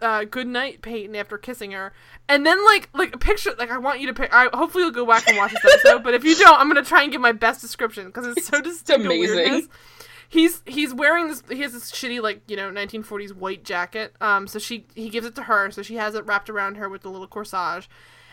uh, good night, Peyton, after kissing her, and then like like a picture like I want you to pick. I hopefully you'll go back and watch this episode, but if you don't, I'm gonna try and give my best description because it's so distinct. amazing. Weirdness. He's he's wearing this. He has this shitty like you know 1940s white jacket. Um, so she he gives it to her, so she has it wrapped around her with the little corsage,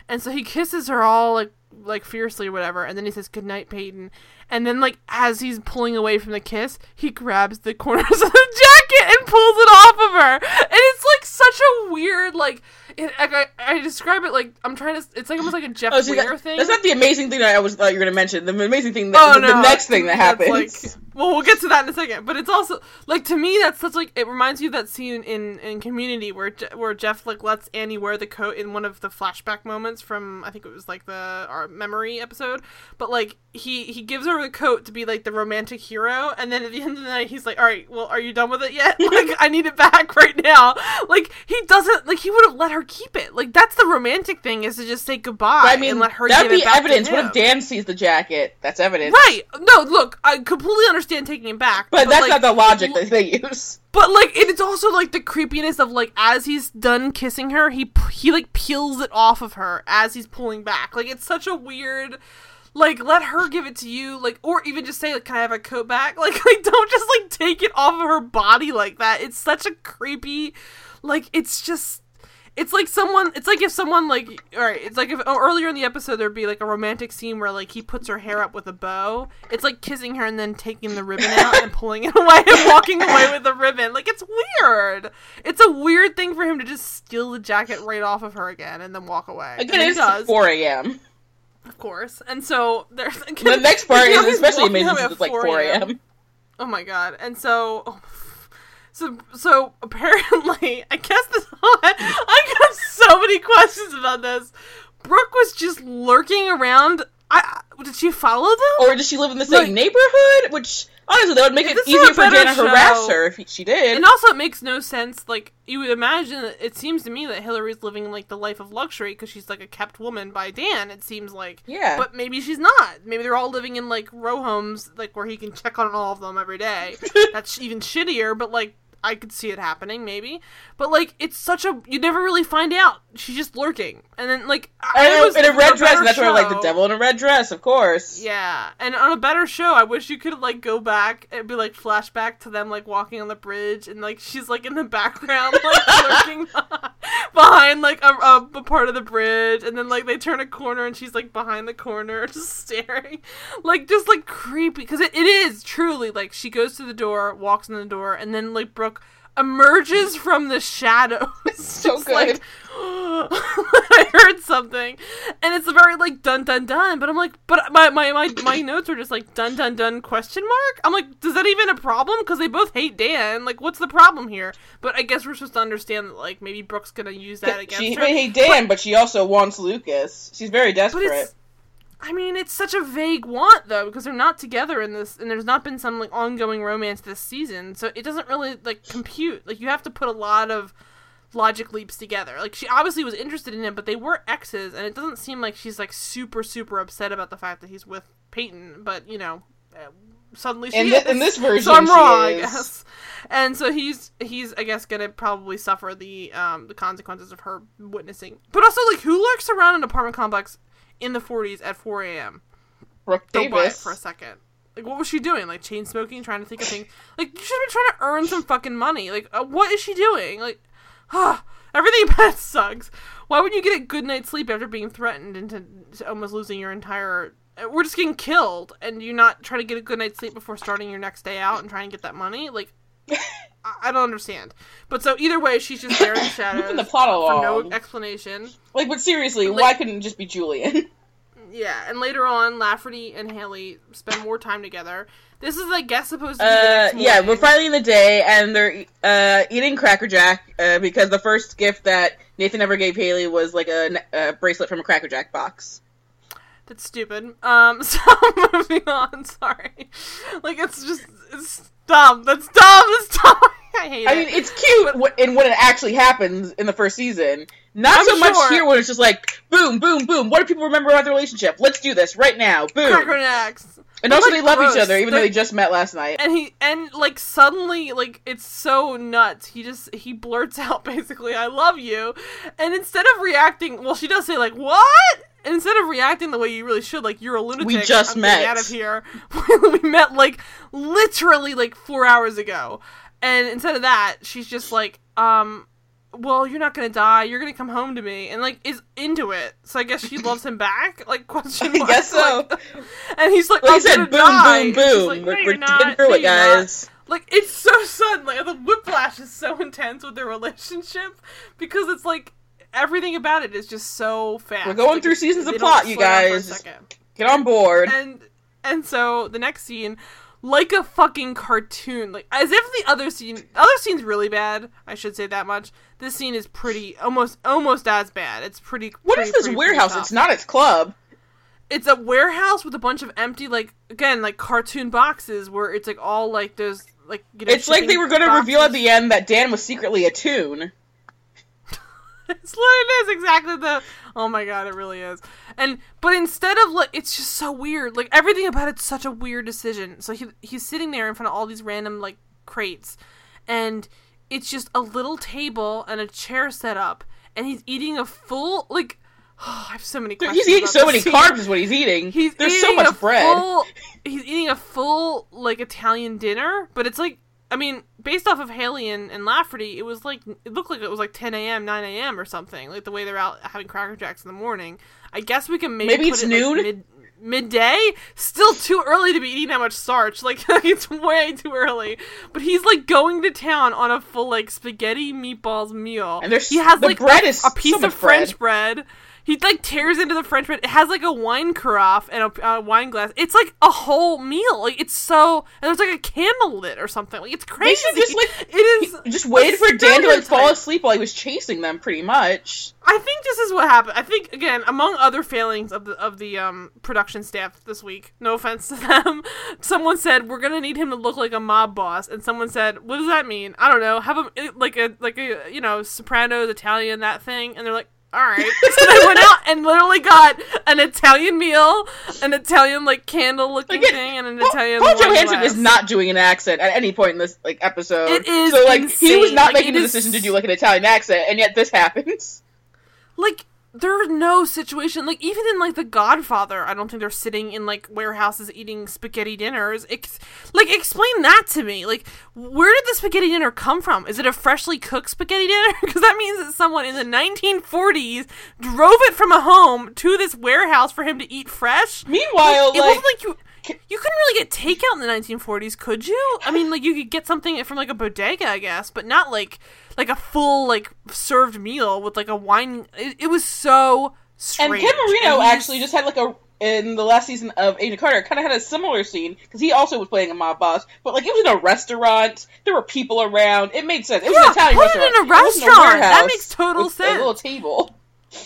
and so he kisses her all like like fiercely or whatever, and then he says good night, Peyton, and then like as he's pulling away from the kiss, he grabs the corners of the jacket and pulls it off of her, and it's like such a weird like. It, I, I describe it like I'm trying to. It's like almost like a Jeff Oh, Weir that- thing. That's not the amazing thing that I was thought you were gonna mention. The amazing thing that Oh, the, the next thing that happens. Like, well, we'll get to that in a second. But it's also like to me that's such like it reminds you of that scene in in Community where Je- where Jeff like lets Annie wear the coat in one of the flashback moments from I think it was like the our memory episode. But like he he gives her the coat to be like the romantic hero, and then at the end of the night he's like, "All right, well, are you done with it yet? Like I need it back right now." Like he doesn't like he would have let her keep it. Like that's the romantic thing is to just say goodbye. But I mean, and let her that'd give be it back evidence. What if Dan sees the jacket? That's evidence. Right. No, look, I completely understand taking it back. But, that's like, not the logic that they use. But like, and it's also like the creepiness of like as he's done kissing her, he he like peels it off of her as he's pulling back. Like it's such a weird. Like let her give it to you, like or even just say like, "Can I have a coat back?" Like like don't just like take it off of her body like that. It's such a creepy, like it's just it's like someone it's like if someone like all right it's like if oh, earlier in the episode there'd be like a romantic scene where like he puts her hair up with a bow. It's like kissing her and then taking the ribbon out and pulling it away and walking away with the ribbon. Like it's weird. It's a weird thing for him to just steal the jacket right off of her again and then walk away. Again, it's does. 4 a.m. of course. And so there's The next part is especially amazing it's like 4 a.m. Oh my god! And so, oh, so so apparently, I guess this. I got so many questions about this. Brooke was just lurking around. I did she follow them? Or does she live in the same Like- neighborhood? Which, honestly, that would make it easier for Dan to harass her if she did. and also, it makes no sense. Like you would imagine, that it seems to me that Hilarie's living like the life of luxury because she's like a kept woman by Dan. It seems like. yeah. But maybe she's not. Maybe they're all living in like row homes, like where he can check on all of them every day. That's even shittier, but like I could see it happening, maybe. But like it's such a you never really find out. She's just lurking, and then like I it was in a red dress, and that's where like the devil in a red dress, of course. Yeah, and on a better show, I wish you could like go back and be like flashback to them like walking on the bridge, and like she's like in the background like lurking behind like a, a, a part of the bridge, and then like they turn a corner and she's like behind the corner just staring, like just like creepy because it, it is truly like she goes to the door, walks in the door, and then like Brooke emerges from the shadows. So just, like. I heard something, and it's a very like dun dun dun. But I'm like, but my my my, my notes are just like dun dun dun question mark. I'm like, does that even a problem? Because they both hate Dan. Like, what's the problem here? But I guess we're supposed to understand that like maybe Brooke's gonna use that against She her. may hate Dan, but, she also wants Lucas. She's very But desperate. I mean, it's such a vague want though because they're not together in this, and there's not been some like ongoing romance this season, so it doesn't really like compute. Like you have to put a lot of logic leaps together. Like she obviously was interested in him, but they were exes, and it doesn't seem like she's like super super upset about the fact that he's with Peyton. But you know, uh, suddenly she In is. in this version, so I'm wrong, I guess. And so he's he's I guess gonna probably suffer the um the consequences of her witnessing. But also like who lurks around an apartment complex in the 40s at 4 a.m. Brooke Don't buy it for a second. Like, what was she doing? Like, chain smoking, trying to think of things. Like, you should have been trying to earn some fucking money. Like, uh, what is she doing? Like, everything about it sucks. Why would you get a good night's sleep after being threatened into almost losing your entire? uh, We're just getting killed, and you're not trying to get a good night's sleep before starting your next day out and trying to get that money. Like, I, don't understand. But so either way, she's just there in the shadows the plot for no explanation. Like, but seriously, Like- why couldn't it just be Julian? Yeah, and later on, Lafferty and Haley spend more time together. This is, I guess, supposed to be the Uh, yeah, we're finally in the day, and they're uh, eating Cracker Jack uh, because the first gift that Nathan ever gave Haley was like a, a bracelet from a Cracker Jack box. That's stupid. Um, so moving on. Sorry, like it's just it's dumb. That's dumb. That's dumb. I hate it. I it. mean, it's cute in when it actually happens in the first season. Not I'm so much here when it's just like boom, boom, boom. What do people remember about the relationship? Let's do this right now. Boom. Cracker. And also, like, they love each other, even though They're- they just met last night. and he and like suddenly like it's so nuts he just he blurts out basically i love you and instead of reacting well she does say like what instead of reacting the way you really should like you're a lunatic just I'm met. out of here we met like literally like four hours ago and instead of that she's just like um well you're not gonna die you're gonna come home to me and like is into it so i guess she loves him back like question I guess so. like- and he's like Like I'm I said, gonna boom, die. boom, boom. like, no, we're we're not. getting through No, it, you're not. guys. Like it's so sudden. Like the whiplash is so intense with their relationship because it's like everything about it is just so fast. We're going Like, through seasons of plot, you slow down for a guys. Get on board. And and so the next scene, like a fucking cartoon, like as if the other scene, the other scene's really bad. I should say that much. This scene is pretty, almost almost as bad. It's pretty. What pretty, is this pretty, warehouse? pretty It's not its club. It's a warehouse with a bunch of empty, like again, like cartoon boxes where it's like all like those like. You know, It's like they were going to reveal at the end that Dan was secretly a tune. It's it is exactly the. Oh my god, it really is. And but instead of like, it's just so weird. Like everything about it's such a weird decision. So he he's sitting there in front of all these random like crates, and it's just a little table and a chair set up, and he's eating a full like. I have so many. Dude, He's eating so many scene. carbs, is what he's eating. He's There's eating so much bread. Full, he's eating a full like Italian dinner, but it's like I mean, based off of Haley and, and Lafferty, it was like it looked like it was like 10 a.m., 9 a.m. or something. Like the way they're out having Cracker Jacks in the morning. I guess we can maybe Maybe put it's it, like, noon? mid, midday. Still too early to be eating that much starch. Like it's way too early. But he's like going to town on a full like spaghetti meatballs meal. And there's- he has the like bread a, is a piece so of much French bread. He like tears into the Frenchman. It has like a wine carafe and a, wine glass. It's like a whole meal. Like it's so and there's like a candle lit or something. Like it's crazy. should just, like, it is. Just waited for Dan to like fall asleep while he was chasing them, pretty much. I think this is what happened. I think again, among other failings of the of the um, production staff this week. No offense to them. Someone said we're gonna need him to look like a mob boss, and someone said, "What does that mean?" I don't know. Have him like a like a you know Sopranos Italian that thing, and they're like. All right, so I went out and literally got an Italian meal, an Italian like candle-looking Again, thing, and an Paul, Italian. Paul wine Johansson is not doing an accent at any point in this like episode. It is so like he was not Like, making it the is- decision to do like an Italian accent, and yet this happens. like there's no situation like even in like the godfather i don't think they're sitting in like warehouses eating spaghetti dinners. Ex- like explain that to me. Like where did the spaghetti dinner come from? Is it a freshly cooked spaghetti dinner? Because that means that someone in the 1940s drove it from a home to this warehouse for him to eat fresh? Meanwhile, it like wasn't like you you couldn't really get takeout in the 1940s, could you? I mean, like you could get something from like a bodega, I guess, but not like like a full like served meal with like a wine. It, it was so strange. and. Ken Marino And actually just had like a in the last season of Agent Carter kind of had a similar scene because he also was playing a mob boss, but like it was in a restaurant. There were people around. It made sense. It was Yeah, an Italian put it restaurant. in a It restaurant. That makes total sense. A little table.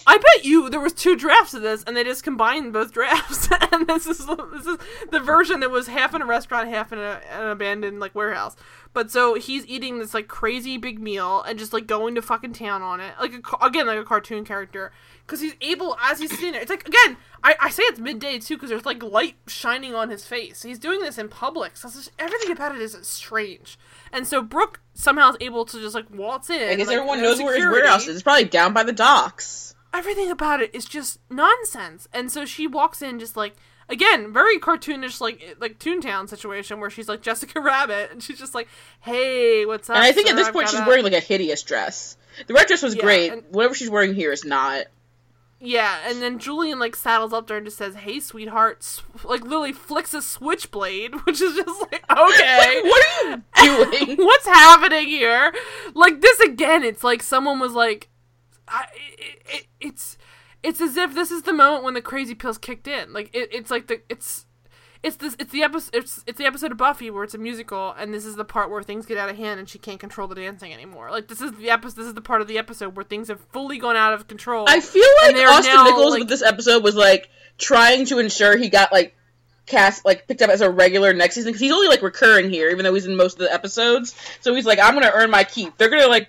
I bet you there was two drafts of this, and they just combined both drafts, and this is this is the version that was half in a restaurant, half in a, an abandoned like warehouse. But so he's eating this like crazy big meal and just like going to fucking town on it, like a, again like a cartoon character, because he's able as he's sitting there. It's like again, I, I say it's midday too, because there's like light shining on his face. He's doing this in public, so just, everything about it is strange. And so Brooke somehow is able to just like waltz in. I guess like, everyone no knows where his warehouse is. It's probably down by the docks. everything about it is just nonsense. And so she walks in just like again, very cartoonish like eh, like Toontown situation where she's like Jessica Rabbit and she's just like, "Hey, what's up?" And I think sir? at this I've point she's a-" wearing like a hideous dress. The red dress was Yeah, great. and- Whatever she's wearing here is not. Yeah, and then Julian like saddles up there and just says, "Hey, sweetheart," like literally flicks a switchblade, which is just like, okay. what are you doing? What's happening here? Like this again, it's like someone was like, I, it, it, it's it's as if this is the moment when the crazy pills kicked in. Like it, it's like the it's it's this it's the episode it's it's the episode of Buffy where it's a musical and this is the part where things get out of hand and she can't control the dancing anymore. Like this is the episode this is the part of the episode where things have fully gone out of control. I feel like Austin now, Nichols like- with this episode was like trying to ensure he got like cast like picked up as a regular next season because he's only like recurring here, even though he's in most of the episodes. So he's like, I'm gonna earn my keep. They're gonna like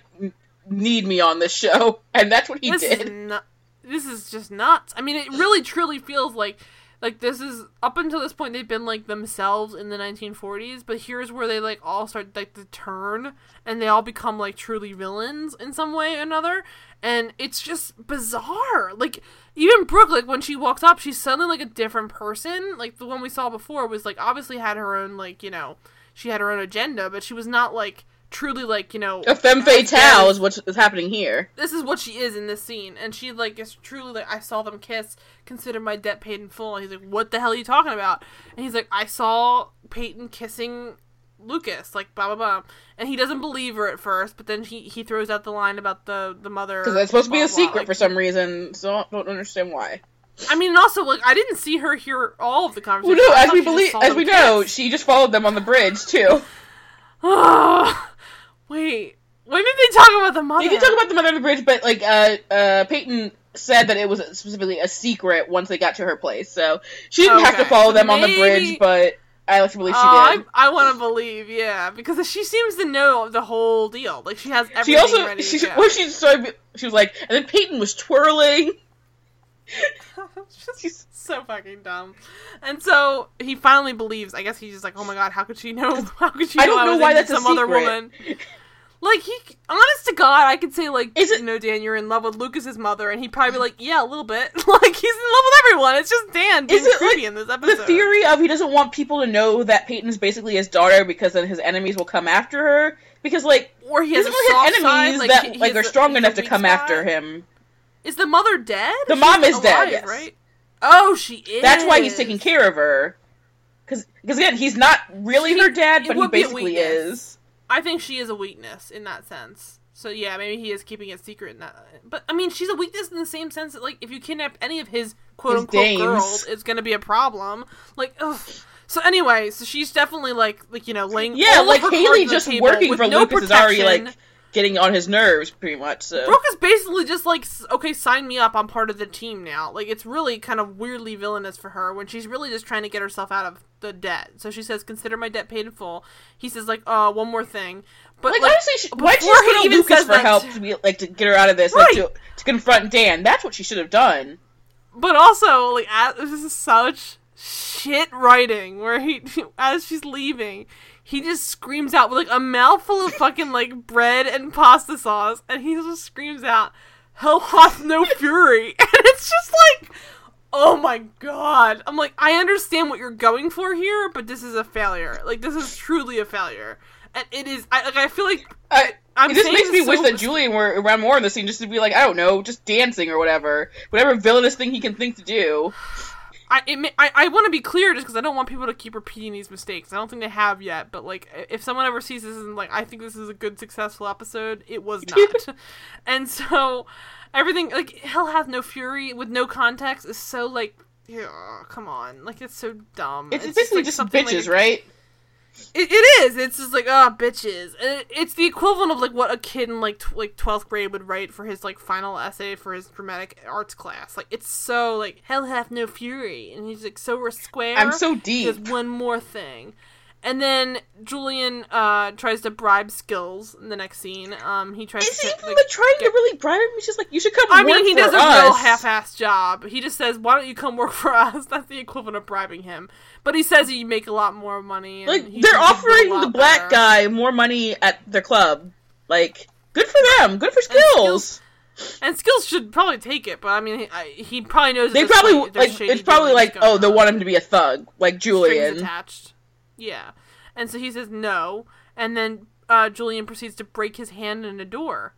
need me on this show, and that's what he this did. nu- this is just nuts. I mean, it really truly feels like Like this is up until this point they've been like themselves in the 1940s, but here's where they like all start like to turn and they all become like truly villains in some way or another, and it's just bizarre. Like even Brooke, like when she walks up, she's suddenly like a different person. Like the one we saw before was like obviously had her own like you know she had her own agenda, but she was not like truly like you know A femme fatale is what's happening here. this is what she is in this scene and she like is truly like i saw them kiss consider my debt paid in full and he's like what the hell are you talking about and he's like i saw peyton kissing lucas like blah blah blah and he doesn't believe her at first but then he he throws out the line about the the mother Because that's supposed to be a blah, secret like- for some reason, so I don't understand why. i mean and also like i didn't see her hear all of the conversation. Well, no, as we believe, as we know, kiss. she just followed them on the bridge too. wait when did they talk about the mother You can talk about the mother of the bridge, but like uh, uh, Peyton said that it was specifically a secret once they got to her place, so she didn't have to follow them on the bridge. But I like to believe she Uh, did. I, I want to believe, yeah, because she seems to know the whole deal. Like she has everything She also ready she to go. well, she started, she was like, and then Peyton was twirling. Just so fucking dumb. And so he finally believes. I guess he's just like, oh my god, how could she know? How could she I know don't know was why that's a some other secret. woman? Like he, honest to God, I could say like, Is it- you know, Dan, you're in love with Lucas's mother, and he'd probably be mm. like, yeah, a little bit. like he's in love with everyone. It's just Dan being Is it, creepy like, in this The theory of he doesn't want people to know that Peyton's basically his daughter because then his enemies will come after her. Because like or he has really have side, enemies like, that he- he like has are strong a enough to come after him. Is the mother dead? The She's mom is dead, yes. Right? Oh, she is. That's why he's taking care of her. Because again, he's not really She- her dad, but he would be a basically is. I think she is a weakness in that sense. So yeah, maybe he is keeping it secret in that. But I mean, she's a weakness in the same sense that like if you kidnap any of his quote His unquote dames. girls, it's gonna be a problem. Like, ugh. So anyway, so she's definitely like like you know laying Yeah, like Haley just working for no Lucas is already like getting on his nerves, pretty much. So Brooke is basically just like, okay, sign me up. I'm part of the team now. Like, it's really kind of weirdly villainous for her when she's really just trying to get herself out of the debt. So she says, "Consider my debt paid in full." He says, like, "Uh, one more thing." But like, like, honestly, she, why'd she before just he go to even Lucas says for that- help to be like to get her out of this, like Right. to, to confront Dan? That's what she should have done. but also like, this is such shit writing where he, as she's leaving. He just screams out with like a mouthful of fucking like bread and pasta sauce, and he just screams out, "Hell hath no fury," and it's just like, oh my god! I'm like, I understand what you're going for here, but this is a failure. Like, this is truly a failure, and it is. I like. I feel like I, I'm it just makes me this wish that Julian were around more in the scene, just to be like, I don't know, just dancing or whatever, whatever villainous thing he can think to do. I I, I want to be clear just because I don't want people to keep repeating these mistakes. I don't think they have yet, but like if someone ever sees this and like I think this is a good successful episode, it was not. and so everything like Hell Hath No Fury with no context is so like yeah, come on, like it's so dumb. It's, just, basically like, just something, like, bitches, right? It, it is. It's just like ah bitches. And it, it's the equivalent of like what a kid in like tw- like twelfth grade would write for his like final essay for his dramatic arts class. Like it's so like hell hath no fury, and he's like so we're square. I'm so deep. There's one more thing. And then Julian uh, tries to bribe Skills in the next scene. Um, he tries Is he even like, trying to really bribe him? He's just like, you should come I mean, he does a us. real half-assed job. He just says, "Why don't you come work for us?" That's the equivalent of bribing him. But he says he make a lot more money. And Like they're thinks he'd do a offering the black better. guy more money at their club. Like, good for them. Good for Skills-. And Skills should probably take it, but I mean, he, I, he probably knows. They probably like it's probably like oh they want him to be a thug like Strings Julian. attached. Yeah, and so he says no, and then uh, Julian proceeds to break his hand in a door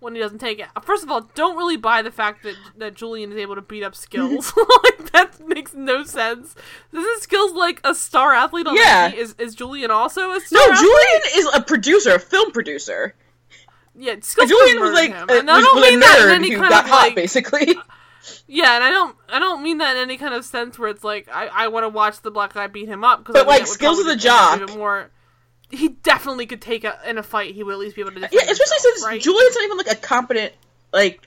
when he doesn't take it. First of all, don't really buy the fact that that Julian is able to beat up Skills. like that makes no sense. This Isn't Skills like a star athlete on Yeah. the team? Is is Julian also a star? No, athlete? Julian is a producer, a film producer. Yeah, Skills Julian was like murdered a, him. And was, was a that nerd any who kind got of, hot, like- basically. Yeah, and I don't, I don't mean that in any kind of sense where it's like I, I want to watch the black guy beat him up. Cause But, I like, skills of the jock. Even more, he definitely could take a in a fight. He would at least be able to. Defend Yeah, especially himself, since right? Julian's not even like a competent like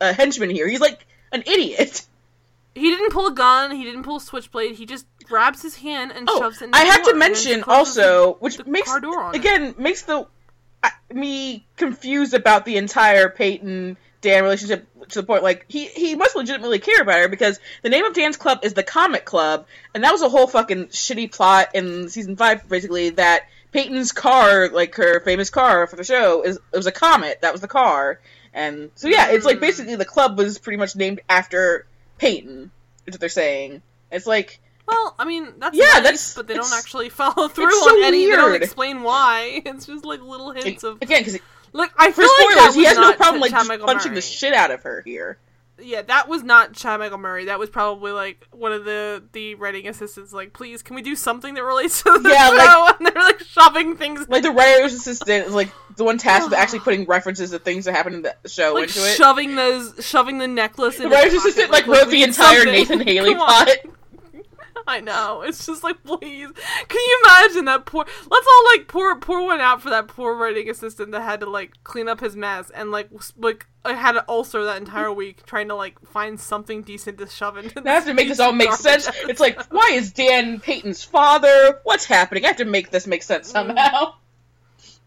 uh, henchman here. He's like an idiot. he didn't pull a gun. He didn't pull a switchblade. He just grabs his hand and Oh, shoves it. In I have to mention also, which the makes on it. again makes the uh, me confused about the entire Peyton Dan relationship to the point like he he must legitimately care about her because the name of Dan's club is the Comet Club, and that was a whole fucking shitty plot in season five, basically that Peyton's car, like her famous car for the show, is it was a comet. That was the car, and so yeah, it's like Mm. basically the club was pretty much named after Peyton. Is what they're saying. It's like Well, I mean, that's Yeah, nice, that's- but they don't actually follow through it's so on any. They don't explain why. It's just like little hints of again because like I for feel like spoilers, he has no problem like just punching Murray. the shit out of her here. Yeah, that was not Chad Michael Murray. That was probably like one of the the writing assistants. Like, please, can we do something that relates to the Yeah, show? like- and they're like shoving things Like the writer's assistant is like the one tasked with actually putting references to things that happen in the show like into it. shoving those shoving the necklace. In The his writer's assistant like look, wrote the entire something. Nathan Haley plot. I know. It's just like, please, can you imagine that poor? Let's all like pour pour one out for that poor writing assistant that had to like clean up his mess and like like I had an ulcer that entire week trying to like find something decent to shove into. I have to make this all make sense. It's like, why is Dan Peyton's father? What's happening? I have to make this make sense somehow.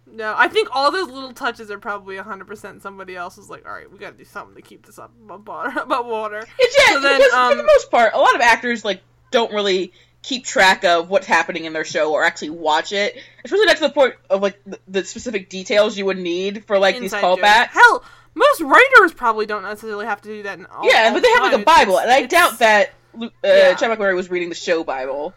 No, I think all those little touches are probably 100% somebody else is like, all right, we got to do something to keep this up above water. It's yeah, So then, because for um, the most part, a lot of actors like don't really keep track of what's happening in their show or actually watch it. Especially not to the point of like the, the specific details you would need for like these Inside jokes. callbacks. Hell, most writers probably don't necessarily have to do that. In all, yeah, but they have like a Bible, It's- and I doubt that uh, Yeah. Chad McMurray was reading the show Bible.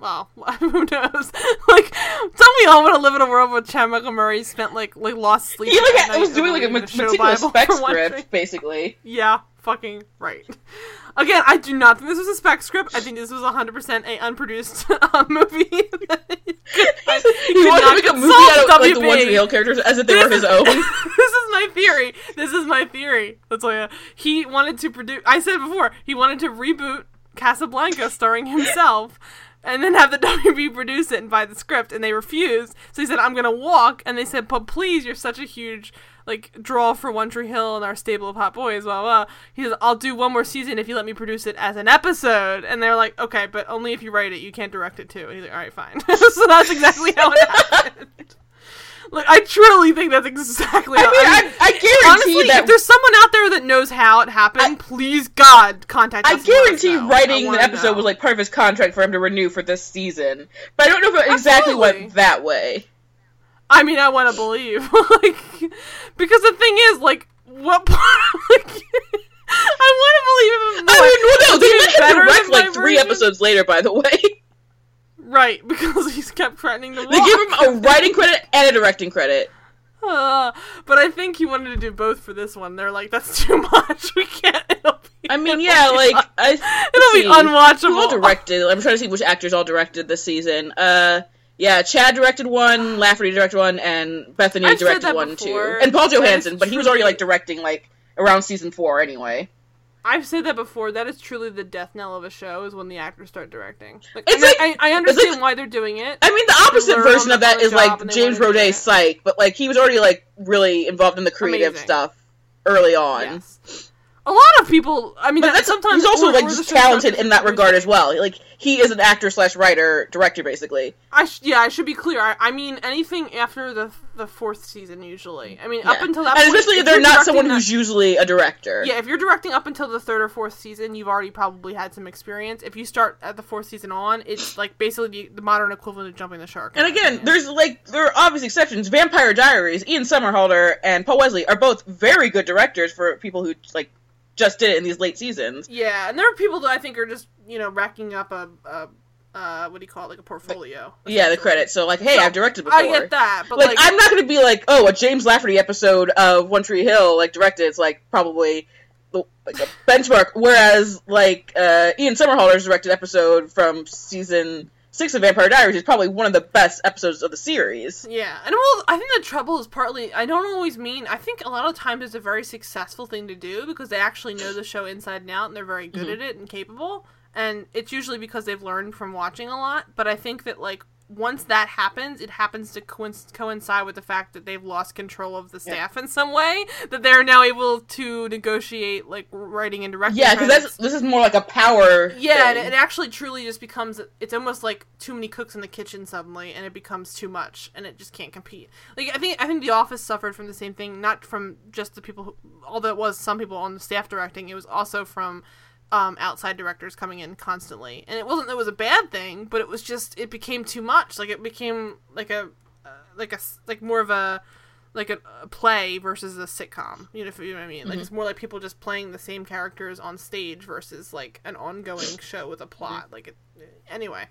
Well, who knows? like, don't we all want to live in a world where Chad Michael Murray spent like like lost sleep? He like was doing like a reading met- the show meticulous spec script, basically. Yeah, fucking right. Again, I do not think this was a spec script. I think this was 100% a unproduced uh, movie. he wanted to make a movie out of like the. One Tree Hill characters as if they were his own. this is my theory. This is my theory. That's why he wanted to produce. I said before he wanted to reboot Casablanca, starring himself, and then have the WB produce it and buy the script, and they refused. So he said, "I'm gonna walk," and they said, "But please, you're such a huge." Like draw for One Tree Hill and our stable of hot boys, blah blah. He says, "I'll do one more season if you let me produce it as an episode." And they're like, "Okay, but only if you write it. You can't direct it too." And he's like, "All right, fine." so that's exactly how it happened. Like I truly think that's exactly. I how, mean, I, I guarantee honestly, that if there's someone out there that knows how it happened, please God contact us. I guarantee. Writing the episode know. was like part of his contract for him to renew for this season. But I don't know if it exactly went that way. I mean, I want to believe, like, because the thing is, like, what part? Like, I want to believe. I mean, well, no, they even let him better direct like three version. episodes later, by the way. right? Because he's kept threatening to. They walk. gave him a writing credit and a directing credit. Uh, but I think he wanted to do both for this one. They're like, that's too much. We can't. It'll be, I mean, yeah, be like un- I, it'll be see. All unwatchable. directed? I'm trying to see which actors all directed this season. Uh, yeah, Chad directed one, Lafferty directed one, and Bethany I've directed one before. too. And Paul Johansson, but he was already like directing like around season four anyway. I've said that before. That is truly the death knell of a show is when the actors start directing. Like, It's I, like- I, I understand like- why they're doing it. I mean, the opposite version of that is like James Roday's. Psych, but like he was already like really involved in the creative Amazing. stuff early on. Yes. A lot of people. I mean, But that, that's sometimes he's also or- like or just the show starts talented in that regard as well. Like he is an actor slash writer director basically. I sh- yeah, I should be clear. I, I mean anything after the the fourth season usually. I mean up until that and point, especially if they're not someone that- who's usually a director. Yeah, if you're directing up until the third or fourth season, you've already probably had some experience. If you start at the fourth season on, it's like basically the, the modern equivalent of jumping the shark. And again, there's like there are obvious exceptions. Vampire Diaries, Ian Somerhalder and Paul Wesley are both very good directors for people who like just did it in these late seasons. yeah, and there are people that I think are just you know racking up a, a uh what do you call it like a portfolio. Yeah, the credits. So like, hey, I've directed before. I get that, but like, like, I'm not gonna be like, oh, a James Lafferty episode of One Tree Hill like directed. It's like probably the, like a benchmark. Whereas like uh, Ian Somerhalder's directed episode from season six of Vampire Diaries is probably one of the best episodes of the series. Yeah, and well, I think the trouble is partly I don't always mean I think a lot of times it's a very successful thing to do because they actually know the show inside and out and they're very good Mhm. at it and capable. And it's usually because they've learned from watching a lot. But I think that like once that happens, it happens to coinc- coincide with the fact that they've lost control of the staff in some way. That they're now able to negotiate like writing and directing. Yeah, because this is more like a power. Yeah, and it, it actually truly just becomes it's almost like too many cooks in the kitchen suddenly, and it becomes too much, and it just can't compete. Like I think I think The Office suffered from the same thing, not from just the people, who, although it was some people on the staff directing, it was also from um, outside directors coming in constantly, and it wasn't that it was a bad thing, but it was just it became too much. Like it became like a uh, like a like more of a like a, a play versus a sitcom. You know, you know what I mean. Like it's more like people just playing the same characters on stage versus like an ongoing show with a plot. Like it, anyway.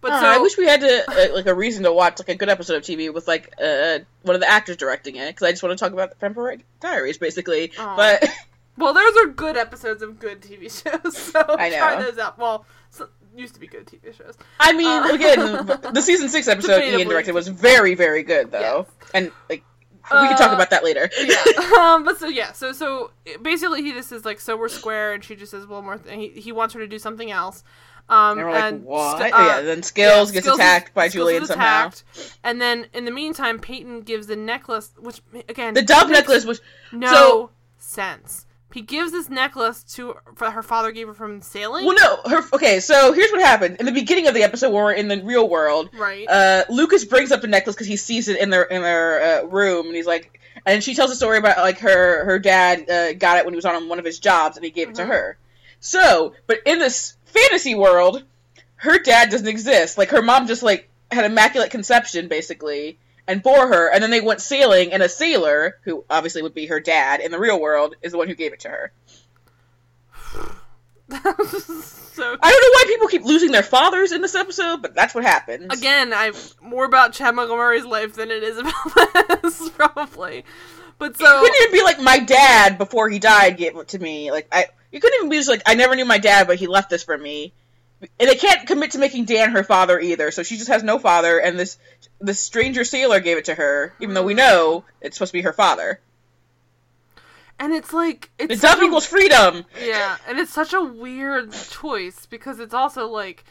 But I so I wish we had to uh, like a reason to watch like a good episode of TV with like uh, one of the actors directing it because I just want to talk about the Vampire Diaries basically. Aw. But well, those are good episodes of good TV shows. So try those out. Well, so, used to be good TV shows. I mean, Uh, again, the season six episode. Ian directed was very very good though, and like we can talk Uh, about that later. yeah. um, but so yeah, so so basically he just is like, so we're square, and she just says, well, more. Th- he he wants her to do something else. Um, And we're like, and what? st- oh, yeah, uh, then Skills yeah, gets Skills is- attacked by Skills Julian somehow. And then in the meantime, Peyton gives the necklace, which again, The dove necklace was no so- sense. He gives this necklace to for her father gave her from sailing. well, no, her. Okay, so here's what happened in the beginning of the episode when we're in the real world. right. uh, Lucas brings up the necklace because he sees it in their in their uh, room, and he's like, and she tells a story about like her her dad uh, got it when he was on one of his jobs, and he gave it to Mhm. her. So, but in this fantasy world, her dad doesn't exist. Like her mom just like had immaculate conception basically and bore her, and then they went sailing, and a sailor who obviously would be her dad in the real world is the one who gave it to her. so I don't know why people keep losing their fathers in this episode, but that's what happens. again, I'm more about Chad Montgomery's life than it is about this, probably. But It so couldn't even be like my dad before he died gave it to me. Like I, you couldn't even be just like I never knew my dad, but he left this for me. And they can't commit to making Dan her father either, so she just has no father. And this this stranger sailor gave it to her, even though we mm-hmm. know it's supposed to be her father. and it's like it's dove such equals freedom. Yeah, and it's such a weird choice because it's also like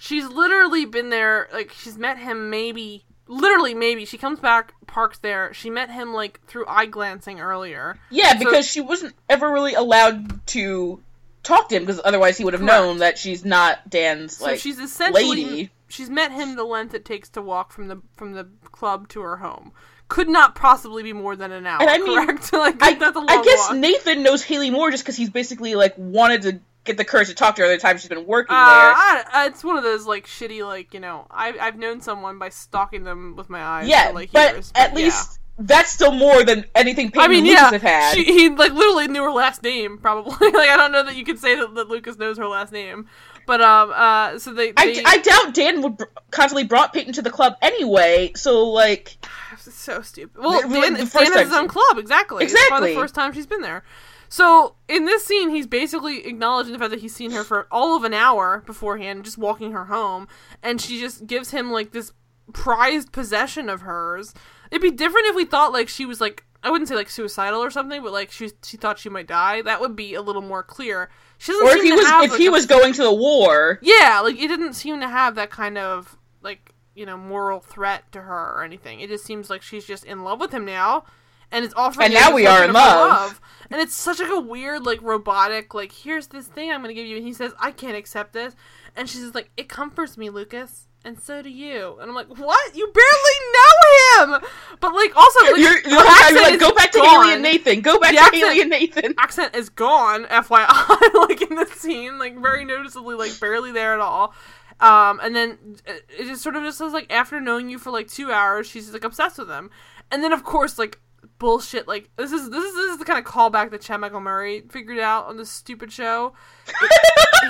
she's literally been there like she's met him maybe literally maybe she comes back parks there she met him like through eye glancing earlier Yeah, because she wasn't ever really allowed to talk to him, because otherwise he would have known that she's not Dan's so like she's essentially lady. she's met him the length it takes to walk from the from the club to her home could not possibly be more than an hour And I mean, correct like I, that's a long I guess walk. Nathan knows Haley more just because he's basically like wanted to get the courage to talk to her the time she's been working Uh, there. I, I- it's one of those like shitty like you know I, I've known someone by stalking them with my eyes Yeah, for, like but years, at yeah. least that's still more than anything Peyton I mean, Lucas yeah, have had. she, he like literally knew her last name. Probably, like I don't know that you could say that, that Lucas knows her last name, but um, uh, so they, I, they I doubt Dan would br- constantly brought Peyton to the club anyway. So like, so stupid. Well, The- Dan, the Dan has his own club, exactly. Exactly. the first time she's been there. So in this scene, he's basically acknowledging the fact that he's seen her for all of an hour beforehand, just walking her home, and she just gives him like this prized possession of hers. It'd be different if we thought like she was like I wouldn't say like suicidal or something, but like she she thought she might die. That would be a little more clear. She doesn't or if he was have, if like, he a- was going to the war. yeah, like it didn't seem to have that kind of like you know moral threat to her or anything. It just seems like she's just in love with him now, and it's offering. And now we are in her love. And it's such like a weird like robotic like here's this thing I'm gonna give you, and he says I can't accept this, and she's just like it comforts me, Lucas. And so do you. And I'm like, what? You barely know him! But, like, also, like, You're, you're, like, accent like, is go back to gone Haley and Nathan. Go back The to accent- Haley and Nathan. accent is gone, FYI, like in the scene, like very noticeably, like barely there at all. Um, and then uh, it just sort of just says like after knowing you for like two hours, she's like obsessed with him. And then of course like bullshit like this is this is this is the kind of callback that Chad Michael Murray figured out on this stupid show.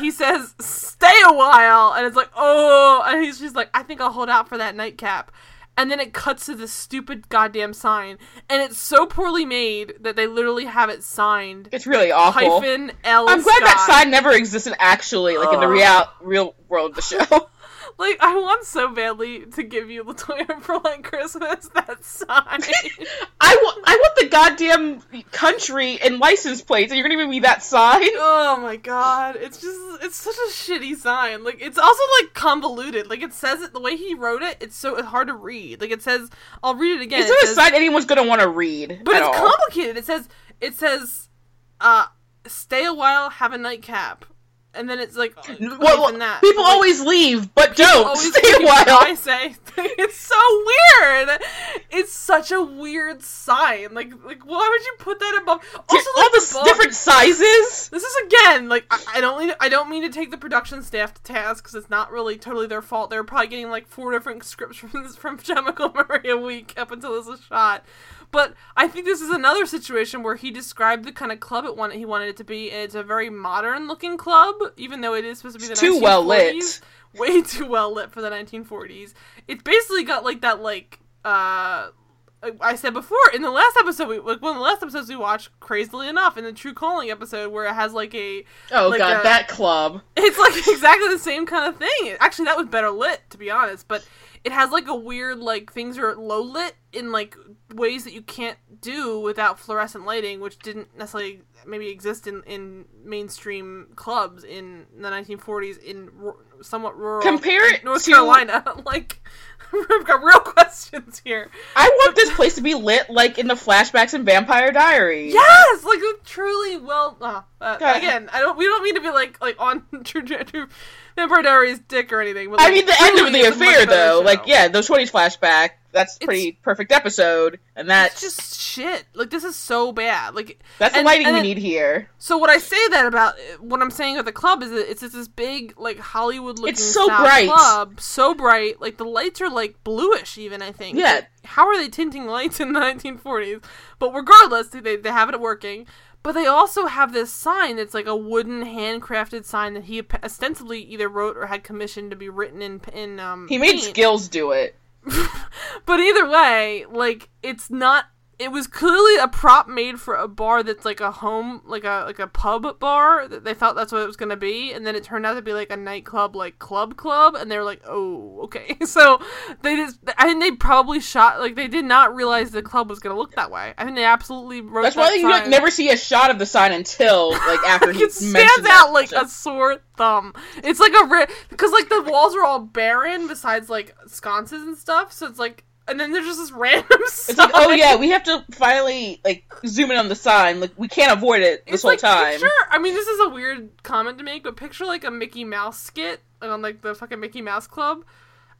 he says stay a while, and it's like oh, and he's just like I think I'll hold out for that nightcap. And then it cuts to this stupid goddamn sign, and it's so poorly made that they literally have it signed It's really awful. hyphen L. I'm glad that sign never existed actually, like in the real real world of the show. like I want so badly to give you Latoya for like Christmas that sign. I want, I want the goddamn country and license plates, and you're gonna give me that sign? oh my god, it's just it's such a shitty sign. Like it's also like convoluted. Like it says it the way he wrote it. It's so hard to read. Like it says, I'll read it again. It's it not a says- sign anyone's gonna want to read. but it's all. complicated. It says it says, uh, stay a while, have a nightcap, and then it's like uh, Well, well, that. people Like, always leave, but don't always stay a while. I say it's so weird. It's such a weird sign. Like, like why would you put that above? Also, all like, the the s- book- different sizes. This is again like I, I don't mean I don't mean to take the production staff to task because it's not really totally their fault. They're probably getting like four different scripts from from Chemical Murray a week up until this was shot. But I think this is another situation where he described the kind of club it wanted he wanted it to be, and it's a very modern looking club, even though it is supposed to be the It's too well lit. Way too well lit for the 1940s. It's basically got like that like uh I said before in the last episode, we, like one of the last episodes we watched, crazily enough, in the True Calling episode, where it has like a, Oh Like god, a- that club. it's like exactly the same kind of thing. Actually, that was better lit, to be honest. But it has like a weird, like things are low lit in like ways that you can't do without fluorescent lighting, which didn't necessarily maybe exist in in mainstream clubs in the 1940s in ru- somewhat rural Compare it North to- Carolina. like, we've got real questions here. I want this place to be lit like in the flashbacks in Vampire Diaries. Yes, like truly well. Uh, uh, again, I don't. We don't mean to be like like on Diaries dick or anything. But I mean, the end of the it's a much affair, though, show. like, yeah, those 20s flashback, that's It's- pretty perfect episode, and that's just shit. Like this is so bad. Like that's the lighting and we then- need here. So what I say that about what I'm saying at the club is that it's this big like Hollywood looking It's so bright. club, so bright. Like the lights are like bluish even. I think. Yeah. Like, how are they tinting lights in the 1940s? But regardless, they they have it working. But they also have this sign that's like a wooden handcrafted sign that he ostensibly either wrote or had commissioned to be written in in um. He made paint. skills do it. but either way, like it's not. It was clearly a prop made for a bar that's like a home, like a like a pub bar. That They thought that's what it was gonna be, and then it turned out to be like a nightclub, like club club, and they were like, oh, okay. So they just, I think they probably shot like they did not realize the club was gonna look that way. I think they absolutely wrote. That's that why you like, never see a shot of the sign until like after he it stands out that. like a sore thumb. It's like a because like the walls are all barren besides like sconces and stuff. So it's like, and then there's just this random. It's like, oh yeah, we have to finally like zoom in on the sign. Like we can't avoid it this It's whole like time. picture. I mean, this is a weird comment to make, but picture like a Mickey Mouse skit on like the fucking Mickey Mouse Club.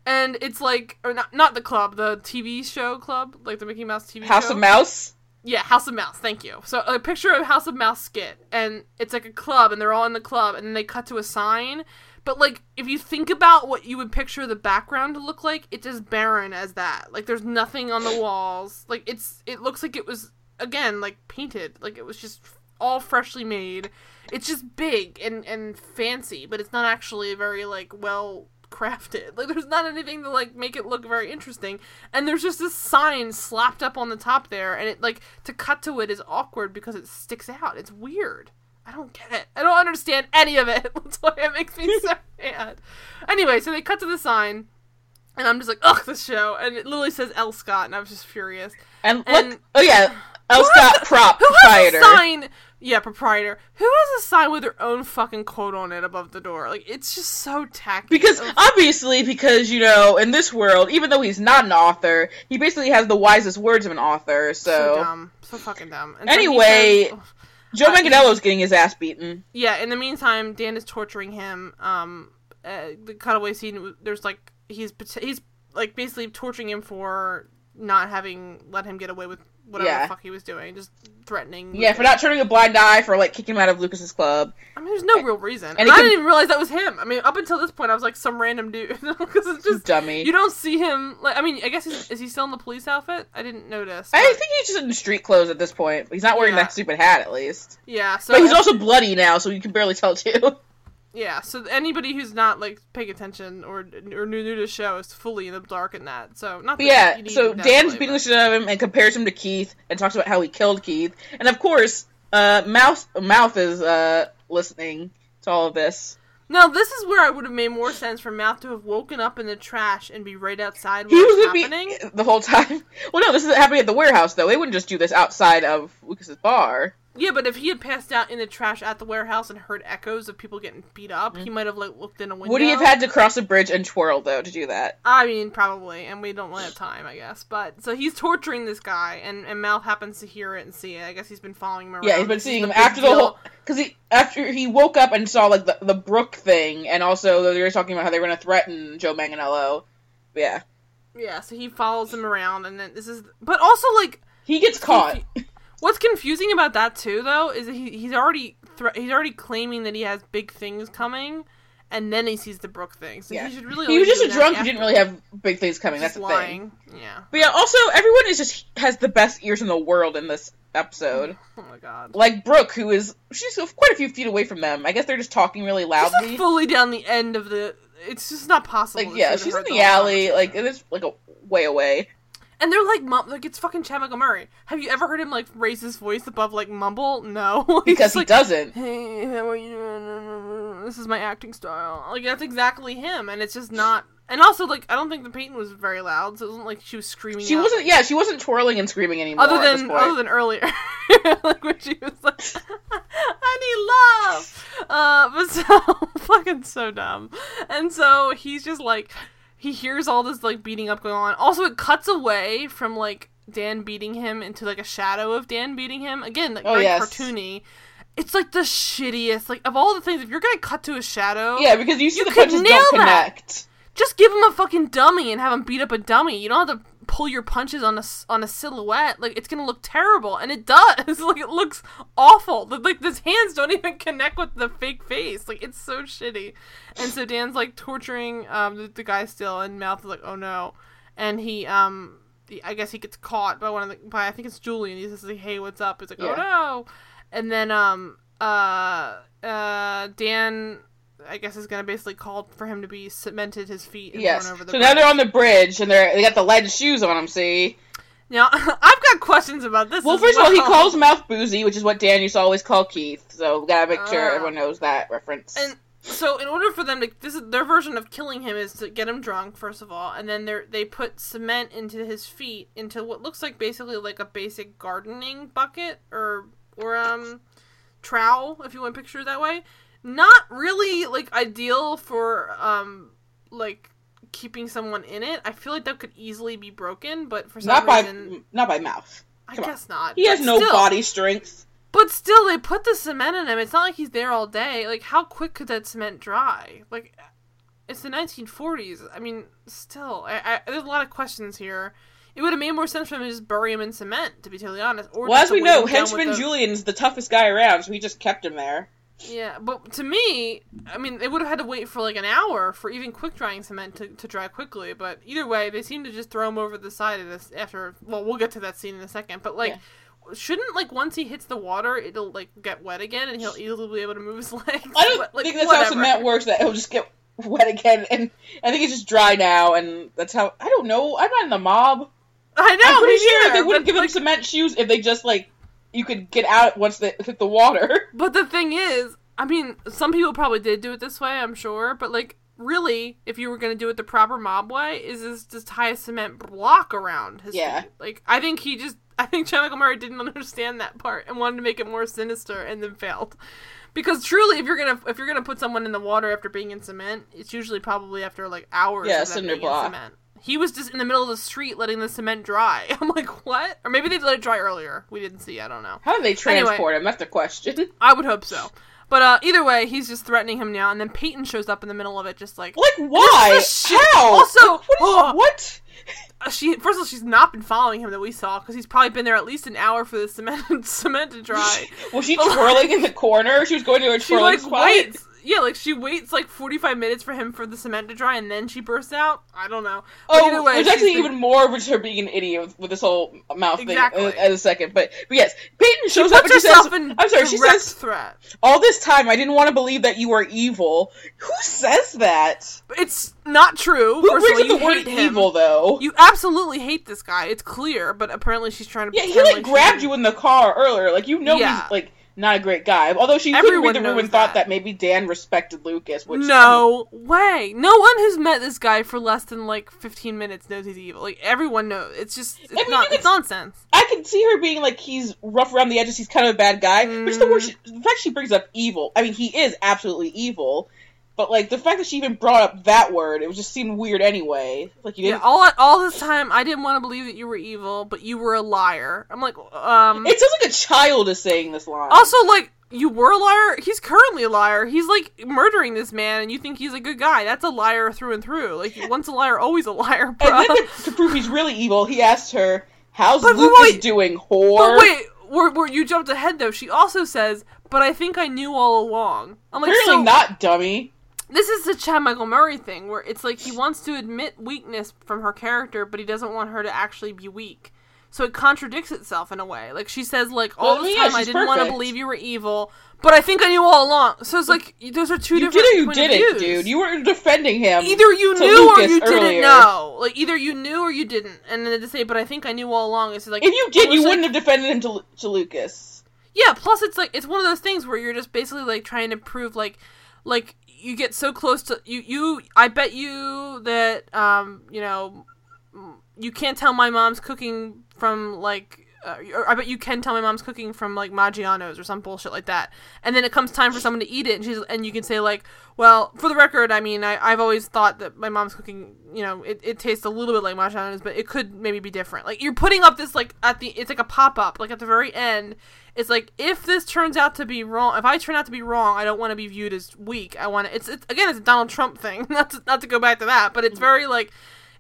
And it's like, or not, not the club, the TV show club, like the Mickey Mouse TV House show. of Mouse. Yeah, House of Mouse. Thank you. So a picture of House of Mouse skit, and it's like a club, and they're all in the club, and then they cut to a sign. But like, if you think about what you would picture the background to look like, it's as barren as that. Like, there's nothing on the walls. Like, it's it looks like it was again like painted. Like it was just all freshly made. It's just big and and fancy, but it's not actually very like well crafted. Like there's not anything to like make it look very interesting. And there's just this sign slapped up on the top there and it like to cut to it is awkward because it sticks out. It's weird. I don't get it. I don't understand any of it. That's why it makes me so mad. Anyway, so they cut to the sign and I'm just like, ugh, this show. And it literally says L. Scott, and I was just furious. And, And- look, oh yeah, L. Scott prop Who has a sign? Yeah, proprietor. Who has a sign with their own fucking quote on it above the door? Like, it's just so tacky. Because obviously, because you know, in this world, even though he's not an author, he basically has the wisest words of an author. so So, dumb, so fucking dumb. And Anyway- ugh. Joe Uh, Manganiello's getting his ass beaten. yeah. In the meantime, Dan is torturing him. Um, uh, the cutaway scene. There's like he's he's like basically torturing him for not having let him get away with whatever Yeah. the fuck he was doing, just threatening. Yeah, for not turning a blind eye for like kicking him out of Lucas's club. I mean, there's no real reason, and, and I could- didn't even realize that was him. I mean, up until this point, I was like some random dude because it's just Dummy. you don't see him. Like, I mean, I guess he's, is he still in the police outfit? I didn't notice. I think he's just in street clothes at this point. He's not wearing Yeah. that stupid hat, at least. yeah. So But he's also bloody now, so you can barely tell too. yeah. So anybody who's not like paying attention or or new to the show is fully in the dark in that. So not. That yeah, you need so Dan's beating the shit out of him and compares him to Keith and talks about how he killed Keith. And of course, uh, Mouth Mouth is uh listening to all of this. Now this is where I would have made more sense for Mouth to have woken up in the trash and be right outside He was happening. be the whole time. Well, no, this is happening at the warehouse though. They wouldn't just do this outside of Lucas's bar. Yeah, but if he had passed out in the trash at the warehouse and heard echoes of people getting beat up, he might have like looked in a window. Mm. Would he have had to cross a bridge and twirl though to do that? I mean, probably, and we don't really have time, I guess. But so he's torturing this guy, and and Mouth happens to hear it and see it. I guess he's been following him around. Yeah, he's been seeing him after the whole because he after he woke up and saw like the the Brook thing, and also they were talking about how they were gonna threaten Joe Manganiello. Yeah, Yeah, so he follows him around, and then this is. But also, like, he gets caught. What's confusing about that too, though, is that he he's already thre- he's already claiming that he has big things coming, and then he sees the Brooke thing. So Yeah, he should really. he was just a drunk who didn't really have big things coming. just That's the thing. Yeah. But yeah, also everyone is just has the best ears in the world in this episode. Oh my god. Like Brooke, who is she's quite a few feet away from them. I guess they're just talking really She's loudly. like fully down the end of the. It's just not possible. Like yeah, she's in the the alley. Like it is like a way away. And they're like, mum, like it's fucking Chad Montgomery. Have you ever heard him like raise his voice above like mumble? No, Because he like, doesn't. Hey, how are you? This is my acting style. Like that's exactly him, and it's just not. And also, like, I don't think the Peyton was very loud, so it wasn't like she was screaming. She out. wasn't. Yeah, she wasn't twirling and screaming anymore. Other than other than earlier, like when she was like, "I need love," uh, but so fucking so dumb. And so he's just like, he hears all this like beating up going on. Also, it cuts away from like Dan beating him into like a shadow of Dan beating him again, like Oh, very yes. cartoony. It's like the shittiest. Like of all the things, if you're gonna cut to a shadow, yeah, because you see You the punches don't that. connect. just give him a fucking dummy and have him beat up a dummy. You don't have to pull your punches on a on a silhouette. Like it's gonna look terrible, and it does. like it looks awful. The- Like his hands don't even connect with the fake face. Like it's so shitty. And so Dan's like torturing um the, the guy still, and Mouth is like, oh no, and he um. I guess he gets caught by one of the by I think it's Julian. He's just like, "Hey, what's up?" He's like, "Oh no," and then um uh uh Dan I guess is gonna basically call for him to be cemented his feet and Yes. thrown over the So now they're on the bridge and they're they got the lead shoes on them. See. Now I've got questions about this. Well, first of all, he calls mouth boozy, which is what Dan used to always call Keith. So we gotta make sure Ah. everyone knows that reference. And so, in order for them to, this is their version of killing him is to get him drunk first of all, and then they they put cement into his feet into what looks like basically like a basic gardening bucket or or um trowel if you want to picture it that way. Not really like ideal for um like keeping someone in it. I feel like that could easily be broken, but for some not by not by mouth. I come on. guess not. He has no still. body strength. But still, they put the cement in him. It's not like he's there all day. Like, how quick could that cement dry? Like, it's the 1940s. I mean, still, I, I, there's a lot of questions here. It would have made more sense for him to just bury him in cement, to be totally honest. Or Well, as we know, him down with henchman the- Julian's the toughest guy around, so he just kept him there. Yeah, but to me, I mean, they would have had to wait for like an hour for even quick drying cement to, to dry quickly. But either way, they seem to just throw him over the side of this after. Well, we'll get to that scene in a second. But like, shouldn't like once he hits the water, it'll like get wet again, and he'll easily be able to move his legs. I don't But, like, think that's whatever. how cement works. That it'll just get wet again, and I think it's just dry now, and that's how. I don't know. I'm not in the mob. I know. I'm pretty me sure they wouldn't give him like, cement shoes if they just like you could get out once they hit the water. But the thing is, I mean, some people probably did do it this way, I'm sure, but like really, if you were gonna do it the proper mob way, is this just tie a cement block around his Yeah. feet. Like I think he just I think Chad Michael Murray didn't understand that part and wanted to make it more sinister and then failed. Because truly, if you're gonna if you're gonna put someone in the water after being in cement, it's usually probably after like hours. Yeah, of them being in cement. He was just in the middle of the street letting the cement dry. I'm like, what? Or maybe they let it dry earlier. We didn't see. I don't know. How did they transport him? That's the question. I would hope so. But uh, either way, he's just threatening him now, and then Peyton shows up in the middle of it, just like Like why? How? Also- what? is- what? uh, she. First of all, she's not been following him that we saw because he's probably been there at least an hour for the cement cement to dry. Was she But, like- twirling in the corner? She was going to a She twirling like spot. waits. Yeah, like she waits like forty five minutes for him for the cement to dry, and then she bursts out. I don't know. But Oh, way, there's actually been- even more of her being an idiot with, with this whole mouth Exactly. thing uh, in a second. But, but yes, Peyton shows up and she says, "I'm sorry." She says, threat. "All this time, I didn't want to believe that you were evil." Who says that? It's not true. Who brings all, up the you word evil, though? You absolutely hate this guy. It's clear, but apparently she's trying to. yeah, he pretend like grabbed you in the car earlier. Like you know Yeah. he's like not a great guy. Although she couldn't Everyone read the room and thought that. that maybe Dan respected Lucas. Which no way. No one who's met this guy for less than like 15 minutes knows he's evil. Like everyone knows. It's just it's mean, not. It's nonsense. I can see her being like he's rough around the edges. He's kind of a bad guy. Which the Mm. worst. The fact she brings up evil. I mean, he is absolutely evil. But like the fact that she even brought up that word, it just seemed weird anyway. Like you didn't. all all this time I didn't want to believe that you were evil, but you were a liar. I'm like, um. it sounds like a child is saying this line. Also, like, you were a liar. He's currently a liar. He's like murdering this man, and you think he's a good guy. That's a liar through and through. Like, once a liar, always a liar, bro. and then to, to prove he's really evil, he asked her, "How's But Lucas wait, doing, But whore?" wait, where, where you jumped ahead though. She also says, "But I think I knew all along." I'm like, Apparently so not, dummy. This is the Chad Michael Murray thing, where it's like he wants to admit weakness from her character, but he doesn't want her to actually be weak. So it contradicts itself in a way. Like she says, like all Well, this yeah, time I didn't want to believe you were evil, but I think I knew all along. So it's like those are two You different. did or you did it, dude. You were defending him. either you knew or you earlier. didn't know. Like either you knew or you didn't. And then to say, but I think I knew all along. It's like If you did, you like- wouldn't have defended him to, to Lucas. Yeah, plus it's like it's one of those things where you're just basically like trying to prove like like you get so close to you you I bet you that um you know mm, you can't tell my mom's cooking from like uh, I bet you can tell my mom's cooking from like Maggiano's or some bullshit like that. And then it comes time for someone to eat it and she's and you can say like, well, for the record, I mean, I, I've always thought that my mom's cooking, you know, it, it tastes a little bit like Maggiano's, but it could maybe be different. Like you're putting up this like at the it's like a pop up, like at the very end, it's like if this turns out to be wrong, if I turn out to be wrong, I don't want to be viewed as weak. I want to. It's, it's again, it's a Donald Trump thing. Not to, not to go back to that, but it's very like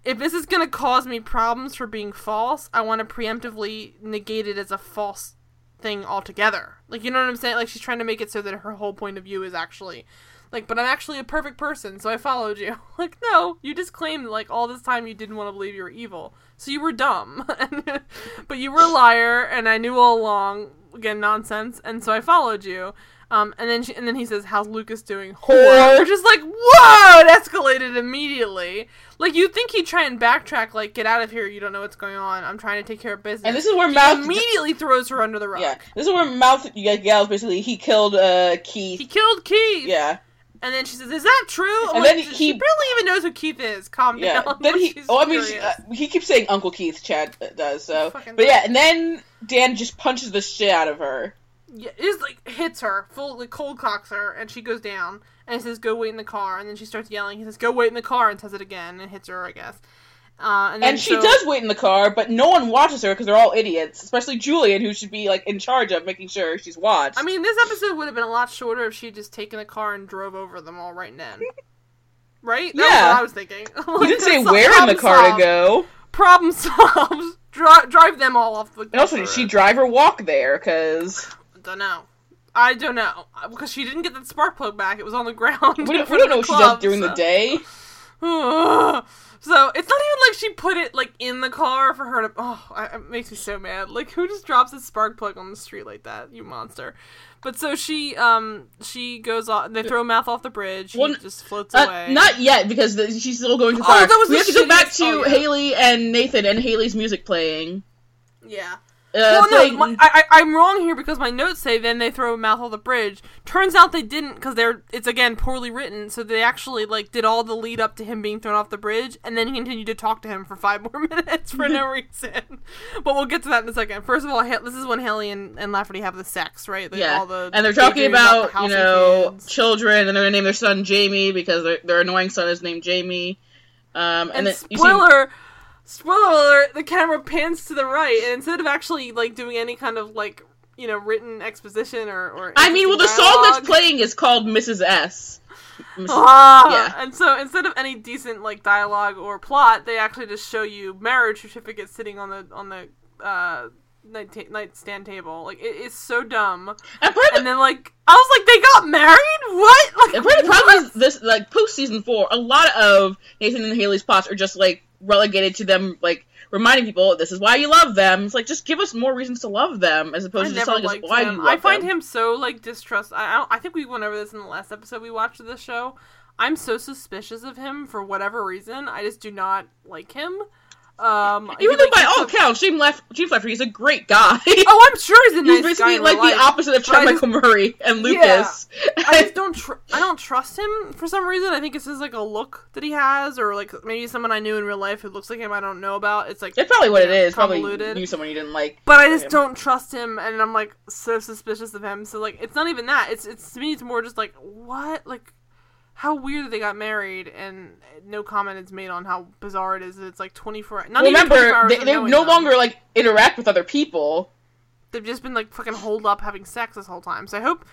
if this is gonna cause me problems for being false, I want to preemptively negate it as a false thing altogether. Like you know what I'm saying? Like she's trying to make it so that her whole point of view is actually like, but I'm actually a perfect person, so I followed you. Like, no, you just claimed like all this time you didn't want to believe you were evil, so you were dumb, but you were a liar, and I knew all along. Again, nonsense, and so I followed you. Um, and then she, and then he says, "How's Lucas doing?" Whore. Which is like, whoa! It escalated immediately. Like you think he'd try and backtrack, like, "Get out of here! You don't know what's going on. I'm trying to take care of business." And this is where he Mouth immediately throws her under the rug. Yeah, this is where Mouth yells basically. He killed uh Keith. He killed Keith. yeah, And then she says, "Is that true?" I'm And like, then she he- barely even knows who Keith is. Calm yeah. down. Then he. Oh, I mean, she, uh, he keeps saying Uncle Keith. Chad does so. Fucking But yeah, and then Dan just punches the shit out of her. yeah, it just like hits her, full like cold cocks her, and she goes down. And he says, "Go wait in the car." And then she starts yelling. He says, "Go wait in the car," and says it again, and hits her, I guess. Uh, and then And she so- does wait in the car, but no one watches her because they're all idiots, especially Julian, who should be like in charge of making sure she's watched. I mean, this episode would have been a lot shorter if she had just taken the car and drove over them all right then. Right? That Yeah. I was thinking. he didn't say where in the car to go. Problem solved. Dri- drive them all off the. And also, did she drive or walk there? Because I Don't know. I don't know because she didn't get that spark plug back. It was on the ground. we don't, we don't know the what she does club, during the day. so it's not even like she put it like in the car for her to. Oh, I, it makes me so mad. Like who just drops a spark plug on the street like that? You monster. But so she um she goes off. They throw Mouth off the bridge. He Well, just floats Uh, away. not yet, because the, she's still going too Oh, far. that was we the have to go back to oh, yeah. Haley and Nathan and Haley's music playing. yeah. Uh, Well, no, my, I, I'm wrong here because my notes say then they throw mouth off the bridge. Turns out they didn't because they're it's again poorly written. So they actually like did all the lead up to him being thrown off the bridge, and then he continued to talk to him for five more minutes for no reason. But we'll get to that in a second. First of all, Ha- this is when Haley and, and Lafferty have the sex, right? They- yeah, all the and they're talking about, house you know children, and they're gonna name their son Jamie because their their annoying son is named Jamie. Um, and, And then you see, spoiler, alert, the camera pans to the right, and instead of actually like doing any kind of like you know written exposition or, or I mean, well, the interesting song that's playing is called Mrs. S. Miss- Ah, Yeah. And so instead of any decent like dialogue or plot, they actually just show you marriage certificates sitting on the on the uh night ta- nightstand table. Like it is so dumb. And of And then like I was like, they got married? What? Like And part of the problem is this, like post season four, a lot of Nathan and Haley's plots are just like relegated to them, like reminding people this is why you love them. It's like just give us more reasons to love them, as I opposed to just telling us why him. you love I find them. him so like distrust. I I, don't, I think we went over this in the last episode we watched of this show. I'm so suspicious of him for whatever reason. I just do not like him. Um, Even though like, by all a- accounts, James Lafferty is a great guy. Oh, I'm sure he's a nice guy. He's basically in like the life. opposite of Chad just- Michael Murray and Yeah. Lucas. I just don't. Tr- I don't trust him for some reason. I think it's just like a look that he has, or like maybe someone I knew in real life who looks like him. I don't know about. It's like, It's probably what it Yeah, is. Probably convoluted. knew someone you didn't like. but I just him. don't trust him, and I'm like so suspicious of him. So like, it's not even that. It's it's to me, it's more just like what like. How weird that they got married and no comment is made on how bizarre it is. that It's like 24. Not even 24 Remember, hours they, they no them. longer like interact with other people. They've just been like fucking holed up having sex this whole time. So I hope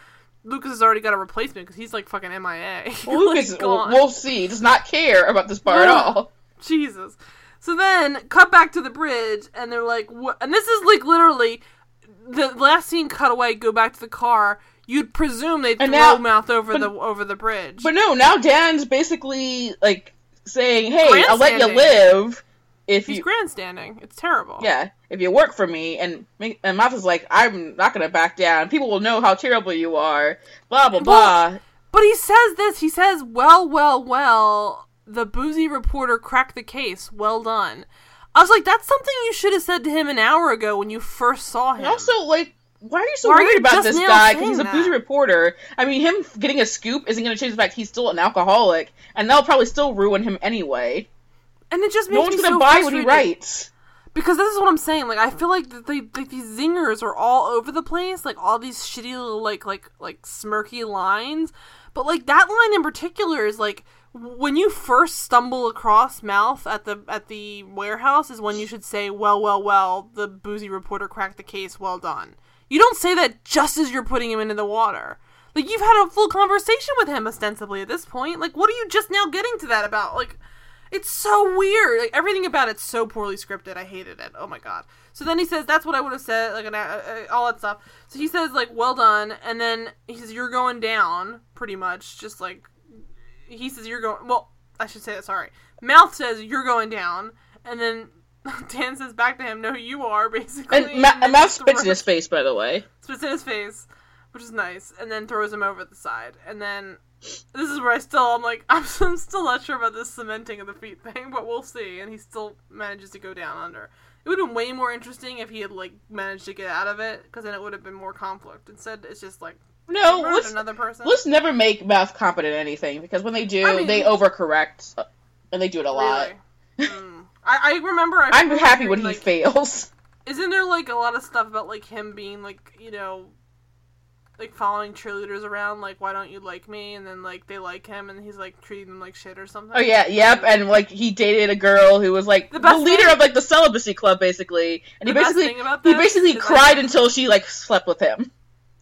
Lucas has already got a replacement because he's like fucking MIA. Well, Lucas, Like, we'll, gone. we'll see, does not care about this bar at all. Jesus. So then, cut back to the bridge, and they're like, "What?" And this is like literally the last scene. Cut away. Go back to the car. You'd presume they'd And throw now- mouth over but- the over the bridge. But no, now Dan's basically like saying, "Hey, I'll let you live if He's you, grandstanding. It's terrible. yeah, if you work for me." And and Martha's like, "I'm not gonna back down. People will know how terrible you are." Blah blah Well- blah. But he says this. He says, "Well, well, well." The boozy reporter cracked the case. Well done. I was like, that's something you should have said to him an hour ago when you first saw him. And also, like, why are you so Why worried you about this guy? Because he's a boozy reporter. I mean, him getting a scoop isn't going to change the fact he's still an alcoholic, and that'll probably still ruin him anyway. and it just makes No one's me going to so buy what he writes. Because this is what I'm saying. Like I feel like they like these zingers are all over the place. Like all these shitty little like like like smirky lines. But like that line in particular is like when you first stumble across mouth at the at the warehouse is when you should say well well well the boozy reporter cracked the case well done. You don't say that just as you're putting him into the water. Like you've had a full conversation with him ostensibly at this point. Like what are you just now getting to that about? Like it's so weird. Like everything about it's so poorly scripted. I hated it. Oh my god. So then he says, "That's what I would have said." Like an, all that stuff. So he says, like, "Well done," and then he says, "You're going down," pretty much. Just like he says, "You're going." Well, I should say that. Sorry. Mouth says, "You're going down," and then Dan says back to him, "No, you are." Basically, And, Ma- and just spits in his face, by the way. spits in his face, which is nice, and then throws him over the side. And then this is where I still I'm like I'm still, I'm still not sure about this cementing of the feet thing, but we'll see. And he still manages to go down under. It would have been way more interesting if he had like managed to get out of it, because then it would have been more conflict. Instead, it's just like No, let's, another person. let's never make Mouth competent anything, because when they do, I mean- they overcorrect, uh, and they do it a lot. Really? Mm. I, I remember. I I'm remember happy when hearing, he like, fails. Isn't there like a lot of stuff about like him being like you know, like following cheerleaders around? Like, why don't you like me? And then like they like him, and he's like treating them like shit or something. Oh yeah, yep, and like he dated a girl who was like The the, leader thing- of like the celibacy club, basically, and he basically he basically cried until she like slept with him.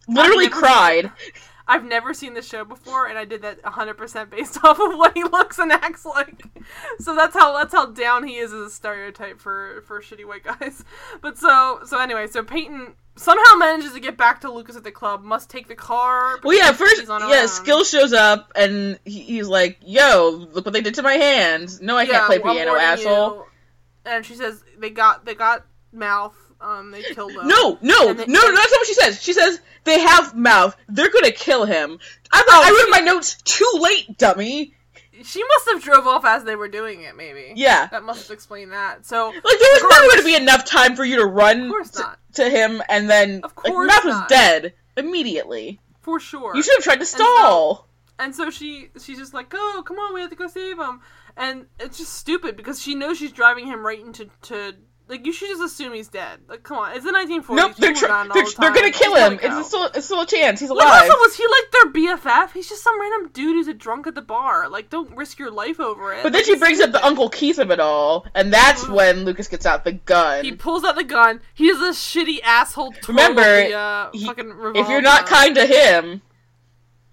Literally never- cried. I've never seen the show before, and I did that 100% based off of what he looks and acts like. So that's how that's how down he is as a stereotype for for shitty white guys. But so so anyway, so Peyton somehow manages to get back to Lucas at the club. Must take the car. Well, yeah, first, she's on her yeah, own. Skill shows up and he, he's like, "Yo, look what they did to my hands. No, I Yeah, can't play piano, asshole." you. And she says they got they got mouth. Um, they killed him. No, no, they- no, no, that's not what she says. She says they have mouth. They're gonna kill him. I, Oh, I wrote my notes too late, dummy. she must have drove off as they were doing it. Maybe. Yeah, That must explain that. So like there was never gonna be enough time for you to run to, not, to him, and then Of like course mouth was dead immediately. for sure. You should have tried to so- stall. And so she she's just like, "Go, come on, we have to go save him." And it's just stupid because she knows she's driving him right into to like you should just assume he's dead. Like, come on, it's the 1940s. nope, they're, tr- they're, the they're gonna kill him. it go. It's still, it's still a chance. He's Like, alive. also, was he like their BFF? He's just some random dude who's a drunk at the bar. Like, don't risk your life over it. But then Like, she brings up the. Uncle Keith of it all, and that's Mhm. when Lucas gets out the gun. He pulls out the gun. He has a shitty asshole. Remember, the, uh, he- if you're not kind to him,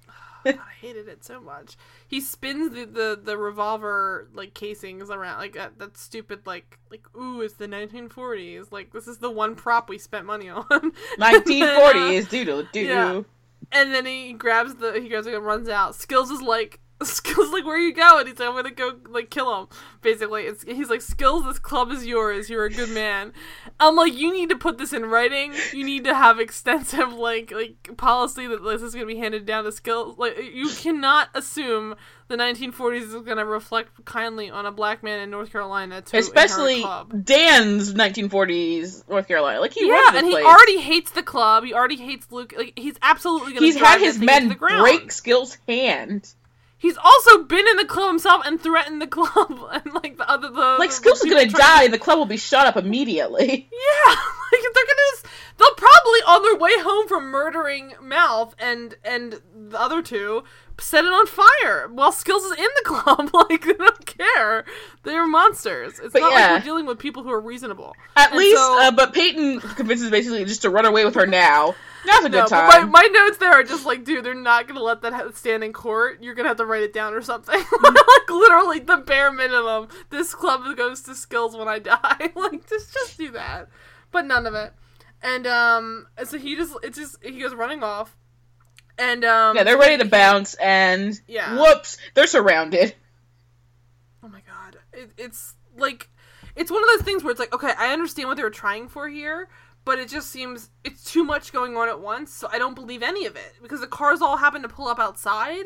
God, I hated it so much. He spins the, the, the revolver like casings around like that, that stupid like like ooh it's the 1940s like this is the one prop we spent money on. And then, uh, 1940s, doodle doo. yeah. And then he grabs the he grabs it and runs out. Skills is like Skills like, where you going? He's like, I'm gonna go like kill him. Basically, it's he's like, Skills, this club is yours. You're a good man. I'm like, you need to put this in writing. You need to have extensive like like policy that this is gonna be handed down to Skills. Like, you cannot assume the 1940s is gonna reflect kindly on a black man in North Carolina to Especially. Dan's 1940s North Carolina. Like he Yeah, this and he place. already hates the club. He already hates Luke. Like he's absolutely gonna. He's had his men break Skill's hand. He's also been in the club himself and threatened the club and like the other the Like Skills is gonna die, and the club will be shut up immediately. Yeah, like they're gonna. Just, they'll probably on their way home from murdering Mouth and and the other two set it on fire while Skills is in the club. like they don't care. They're monsters. It's But not yeah. like we're dealing with people who are reasonable. At And least, so- uh, but Peyton convinces basically just to run away with her now. Now's a No, good my, time. my notes there are just like, dude, they're not gonna let that stand in court. You're gonna have to write it down or something. Like literally the bare minimum. This club goes to skills when I die. like just just do that. But none of it. And um, so he just it's just he goes running off. And um, yeah, they're ready to bounce, and Yeah. whoops, they're surrounded. Oh my god, it, it's like it's one of those things where it's like, okay, I understand what they were trying for here, but it just seems it's too much going on at once. So I don't believe any of it because the cars all happen to pull up outside.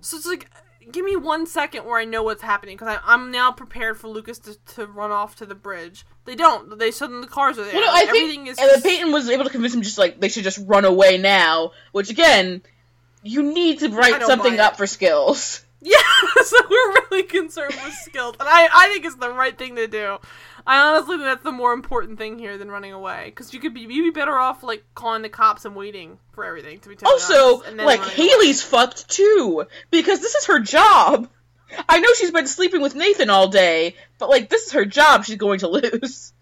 So it's like, give me one second where I know what's happening because I'm now prepared for Lucas to, to run off to the bridge. They don't. They suddenly the cars are there. Well, no, I Everything think is and just- Peyton was able to convince him just like they should just run away now. Which again, you need to write something up for skills. Yeah, so we're really concerned with skills, and I, I think it's the right thing to do. I honestly think that's the more important thing here than running away, because you could be you'd be better off like calling the cops and waiting for everything to be totally Also, honest, and then like running away. Haley's fucked too because this is her job. I know she's been sleeping with Nathan all day, but like this is her job. She's going to lose.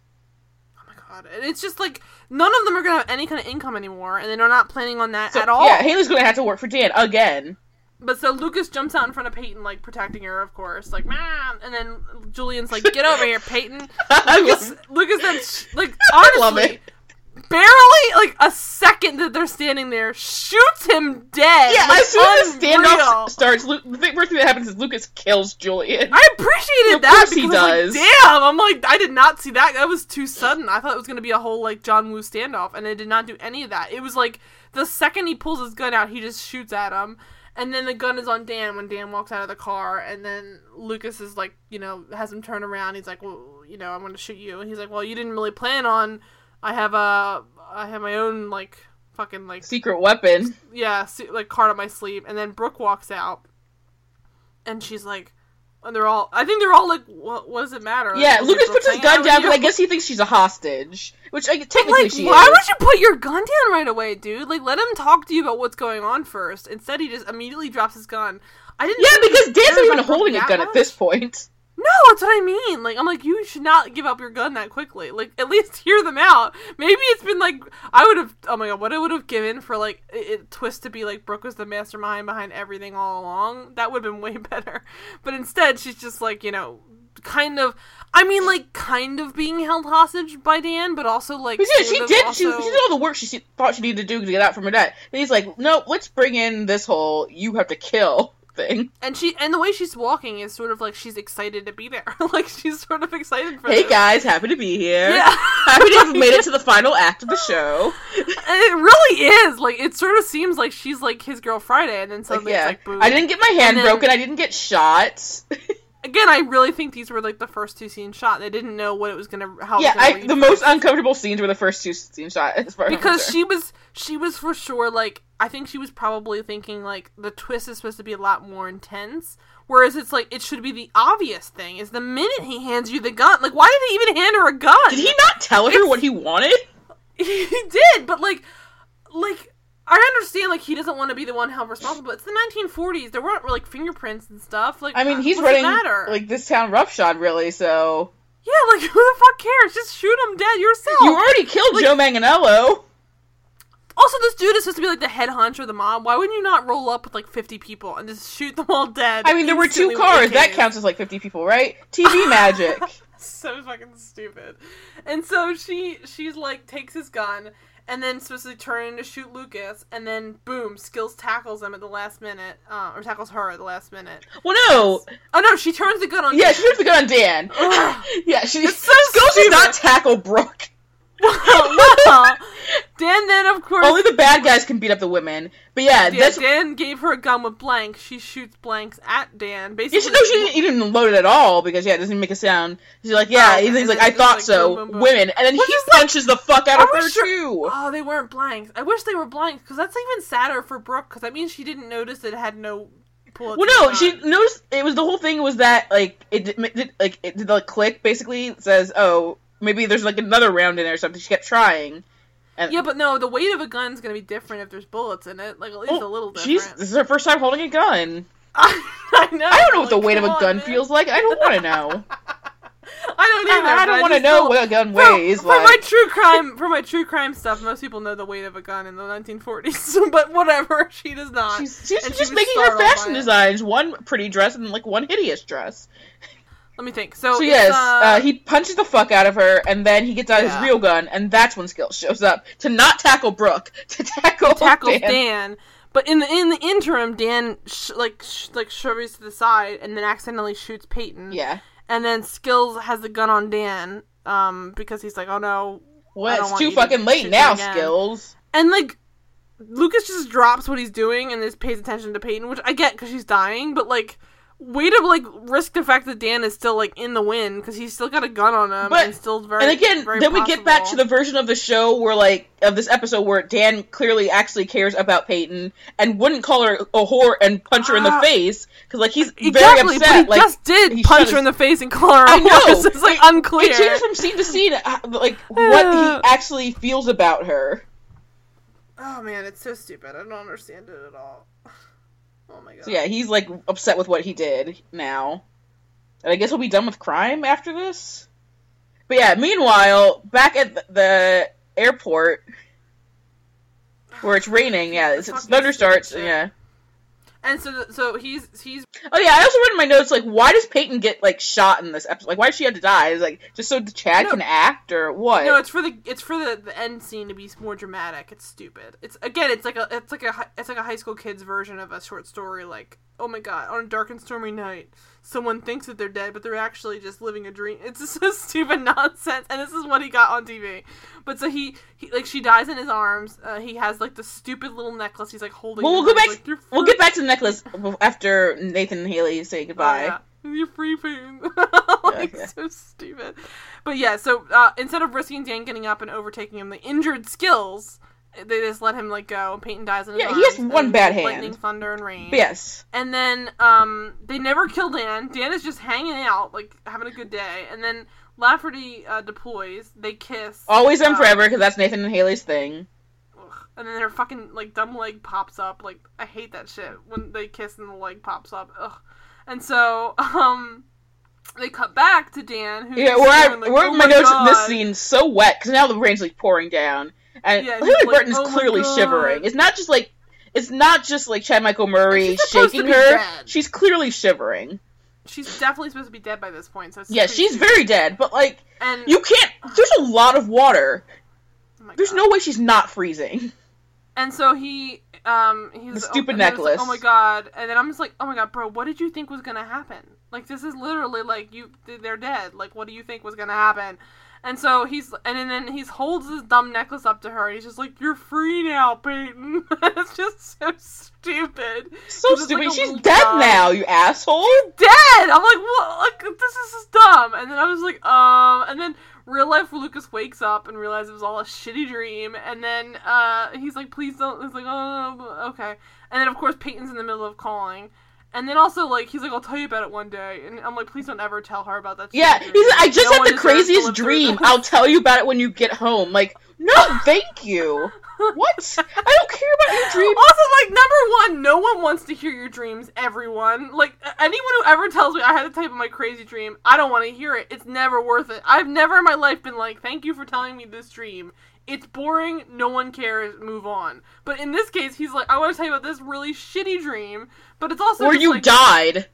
Oh my god, and it's just like none of them are gonna have any kind of income anymore, and they're not planning on that So, at all. Yeah, Haley's going to have to work for Dan again. But so Lucas jumps out in front of Peyton, like protecting her, of course, like man, and then Julian's like, "Get over here, Peyton." Lucas, Lucas then sh- like I honestly, love it. barely like a second that they're standing there, shoots him dead. Yeah, like, as soon as the standoff starts, Lu- the first thing that happens is Lucas kills Julian. I appreciated Of that course he does. like, damn, I'm like, I did not see that. That was too sudden. I thought it was gonna be a whole like John Woo standoff, and it did not do any of that. It was like the second he pulls his gun out, he just shoots at him. And then the gun is on Dan when Dan walks out of the car, and then Lucas is like, you know, has him turn around. He's like, well, you know, I'm going to shoot you, and he's like, well, you didn't really plan on. I have a, I have my own like fucking like Secret weapon. yeah, like card up my sleeve. And then Brooke walks out, and she's like, and they're all, I think they're all like, what, what does it matter? Yeah, Like, Lucas puts his gun down, but I guess he thinks she's a hostage, which I, But, technically like, she why is. would you put your gun down right away, dude? Like, let him talk to you about what's going on first. Instead, he just immediately drops his gun. I didn't. Yeah, because Dan's not even holding a gun at this point. No, that's what I mean. Like, I'm like, you should not give up your gun that quickly. Like, at least hear them out. Maybe it's been like, I would have, oh my god, what I would have given for like it, it twist to be like Brooke was the mastermind behind everything all along. That would have been way better. But instead, she's just like, you know, kind of. I mean, like, kind of being held hostage by Dan, but also like. But yeah, she did. Also... She, she did all the work she se- thought she needed to do to get out from her dad. And he's like, "No, let's bring in this whole you have to kill thing." and she and the way she's walking is sort of like she's excited to be there. like she's sort of excited for Hey this. guys, happy to be here. Yeah. happy to have made it to the final act of the show. And it really is. Like it sort of seems like she's like his girl Friday, and then Like, suddenly yeah, it's like. I didn't get my hand then- broken. I didn't get shot. Again, I really think these were like the first two scenes shot. They didn't know what it was gonna how. yeah, gonna I, the most uncomfortable scenes were the first two scenes shot. As far as because concerned. she was she was for sure like I think she was probably thinking like the twist is supposed to be a lot more intense. Whereas it's like it should be the obvious thing is the minute he hands you the gun. Like why did he even hand her a gun? did he not tell her It's- what he wanted? he did, but like, like I understand like he doesn't want to be the one held responsible. But it's the 1940s. There weren't like fingerprints and stuff. Like I mean, he's running matter? like this town roughshod, really. So yeah, like who the fuck cares? Just shoot him dead yourself. you already killed Joe Manganiello. Also, this dude is supposed to be like the head honcho of the mob. Why wouldn't you not roll up with like 50 people and just shoot them all dead? I mean, there were two cars. That counts as like fifty people, right? TV magic. so fucking stupid. And so she she's like takes his gun and then supposed to turn in to shoot Lucas, and then boom, Skills tackles him at the last minute, uh, or tackles her at the last minute. Well, no. Oh no, she turns the gun on. Yeah, Dan. she turns the gun on Dan. Yeah, she It's so Skills does not tackle Brooke. Well, Dan then of course. Only the bad guys can beat up the women. But yeah, yeah, that's Dan gave her a gun with blanks. She shoots blanks at Dan. Yeah, Basically, she, no, she didn't, he didn't load it at all because yeah, it doesn't make a sound. She's like, yeah, Oh, he's, he's like, I thought like so, boom, boom, boom. women, and then Which he is like- punches the fuck out Are of her sure- too. Oh, they weren't blanks. I wish they were blanks because that's even sadder for Brooke because that means she didn't notice it had no. Well, no, the she noticed it was the whole thing was that like it did, it like it did like click basically says oh maybe there's like another round in there or something. She kept trying. And, Yeah, but no, the weight of a gun's gonna be different if there's bullets in it. Like at least well, a little different. she's this is her first time holding a gun. I know. I don't know what the weight of a gun man. feels like. I don't want to know. I don't either. I, I don't want to know what a gun weighs. for like. my true crime, for my true crime stuff, most people know the weight of a gun in the 1940s, but whatever, she does not. She's, she's And she just making her fashion designs. One pretty dress and like one hideous dress. Let me think. So, So yes, uh, uh, he punches the fuck out of her, and then he gets out Yeah. his real gun, and that's when Skills shows up to not tackle Brooke, to tackle tackles Dan. Dan. But in the in the interim, Dan sh- like sh- like shoves to the side and then accidentally shoots Peyton. Yeah. And then Skills has the gun on Dan, um, because he's like, oh no. Well, it's too you to fucking late now. Skills. And like, Lucas just drops what he's doing and just pays attention to Peyton, which I get because she's dying, but like. Way to like risk the fact that Dan is still like in the wind because he's still got a gun on him But- and still very. And again, very then we get back to the version of the show where, like, of this episode where Dan clearly actually cares about Peyton and wouldn't call her a whore and punch her in the Ah. face because, like, he's very upset. but he like, just did he punch shut her in the face and call her a I whore. know. It's just like It- unclear. It changes from scene to scene, uh, like what he actually feels about her. Oh man, it's so stupid. I don't understand it at all. Oh my god. So yeah, he's like upset with what he did now. And I guess we'll be done with crime after this. But yeah, meanwhile, back at the, the airport where it's raining, yeah, it's, it's thunder starts, yeah. And so, so he's he's Oh yeah, I also read in my notes like, why does Peyton get like shot in this episode? Like, why does she have to die? Is like just so Chad No. can act or what? no. It's for the it's for the, the end scene to be more dramatic. It's stupid. It's again. It's like a it's like a it's like a high school kid's version of a short story. Like oh my god, on a dark and stormy night, someone thinks that they're dead, but they're actually just living a dream. It's just so stupid nonsense. And this is what he got on TV. But so he, he like she dies in his arms. Uh, he has like the stupid little necklace. He's like holding. well, we'll go back. like, "You're we'll get back to the necklace after Nathan and Haley say goodbye. Oh, yeah. You're free food. like Okay. so stupid. But yeah, so uh, instead of risking Dan getting up and overtaking him, the injured skills, they just let him like go. And Peyton dies in his Yeah, he has one bad hand. Lightning, thunder, and rain. Yes, And then um, they never kill Dan. Dan is just hanging out, like having a good day. And then Lafferty uh, deploys. They kiss. always and uh, forever because that's Nathan and Haley's thing. And then their fucking like dumb leg pops up. Like I hate that shit when they kiss and the leg pops up. Ugh. And so um, they cut back to Dan. Who's Yeah, where I going, like, where "Oh my notes in this God." scene so wet because now the rain's like pouring down, and Yeah, like, Burton's "Oh clearly shivering. It's not just like it's not just like Chad Michael Murray shaking her. dead. She's clearly shivering. She's definitely supposed to be dead by this point. So Yeah, she's stupid. very dead, but like And you can't. There's a lot of water. oh There's God. no way she's not freezing. And so he, um, he's The stupid then it's like, necklace. oh my god! And then I'm just like, oh my god, bro, what did you think was gonna happen? Like this is literally like you, they're dead. Like what do you think was gonna happen? And so he's, and then, he holds this dumb necklace up to her, and he's just like, "You're free now, Peyton." it's just so stupid. So It's like stupid. she's dead guy. now, you asshole. Dead. I'm like, what? Like this is just dumb. And then I was like, um, and then real life Lucas wakes up and realizes it was all a shitty dream, and then uh, he's like, please don't. He's like, oh, okay. And then of course Peyton's in the middle of calling. And then also like he's like I'll tell you about it one day, and I'm like please don't ever tell her about that. Yeah, he's like, I just No had the craziest dream. I'll tell you about it when you get home. Like, no, thank you. What? I don't care about your dream. Also, like number one, no one wants to hear your dreams. Everyone, like anyone who ever tells me I had to type in my crazy dream, I don't want to hear it. It's never worth it. I've never in my life been like, "Thank you for telling me this dream." It's boring. No one cares. Move on. But in this case, he's like, "I want to tell you about this really shitty dream." But it's also Where you like, died.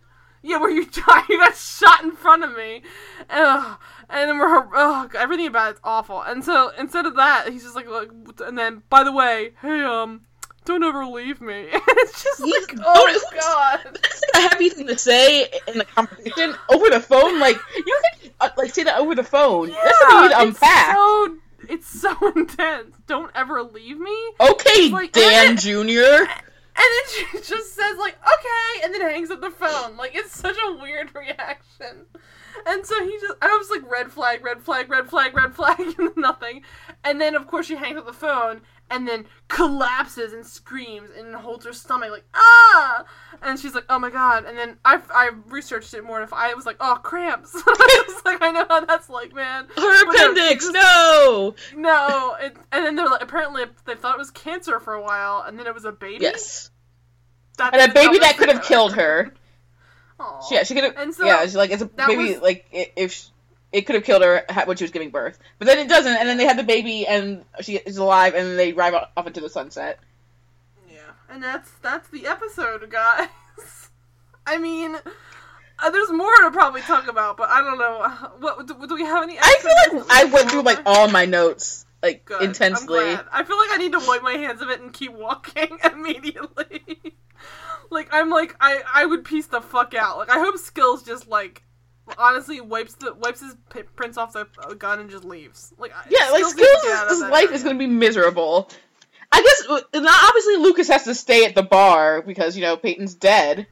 Yeah, where you die, you got shot in front of me. Ugh. And then we're, ugh, everything about it's awful. And so instead of that, he's just like, like, and then, by the way, hey, um, don't ever leave me. it's just He's- like, oh god. That's like a heavy thing to say in the conversation over the phone. Like you can uh, like say that over the phone. That's something you need to unpack. so, it's so intense. Don't ever leave me. Okay, like- Dan Junior. And then she just says like, okay, and then hangs up the phone. Like it's such a weird reaction. And so he just, I was like, red flag, red flag, red flag, red flag, and nothing. And then of course she hangs up the phone and then collapses and screams and holds her stomach like ah. And she's like, oh my god. And then I I researched it more and if I was like, oh cramps. I was like, I know how that's like, man. Her But appendix. just- No. No, it, and then they're like, apparently they thought it was cancer for a while, and then it was a baby. Yes. That's And a baby that could have killed her. Ever. Aw. Yeah, she could have. And so yeah, she's like it's a that baby. was- Like if sh- it could have killed her when she was giving birth, but then it doesn't. And then they have the baby, and she is alive, and they drive off into the sunset. Yeah, and that's that's the episode, guys. I mean, uh, there's more to probably talk about, but I don't know. What do, do we have any? I feel like I went through like all my notes like Good. Intensely. I feel like I need to wipe my hands of it and keep walking immediately. Like I'm like I I would piece the fuck out. Like I hope Skills just like honestly wipes the wipes his p- prints off the uh, gun and just leaves. Like Yeah, like get out Skills' his life area. is going to be miserable. I guess uh, obviously Lucas has to stay at the bar because you know Peyton's dead,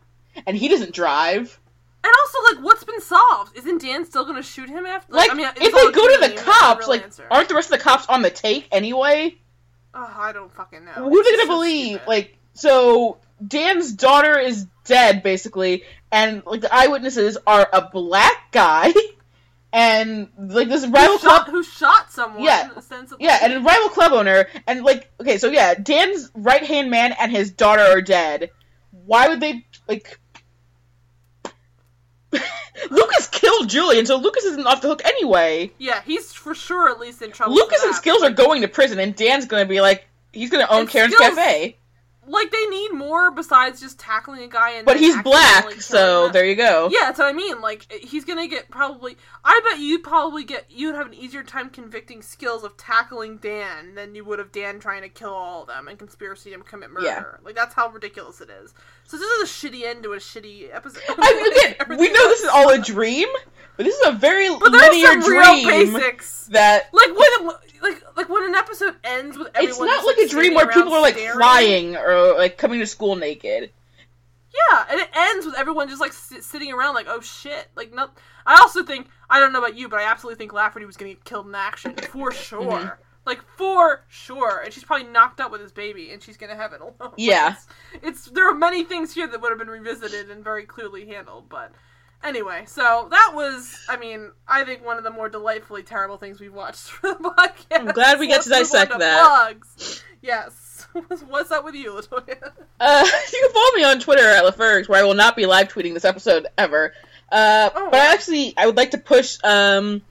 and he doesn't drive. And also, like, what's been solved? Isn't Dan still gonna shoot him after? Like, I mean, if they go to the that's not a cops, like, answer. aren't the rest of the cops on the take anyway? Oh, I don't fucking know. Who are they gonna so believe? stupid. Like, so Dan's daughter is dead, basically, and like the eyewitnesses are a black guy, and like this rival who shot, club, who shot someone? Yeah. ostensibly. yeah, and a rival club owner, and like, okay, so yeah, Dan's right hand man and his daughter are dead. Why would they like? Lucas killed Julian, so Lucas isn't off the hook anyway. yeah, he's for sure at least in trouble. Lucas and. Skills are going to prison, and Dan's gonna be like, he's gonna own And Karen's Skills- Cafe. Like they need more besides just tackling a guy and. But he's black, so there you go. Yeah, that's what I mean. Like he's gonna get probably. I bet you'd probably get you'd have an easier time convicting skills of tackling Dan than you would of Dan trying to kill all of them and conspiracy to commit murder. Yeah. Like that's how ridiculous it is. So this is a shitty end to a shitty episode. I mean, again, we know this is all a dream, but this is a very But linear dream basics. that Like when like like when an episode ends with everyone. it's not like a dream where people are like staring. flying or like coming to school naked. Yeah, and it ends with everyone just like sit, sitting around like, oh shit. Like, no. I also think I don't know about you, but I absolutely think Lafferty was gonna get killed in action for sure. Mm-hmm. Like for sure, and she's probably knocked up with his baby, and she's gonna have it alone. Yeah. it's, it's there are many things here that would have been revisited and very clearly handled, but anyway. So that was, I mean, I think one of the more delightfully terrible things we've watched for the podcast. I'm glad we get to Let's move on dissect that. Plugs. Yes. What's up with you, Latoya? Uh, you can follow me on Twitter at LaFergs, where I will not be live tweeting this episode ever. Uh, Oh, but I actually, I would like to push um,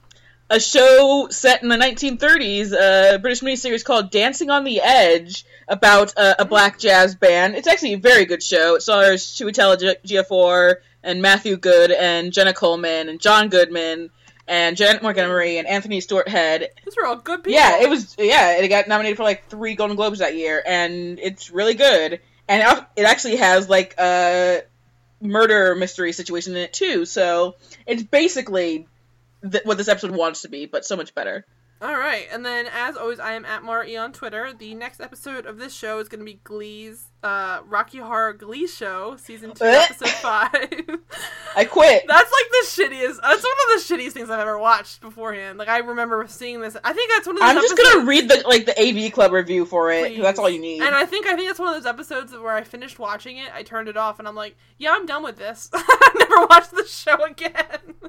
a show set in the 1930s, uh, a British miniseries called Dancing on the Edge, about uh, a black jazz band. It's actually a very good show. It stars Chiwetel G- Ejiofor and Matthew Goode and Jenna Coleman and John Goodman and Janet Montgomery and Anthony Stewart Head These were all good people. yeah, it was. Yeah, it got nominated for like three Golden Globes that year, and it's really good. And it it actually has like a murder mystery situation in it too. So it's basically th- what this episode wants to be, but so much better. All right, and then as always, I am at Mara E on Twitter. The next episode of this show is going to be Glee's uh, Rocky Horror Glee Show, season two, Eh. episode five. I quit. that's like the shittiest. That's one of the shittiest things I've ever watched beforehand. Like I remember seeing this. I think that's one of those. I'm just episodes- gonna read the like the AV Club review for it. That's all you need. And I think I think that's one of those episodes where I finished watching it, I turned it off, and I'm like, yeah, I'm done with this. I never watched the show again.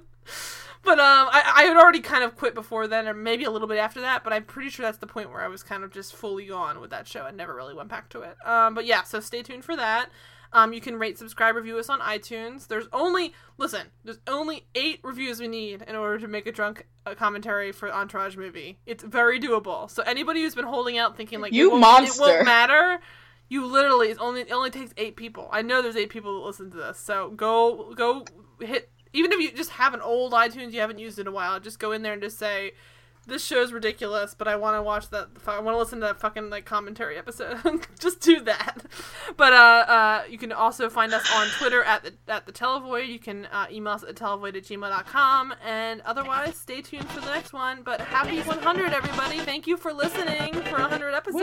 but um, I, I had already kind of quit before then, or maybe a little bit after that. But I'm pretty sure that's the point where I was kind of just fully gone with that show. I never really went back to it. Um, but yeah, so stay tuned for that. Um, you can rate, subscribe, review us on iTunes. There's only listen. There's only eight reviews we need in order to make a drunk uh, commentary for Entourage movie. It's very doable. So anybody who's been holding out thinking like You it won't, it won't matter, you literally it's only it only takes eight people. I know there's eight people that listen to this, so go go hit. Even if you just have an old iTunes you haven't used in a while, just go in there and just say, "This show's ridiculous," but I want to watch that. I want to listen to that fucking like commentary episode. just do that. But uh, uh, you can also find us on Twitter at the at the Televoid. You can uh, email us at televoid at gmail.com. And otherwise, stay tuned for the next one. But happy 100, everybody! Thank you for listening for 100 episodes.